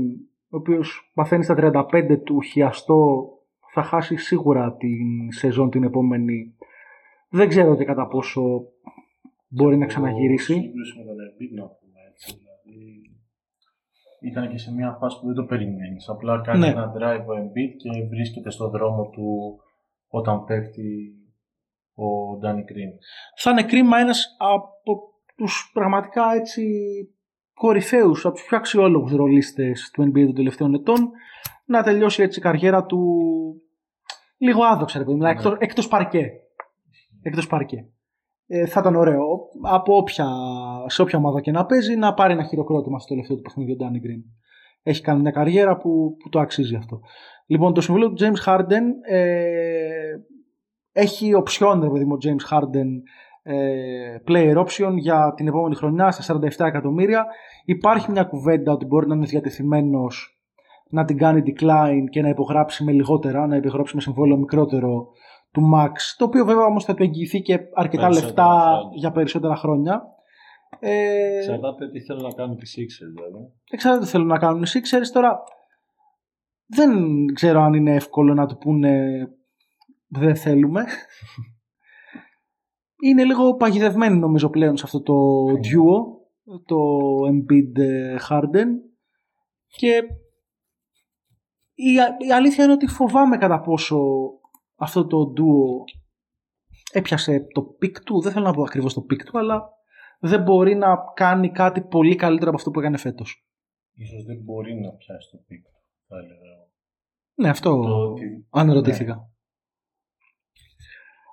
ο οποίος παθαίνει στα 35 του χιαστό, θα χάσει σίγουρα την σεζόν την επόμενη. Δεν ξέρω και κατά πόσο μπορεί να ξαναγυρίσει. Σύγκρουση με τον Embiid να πούμε έτσι. Δηλαδή, ήταν και σε μια φάση που δεν το περιμένεις. Απλά κάνει Ναι. ένα drive ο Embiid και βρίσκεται στο δρόμο του όταν πέφτει ο Danny Green. θα είναι κρίμα ένας από τους πραγματικά έτσι κορυφαίους, από τους πιο αξιόλογους ρολίστες του NBA των τελευταίων ετών να τελειώσει έτσι η καριέρα του λίγο άδοξα, ρε παιδί μου, Ναι. εκτός, εκτός παρκέ. Εκτός παρκέ. Ε, θα ήταν ωραίο από όποια, σε όποια ομάδα και να παίζει να πάρει ένα χειροκρότημα στο τελευταίο του παιχνίδι ο Danny Green. Έχει κάνει μια καριέρα που, που το αξίζει αυτό. Λοιπόν, το συμβούλιο του James Harden ε, έχει οψιόν, ρε παιδί μου, ο James Harden ε, player option για την επόμενη χρονιά στα 47 εκατομμύρια. Υπάρχει μια κουβέντα ότι μπορεί να είναι διατεθειμένος να την κάνει decline και να υπογράψει με λιγότερα, να υπογράψει με συμβόλαιο μικρότερο του Max, το οποίο βέβαια όμως θα του εγγυηθεί και αρκετά Περισσότερα λεφτά χρόνια. για περισσότερα χρόνια. Ε, Εξαρτάται τι θέλω να κάνω τη Sixers δηλαδή. εξαρτάται τι θέλουν να κάνουν οι Sixers. Τώρα δεν ξέρω αν είναι εύκολο να του πούνε δεν θέλουμε. Είναι λίγο παγιδευμένοι νομίζω πλέον σε αυτό το duo, το Embiid ε, Harden και η, α- η αλήθεια είναι ότι φοβάμαι κατά πόσο αυτό το duo έπιασε το peak του, δεν θέλω να πω ακριβώς το peak του, αλλά δεν μπορεί να κάνει κάτι πολύ καλύτερο από αυτό που έκανε φέτος. Ίσως δεν μπορεί να πιάσει το peak, θα έλεγα. Ναι, αυτό Το ότι- αν ρωτήθηκα.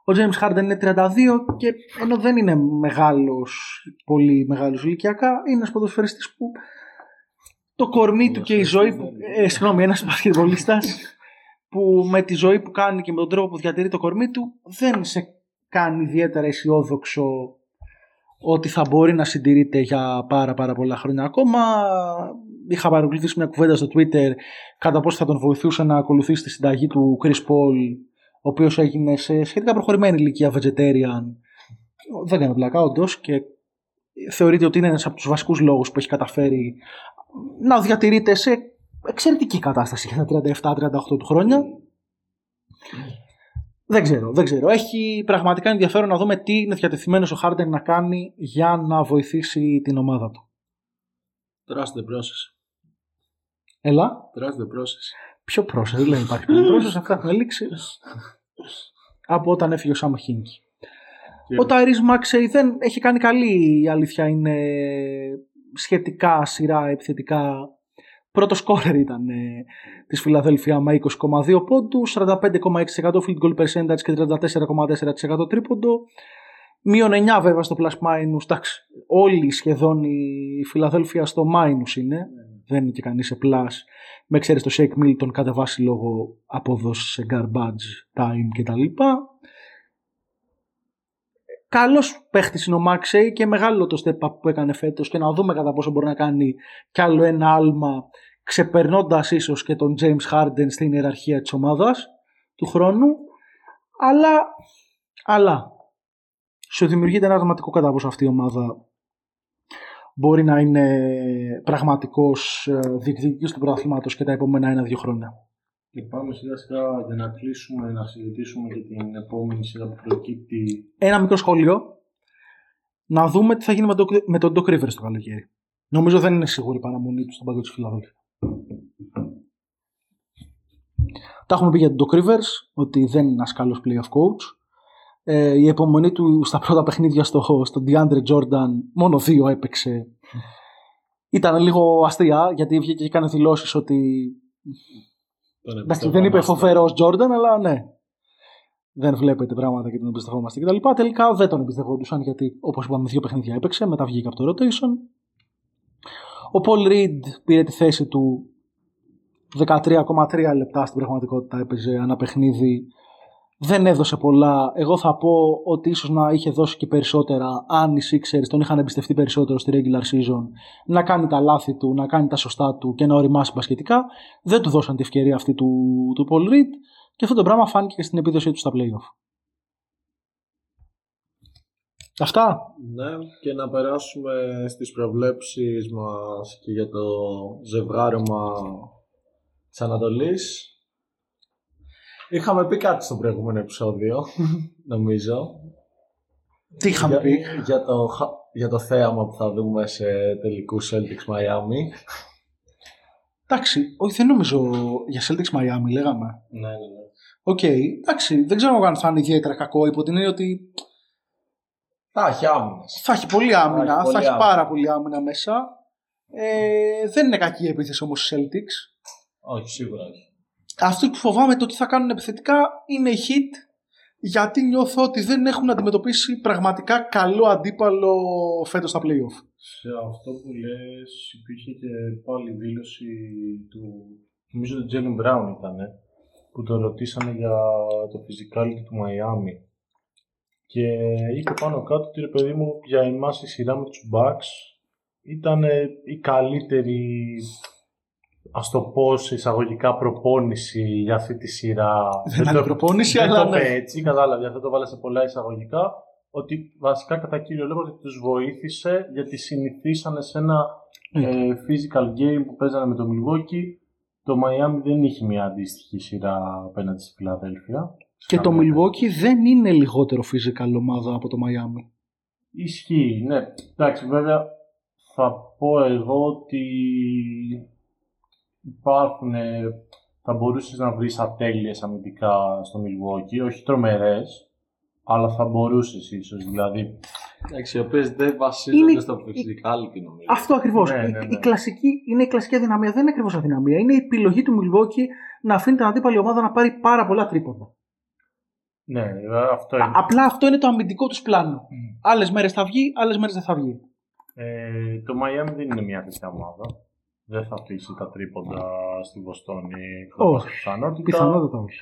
Ο James Harden είναι 32 και ενώ δεν είναι μεγάλος, πολύ μεγάλος ηλικιακά, είναι ένας ποδοσφαιριστής που το κορμί του και η ζωή που... Ε, συγγνώμη, ένας μπασκετμπολίστας που με τη ζωή που κάνει και με τον τρόπο που διατηρεί το κορμί του δεν σε κάνει ιδιαίτερα αισιόδοξο ότι θα μπορεί να συντηρείται για πάρα πάρα πολλά χρόνια ακόμα. Είχα παρακολουθήσει μια κουβέντα στο Twitter κατά πόσο θα τον βοηθούσε να ακολουθήσει τη συνταγή του Chris Paul ο οποίος έγινε σε σχετικά προχωρημένη ηλικία vegetarian. Δεν κάνω πλάκα όντως και θεωρείται ότι είναι ένας από τους βασικούς λόγους που έχει καταφέρει να διατηρείται σε εξαιρετική κατάσταση για τα 37-38 του χρόνια. Δεν ξέρω, δεν ξέρω. Έχει πραγματικά ενδιαφέρον να δούμε τι είναι διατεθειμένος ο Harden να κάνει για να βοηθήσει την ομάδα του. Trust the process. Έλα, Trust the process. Πιο πρόσεχε, δεν υπάρχει κανένα πρόσεχε, αυτά έχουν λήξει από όταν έφυγε ο Σάμ Χίνκι. Και- Ο Τάιρις Μάξεϊ δεν έχει κάνει καλή, η αλήθεια είναι σχετικά σειρά επιθετικά. Πρώτος σκόρερ ήταν ε, της Φιλαδέλφια με 20,2 πόντους, 45,6% field goal percentage και 34,4% τρίποντο. Μείον 9 βέβαια στο plus minus. Εντάξει, όλοι σχεδόν η Φιλαδέλφια στο minus είναι. Δεν είναι και κανείς σε plus. Με εξαίρεση το Shake Milton κατεβάσει λόγω απόδοσης σε garbage time κτλ. Καλός παίχτης είναι ο Μάξεϊ και μεγάλο το step up που έκανε φέτος και να δούμε κατά πόσο μπορεί να κάνει κι άλλο ένα άλμα ξεπερνώντας ίσως και τον James Harden στην ιεραρχία της ομάδας του χρόνου. Αλλά, αλλά σου δημιουργείται ένα ερωτηματικό κατά πόσο αυτή η ομάδα μπορεί να είναι πραγματικός ε, διεκδικητής του πρωταθλήματος και τα επόμενα ένα-δύο χρόνια. Και πάμε σιγά σιγά για να κλείσουμε, να συζητήσουμε και την επόμενη σειρά που προκύπτει. Ένα μικρό σχόλιο. Να δούμε τι θα γίνει με, το, με τον Doc Rivers το καλοκαίρι. Νομίζω δεν είναι σίγουρη η παραμονή του στον παγκόσμιο τη Φιλαδέλφια. Τα έχουμε πει για τον Doc Rivers, ότι δεν είναι ένας καλός playoff coach. Ε, η επομονή του στα πρώτα παιχνίδια στο, στο DeAndre Jordan, μόνο δύο έπαιξε. Ήταν λίγο αστεία, γιατί βγήκε και έκανε δηλώσεις ότι. Εντάξει, δεν είπε φοβερός Jordan, αλλά ναι. Δεν βλέπετε πράγματα και τον εμπιστευόμαστε κτλ. Τελικά δεν τον εμπιστευόντουσαν γιατί, όπως είπαμε, δύο παιχνίδια έπαιξε, μετά βγήκε από το rotation. Ο Paul Reed πήρε τη θέση του 13,3 λεπτά στην πραγματικότητα έπαιζε ένα παιχνίδι. Δεν έδωσε πολλά. Εγώ θα πω ότι ίσως να είχε δώσει και περισσότερα αν οι Sixers τον είχαν εμπιστευτεί περισσότερο στη regular season να κάνει τα λάθη του, να κάνει τα σωστά του και να οριμάσει μπασκετικά. Δεν του δώσαν τη ευκαιρία αυτή του, του Paul Reed και αυτό το πράγμα φάνηκε και στην επίδοσή του στα playoff. Αυτά. Ναι, και να περάσουμε στις προβλέψεις μας και για το ζευγάρωμα της Ανατολής. Είχαμε πει κάτι στο προηγούμενο επεισόδιο, νομίζω. Τι είχαμε πει; Για το, για το θέαμα που θα δούμε σε τελικούς Celtics Miami. Εντάξει, όχι δεν νομίζω για Celtics Miami λέγαμε. Ναι, ναι, ναι. OK, okay, εντάξει, δεν ξέρω αν θα είναι ιδιαίτερα κακό υπό την έννοια ότι θα έχει άμυνα. Θα έχει πολύ άμυνα, θα έχει, θα έχει πάρα πολύ άμυνα μέσα. Ε, δεν είναι κακή η επίθεση όμως οι Celtics. Όχι, σίγουρα όχι. Αυτό που φοβάμαι το τι θα κάνουν επιθετικά είναι οι Heat γιατί νιώθω ότι δεν έχουν αντιμετωπίσει πραγματικά καλό αντίπαλο φέτος στα playoff. Σε αυτό που λες υπήρχε και πάλι δήλωση του, νομίζω του Τζέλιν Μπράουν ήταν, που το ρωτήσανε για το physicality του Miami και είπε πάνω κάτω ότι ρε παιδί μου για εμάς η σειρά με τους Bucks ήταν η καλύτερη ας το πω σε εισαγωγικά προπόνηση για αυτή τη σειρά. Δεν είναι προπόνηση, αλλά ναι. έτσι, κατάλαβε, αυτό το βάλα σε πολλά εισαγωγικά, ότι βασικά κατά κύριο λόγο ότι τους βοήθησε γιατί συνηθίσανε σε ένα ε, physical game που παίζανε με το Milwaukee. Το Miami δεν είχε μια αντίστοιχη σειρά απέναντι στη Φιλαδέλφια. Και το Milwaukee δεν είναι λιγότερο physical ομάδα από το Miami. Ισχύει, ναι. Εντάξει, βέβαια θα πω εγώ ότι υπάρχουν, θα μπορούσες να βρεις ατέλειες αμυντικά στο Milwaukee, όχι τρομερές, αλλά θα μπορούσες ίσως, δηλαδή... Εντάξει, οι οποίες δεν βασίζονται είναι... στο physicality νομίζω. Αυτό ακριβώς. Ναι, ναι, ναι. Η, κλασική, είναι η κλασική αδυναμία, δεν είναι ακριβώς αδυναμία. Είναι η επιλογή του Milwaukee να αφήνει την αντίπαλη ομάδα να πάρει πάρα πολλά τρίποντα. Ναι, αυτό είναι. απλά αυτό είναι το αμυντικό τους πλάνο. Mm. Άλλες μέρες θα βγει, άλλες μέρες δεν θα βγει. Ε, το Miami δεν είναι μια τέτοια ομάδα. Δεν θα αφήσει τα τρίποντα στη Βοστόνη. Όχι. Πιθανότητα. Πιθανότητα όχι.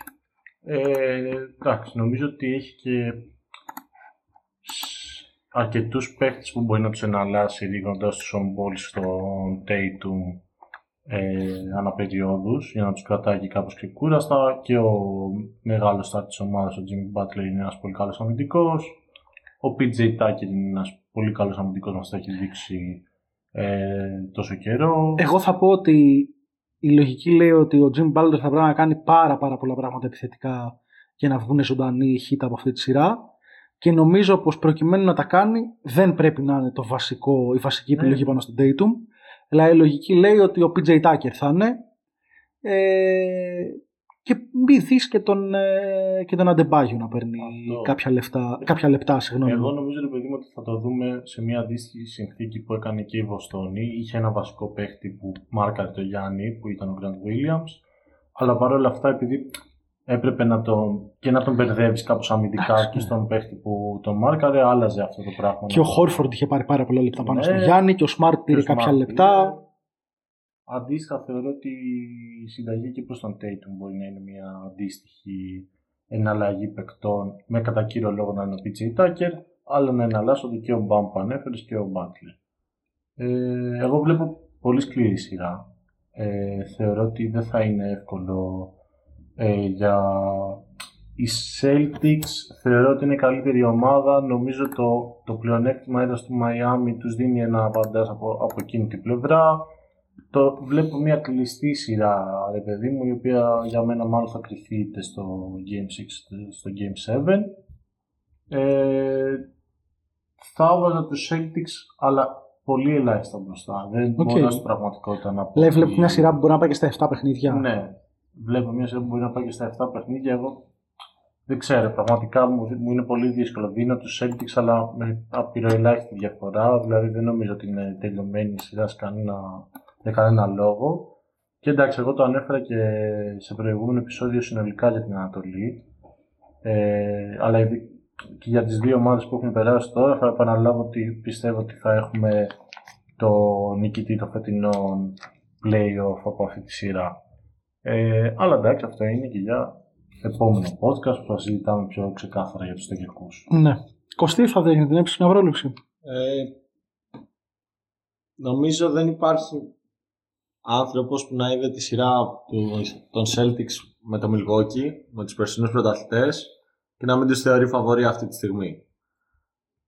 Ε, εντάξει, νομίζω ότι έχει και αρκετούς παίχτες που μπορεί να τους εναλλάσει ρίχνοντας τους on στον Tatum ε, αναπεριόδους για να τους κρατάει και κάπως και κούραστα και ο μεγάλος στάρ της ομάδας, ο Jimmy Butler είναι ένας πολύ καλός αμυντικός ο PJ Tucker είναι ένας πολύ καλός αμυντικός μας τα έχει δείξει ε, τόσο καιρό. Εγώ θα πω ότι η λογική λέει ότι ο Jim Butler θα πρέπει να κάνει πάρα πάρα πολλά πράγματα επιθετικά για να βγουν ζωντανοί χίτα από αυτή τη σειρά και νομίζω πως προκειμένου να τα κάνει δεν πρέπει να είναι το βασικό, η βασική επιλογή ναι. πάνω στον Dayton Δηλαδή η λογική λέει ότι ο PJ Tucker θα είναι ε, και μη δεις και τον, ε, και τον Αντεμπάγιο να παίρνει κάποια, λεφτά, κάποια λεπτά. Συγγνώμη. Εγώ νομίζω ρε παιδί ότι θα το δούμε σε μια αντίστοιχη συνθήκη που έκανε και η Βοστόνη. Είχε ένα βασικό παίχτη που μάρκαρε το Γιάννη που ήταν ο Grant Williams. Αλλά παρόλα αυτά επειδή έπρεπε να τον, και να τον μπερδεύεις κάπως αμυντικά και στον παίχτη που τον μάρκαρε, άλλαζε αυτό το πράγμα. Και ο Χόρφορντ είχε πάρει πάρα πολλά λεπτά πάνω ναι, στον Γιάννη και ο Σμαρτ πήρε κάποια λεπτά. Αντίστοιχα, θεωρώ ότι η συνταγή και προς τον Τέιτουμ μπορεί να είναι μια αντίστοιχη εναλλαγή παικτών με κατά κύριο λόγο να είναι ο PJ Tucker, αλλά να εναλλάσσονται και ο Μπαμ που ανέφερες και ο Μπάτλερ. Ε, εγώ βλέπω πολύ σκληρή σειρά. Ε, θεωρώ ότι δεν θα είναι εύκολο ε, για οι Celtics θεωρώ ότι είναι η καλύτερη ομάδα. Νομίζω το, το πλεονέκτημα έδρα του Miami τους δίνει ένα απαντάς από, από εκείνη την πλευρά. Το βλέπω μια κλειστή σειρά, ρε παιδί μου, η οποία για μένα μάλλον θα κρυφεί είτε στο Game 6 στο Game 7. Ε, θα έβαζα τους Celtics, αλλά πολύ ελάχιστα μπροστά. Δεν okay. μπορώ στην πραγματικότητα να πω. Λέει, βλέπω μια σειρά που μπορεί να πάει και στα 7 παιχνίδια. Ναι, βλέπω μια σειρά που μπορεί να πάει και στα 7 παιχνίδια. Εγώ δεν ξέρω, πραγματικά μου, μου είναι πολύ δύσκολο. Δίνω τους Celtics, αλλά με απειροελάχιστη διαφορά. Δηλαδή δεν νομίζω ότι είναι τελειωμένη η σειρά σε κανένα, για κανένα λόγο. Και εντάξει, εγώ το ανέφερα και σε προηγούμενο επεισόδιο συνολικά για την Ανατολή. Ε, αλλά και για τις δύο ομάδες που έχουν περάσει τώρα θα επαναλάβω ότι πιστεύω ότι θα έχουμε το νικητή των φετινών playoff από αυτή τη σειρά. Ε, αλλά εντάξει, αυτό είναι και για επόμενο podcast που θα συζητάμε πιο ξεκάθαρα για τους τελικούς. Ναι. Κωστή θα δέχεται την έψη μια πρόληψη. Ε, νομίζω δεν υπάρχει άνθρωπος που να είδε τη σειρά του, των Celtics με το Milwaukee, με τους περσινούς πρωταθλητές και να μην τους θεωρεί φαβορή αυτή τη στιγμή.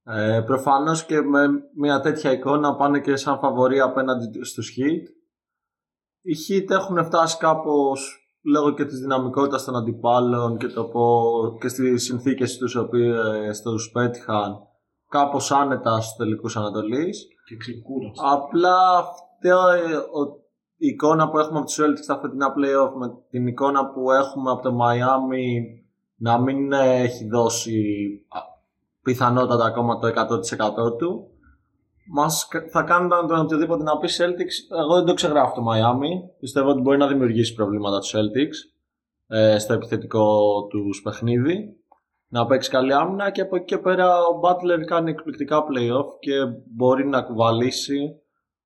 Ε, προφανώς και με μια τέτοια εικόνα πάνε και σαν φαβορή απέναντι στους Heat. Οι Heat έχουν φτάσει κάπως λόγω και της δυναμικότητας των αντιπάλων και, το και στις συνθήκες τους οποίες τους πέτυχαν κάπως άνετα στους τελικούς Ανατολής. Και ξεκούρασε. Απλά αυτή η εικόνα που έχουμε από τους Celtics στα φετινά playoff με την εικόνα που έχουμε από το Miami να μην έχει δώσει πιθανότατα ακόμα το 100% του μας θα κάνουν τον οτιδήποτε να πει Celtics. Εγώ δεν το ξεγράφω το Miami. Πιστεύω ότι μπορεί να δημιουργήσει προβλήματα τους Celtics ε, στο επιθετικό τους παιχνίδι. Να παίξει καλή άμυνα και από εκεί και πέρα ο Butler κάνει εκπληκτικά playoff και μπορεί να κουβαλήσει.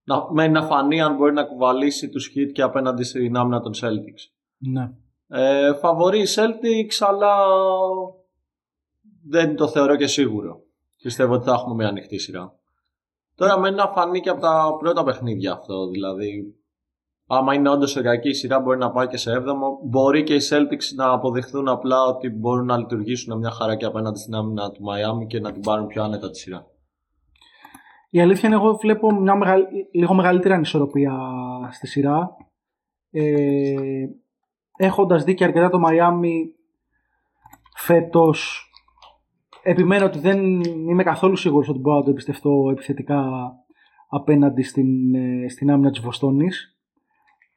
Να, μένει να φανεί αν μπορεί να κουβαλήσει τους hit και απέναντι στην άμυνα των Celtics. Ναι. Ε, φαβορεί Celtics, αλλά δεν το θεωρώ και σίγουρο. Πιστεύω ότι θα έχουμε μια ανοιχτή σειρά. Τώρα μένει να φανεί και από τα πρώτα παιχνίδια αυτό. Δηλαδή, άμα είναι όντως κακή σειρά, μπορεί να πάει και σε 7ο. Μπορεί και οι Celtics να αποδειχθούν απλά ότι μπορούν να λειτουργήσουν μια χαρά και απέναντι στην άμυνα του Miami και να την πάρουν πιο άνετα τη σειρά. Η αλήθεια είναι εγώ βλέπω μια μεγαλ... λίγο μεγαλύτερη ανισορροπία στη σειρά. Ε, έχοντας δει και αρκετά το Miami φέτος επιμένω ότι δεν είμαι καθόλου σίγουρος ότι μπορώ να το εμπιστευτώ επιθετικά απέναντι στην, ε, στην άμυνα της Βοστόνης.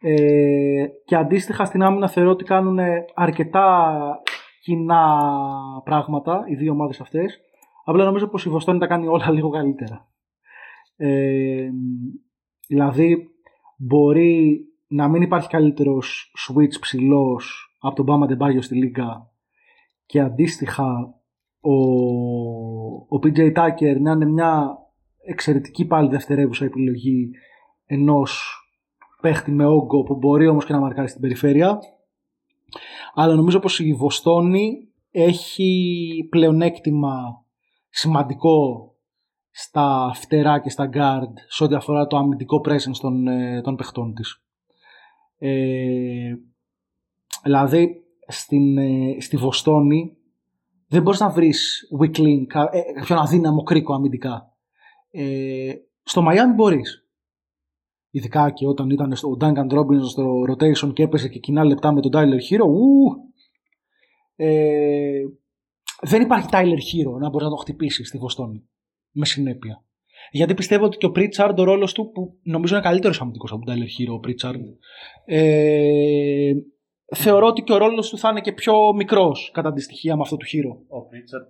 Ε, και αντίστοιχα στην άμυνα θεωρώ ότι κάνουν αρκετά κοινά πράγματα οι δύο ομάδες αυτές. Απλά νομίζω πως η Βοστόνη τα κάνει όλα λίγο καλύτερα. Ε, δηλαδή μπορεί να μην υπάρχει καλύτερος switch ψηλός από τον Μπάμα Ντεμπάγιο στη Λίγκα και αντίστοιχα ο, ο PJ Tucker να είναι μια εξαιρετική πάλι δευτερεύουσα επιλογή ενός παίχτη με όγκο που μπορεί όμως και να μαρκάρει στην περιφέρεια. Αλλά νομίζω πως η Βοστόνη έχει πλεονέκτημα σημαντικό στα φτερά και στα guard σε ό,τι αφορά το αμυντικό presence των, ε, των παιχτών της. Ε, δηλαδή στην, ε, στη Βοστόνη δεν μπορείς να βρεις weak link, ε, κάποιον αδύναμο κρίκο αμυντικά. Ε, στο Miami μπορείς. Ειδικά και όταν ήταν στο Duncan Robinson στο rotation και έπεσε και κοινά λεπτά με τον Tyler Hero. Ου, ε, δεν υπάρχει Tyler Hero να μπορείς να το χτυπήσεις στη Βοστόνη με συνέπεια. Γιατί πιστεύω ότι και ο Pritchard, ο ρόλος του, που νομίζω είναι καλύτερος αμυντικός από τον Tyler Hero, ο Pritchard, ε, θεωρώ ότι και ο ρόλος του θα είναι και πιο μικρός κατά τη στοιχεία με αυτό του χείρο. Ο Πρίτσαρτ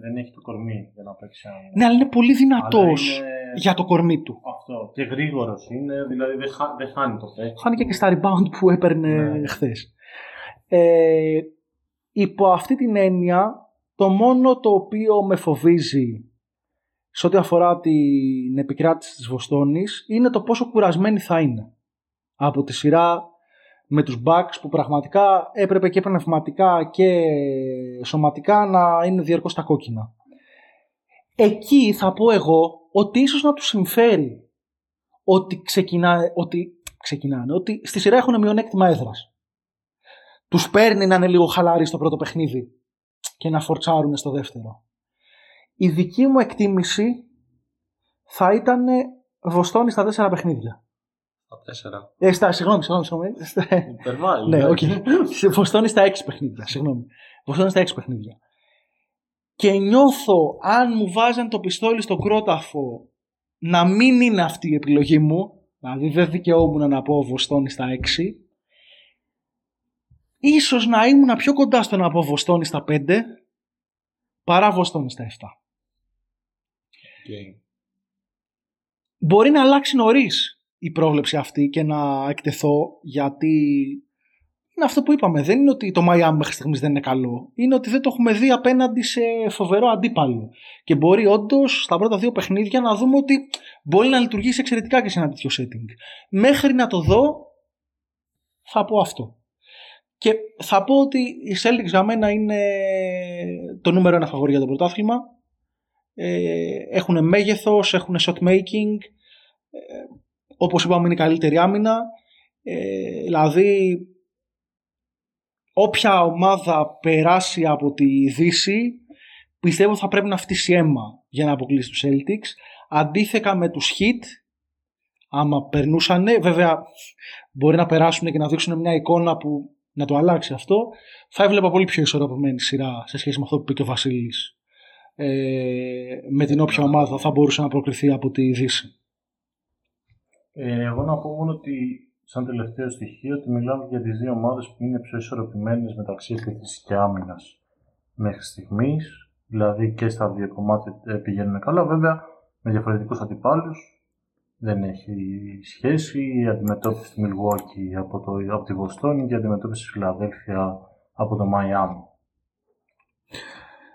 δεν έχει το κορμί για να παίξει Ναι, αλλά είναι πολύ δυνατός για το κορμί του. Αυτό. Και γρήγορος είναι, δηλαδή δεν, χα... δεν χάνει το παίκτη. Χάνει και στα rebound που έπαιρνε ναι. χθες. Ε, υπό αυτή την έννοια, το μόνο το οποίο με φοβίζει σε ό,τι αφορά την επικράτηση της Βοστόνης είναι το πόσο κουρασμένη θα είναι από τη σειρά με τους Bucks που πραγματικά έπρεπε και πνευματικά και σωματικά να είναι διαρκώς τα κόκκινα. Εκεί θα πω εγώ ότι ίσως να τους συμφέρει ότι, ξεκινά, ότι ξεκινάνε, ότι στη σειρά έχουν μειονέκτημα έδρας. Τους παίρνει να είναι λίγο χαλάροι στο πρώτο παιχνίδι και να φορτσάρουν στο δεύτερο. Η δική μου εκτίμηση θα ήταν Βοστόνη στα τέσσερα παιχνίδια. Από τέσσερα. Ε, στα, συγγνώμη, συγγνώμη. συγγνώμη. Στα- Υπερβάλλει. ναι, οκ. εντάξει. Βοστόνη στα έξι παιχνίδια. Συγγνώμη. Βοστόνη στα έξι παιχνίδια. Και νιώθω, αν μου βάζαν το πιστόλι στο κρόταφο, να μην είναι αυτή η επιλογή μου. Δηλαδή δεν δικαιούμουν να πω Βοστόνη στα έξι. Ίσως να ήμουν πιο κοντά στο να πω Βοστόνη στα πέντε παρά Βοστόνη στα 7. Οκ. Μπορεί να αλλάξει νωρίς η πρόβλεψη αυτή και να εκτεθώ γιατί είναι αυτό που είπαμε. Δεν είναι ότι το Miami μέχρι στιγμής δεν είναι καλό. Είναι ότι δεν το έχουμε δει απέναντι σε φοβερό αντίπαλο. Και μπορεί όντως στα πρώτα δύο παιχνίδια να δούμε ότι μπορεί να λειτουργήσει εξαιρετικά και σε ένα τέτοιο setting. Μέχρι να το δω, θα πω αυτό. Και θα πω ότι οι Celtics για μένα είναι το νούμερο ένα φαβορή για το πρωτάθλημα. Ε, έχουν μέγεθος, έχουν shot making, ε, όπως είπαμε είναι η καλύτερη άμυνα. Ε, δηλαδή όποια ομάδα περάσει από τη Δύση πιστεύω θα πρέπει να φτύσει αίμα για να αποκλείσει τους Celtics. Αντίθετα με τους Heat, άμα περνούσαν, βέβαια μπορεί να περάσουν και να δείξουν μια εικόνα που να το αλλάξει αυτό, θα έβλεπα πολύ πιο ισορροπημένη σειρά σε σχέση με αυτό που είπε και ο Βασίλης ε, με την όποια ομάδα θα μπορούσε να προκριθεί από τη Δύση. Ε, εγώ να πω μόνο ότι, σαν τελευταίο στοιχείο, ότι μιλάμε για τις δύο ομάδες που είναι πιο ισορροπημένες μεταξύ επίθεσης και άμυνας μέχρι στιγμής. Δηλαδή και στα δύο κομμάτια ε, πηγαίνουν καλά. Βέβαια, με διαφορετικούς αντιπάλους δεν έχει σχέση. Η αντιμετώπιση στη Milwaukee από, το, από τη Βοστόνη και η αντιμετώπιση στη Φιλαδέλφια από το Μαϊάμι.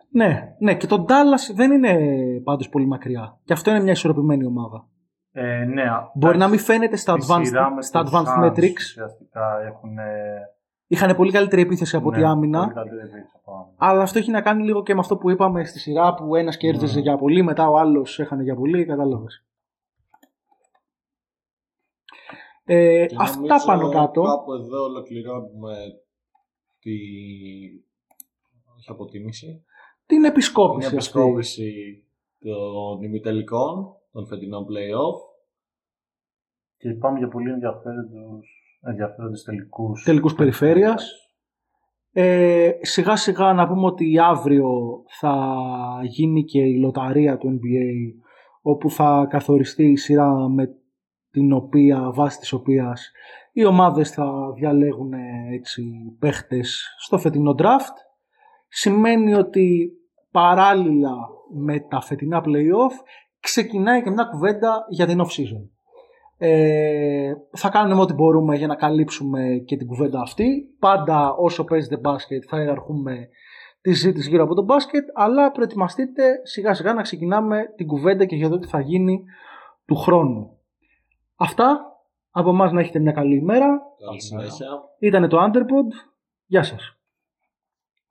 Ναι, ναι, και το Dallas δεν είναι πάντως πολύ μακριά. Και αυτό είναι μια ισορροπημένη ομάδα. Ε, ναι, Μπορεί να μην φαίνεται στα στη σειρά advanced, με στα τους advanced Suns metrics. Ουσιαστικά έχουν. Είχαν πολύ καλύτερη επίθεση από ναι, τη άμυνα. πολύ καλύτερη επίθεση από άμυνα. Αλλά αυτό έχει να κάνει λίγο και με αυτό που είπαμε στη σειρά που ένας κέρδιζε Ναι. για πολύ, μετά ο άλλος έχανε για πολύ. Κατάλαβες. Ε, Και αυτά νομίζω πάνω κάτω. Κάπου εδώ ολοκληρώνουμε τη... Όχι αποτίμηση. Την Την επισκόπηση. αυτή. επισκόπηση των ημιτελικών, των φετινών play-off. Και πάμε για πολύ ενδιαφέροντους, ενδιαφέροντες τελικούς. Τελικούς περιφέρειας. Ε, σιγά σιγά να πούμε ότι αύριο θα γίνει και η λοταρία του NBA όπου θα καθοριστεί η σειρά με την οποία, βάσει της οποίας οι ομάδες θα διαλέγουν ε, έτσι παίχτες στο φετινό draft. Σημαίνει ότι παράλληλα με τα φετινά play-off ξεκινάει και μια κουβέντα για την off-season. Ε, θα κάνουμε ό,τι μπορούμε για να καλύψουμε και την κουβέντα αυτή. Πάντα όσο παίζετε μπάσκετ θα ιεραρχούμε τη συζήτηση γύρω από το μπάσκετ, αλλά προετοιμαστείτε σιγά σιγά να ξεκινάμε την κουβέντα και για το τι θα γίνει του χρόνου. Αυτά. Από εμάς να έχετε μια καλή ημέρα. Καλή συνέχεια. Ήταν το Underpod. Γεια σας.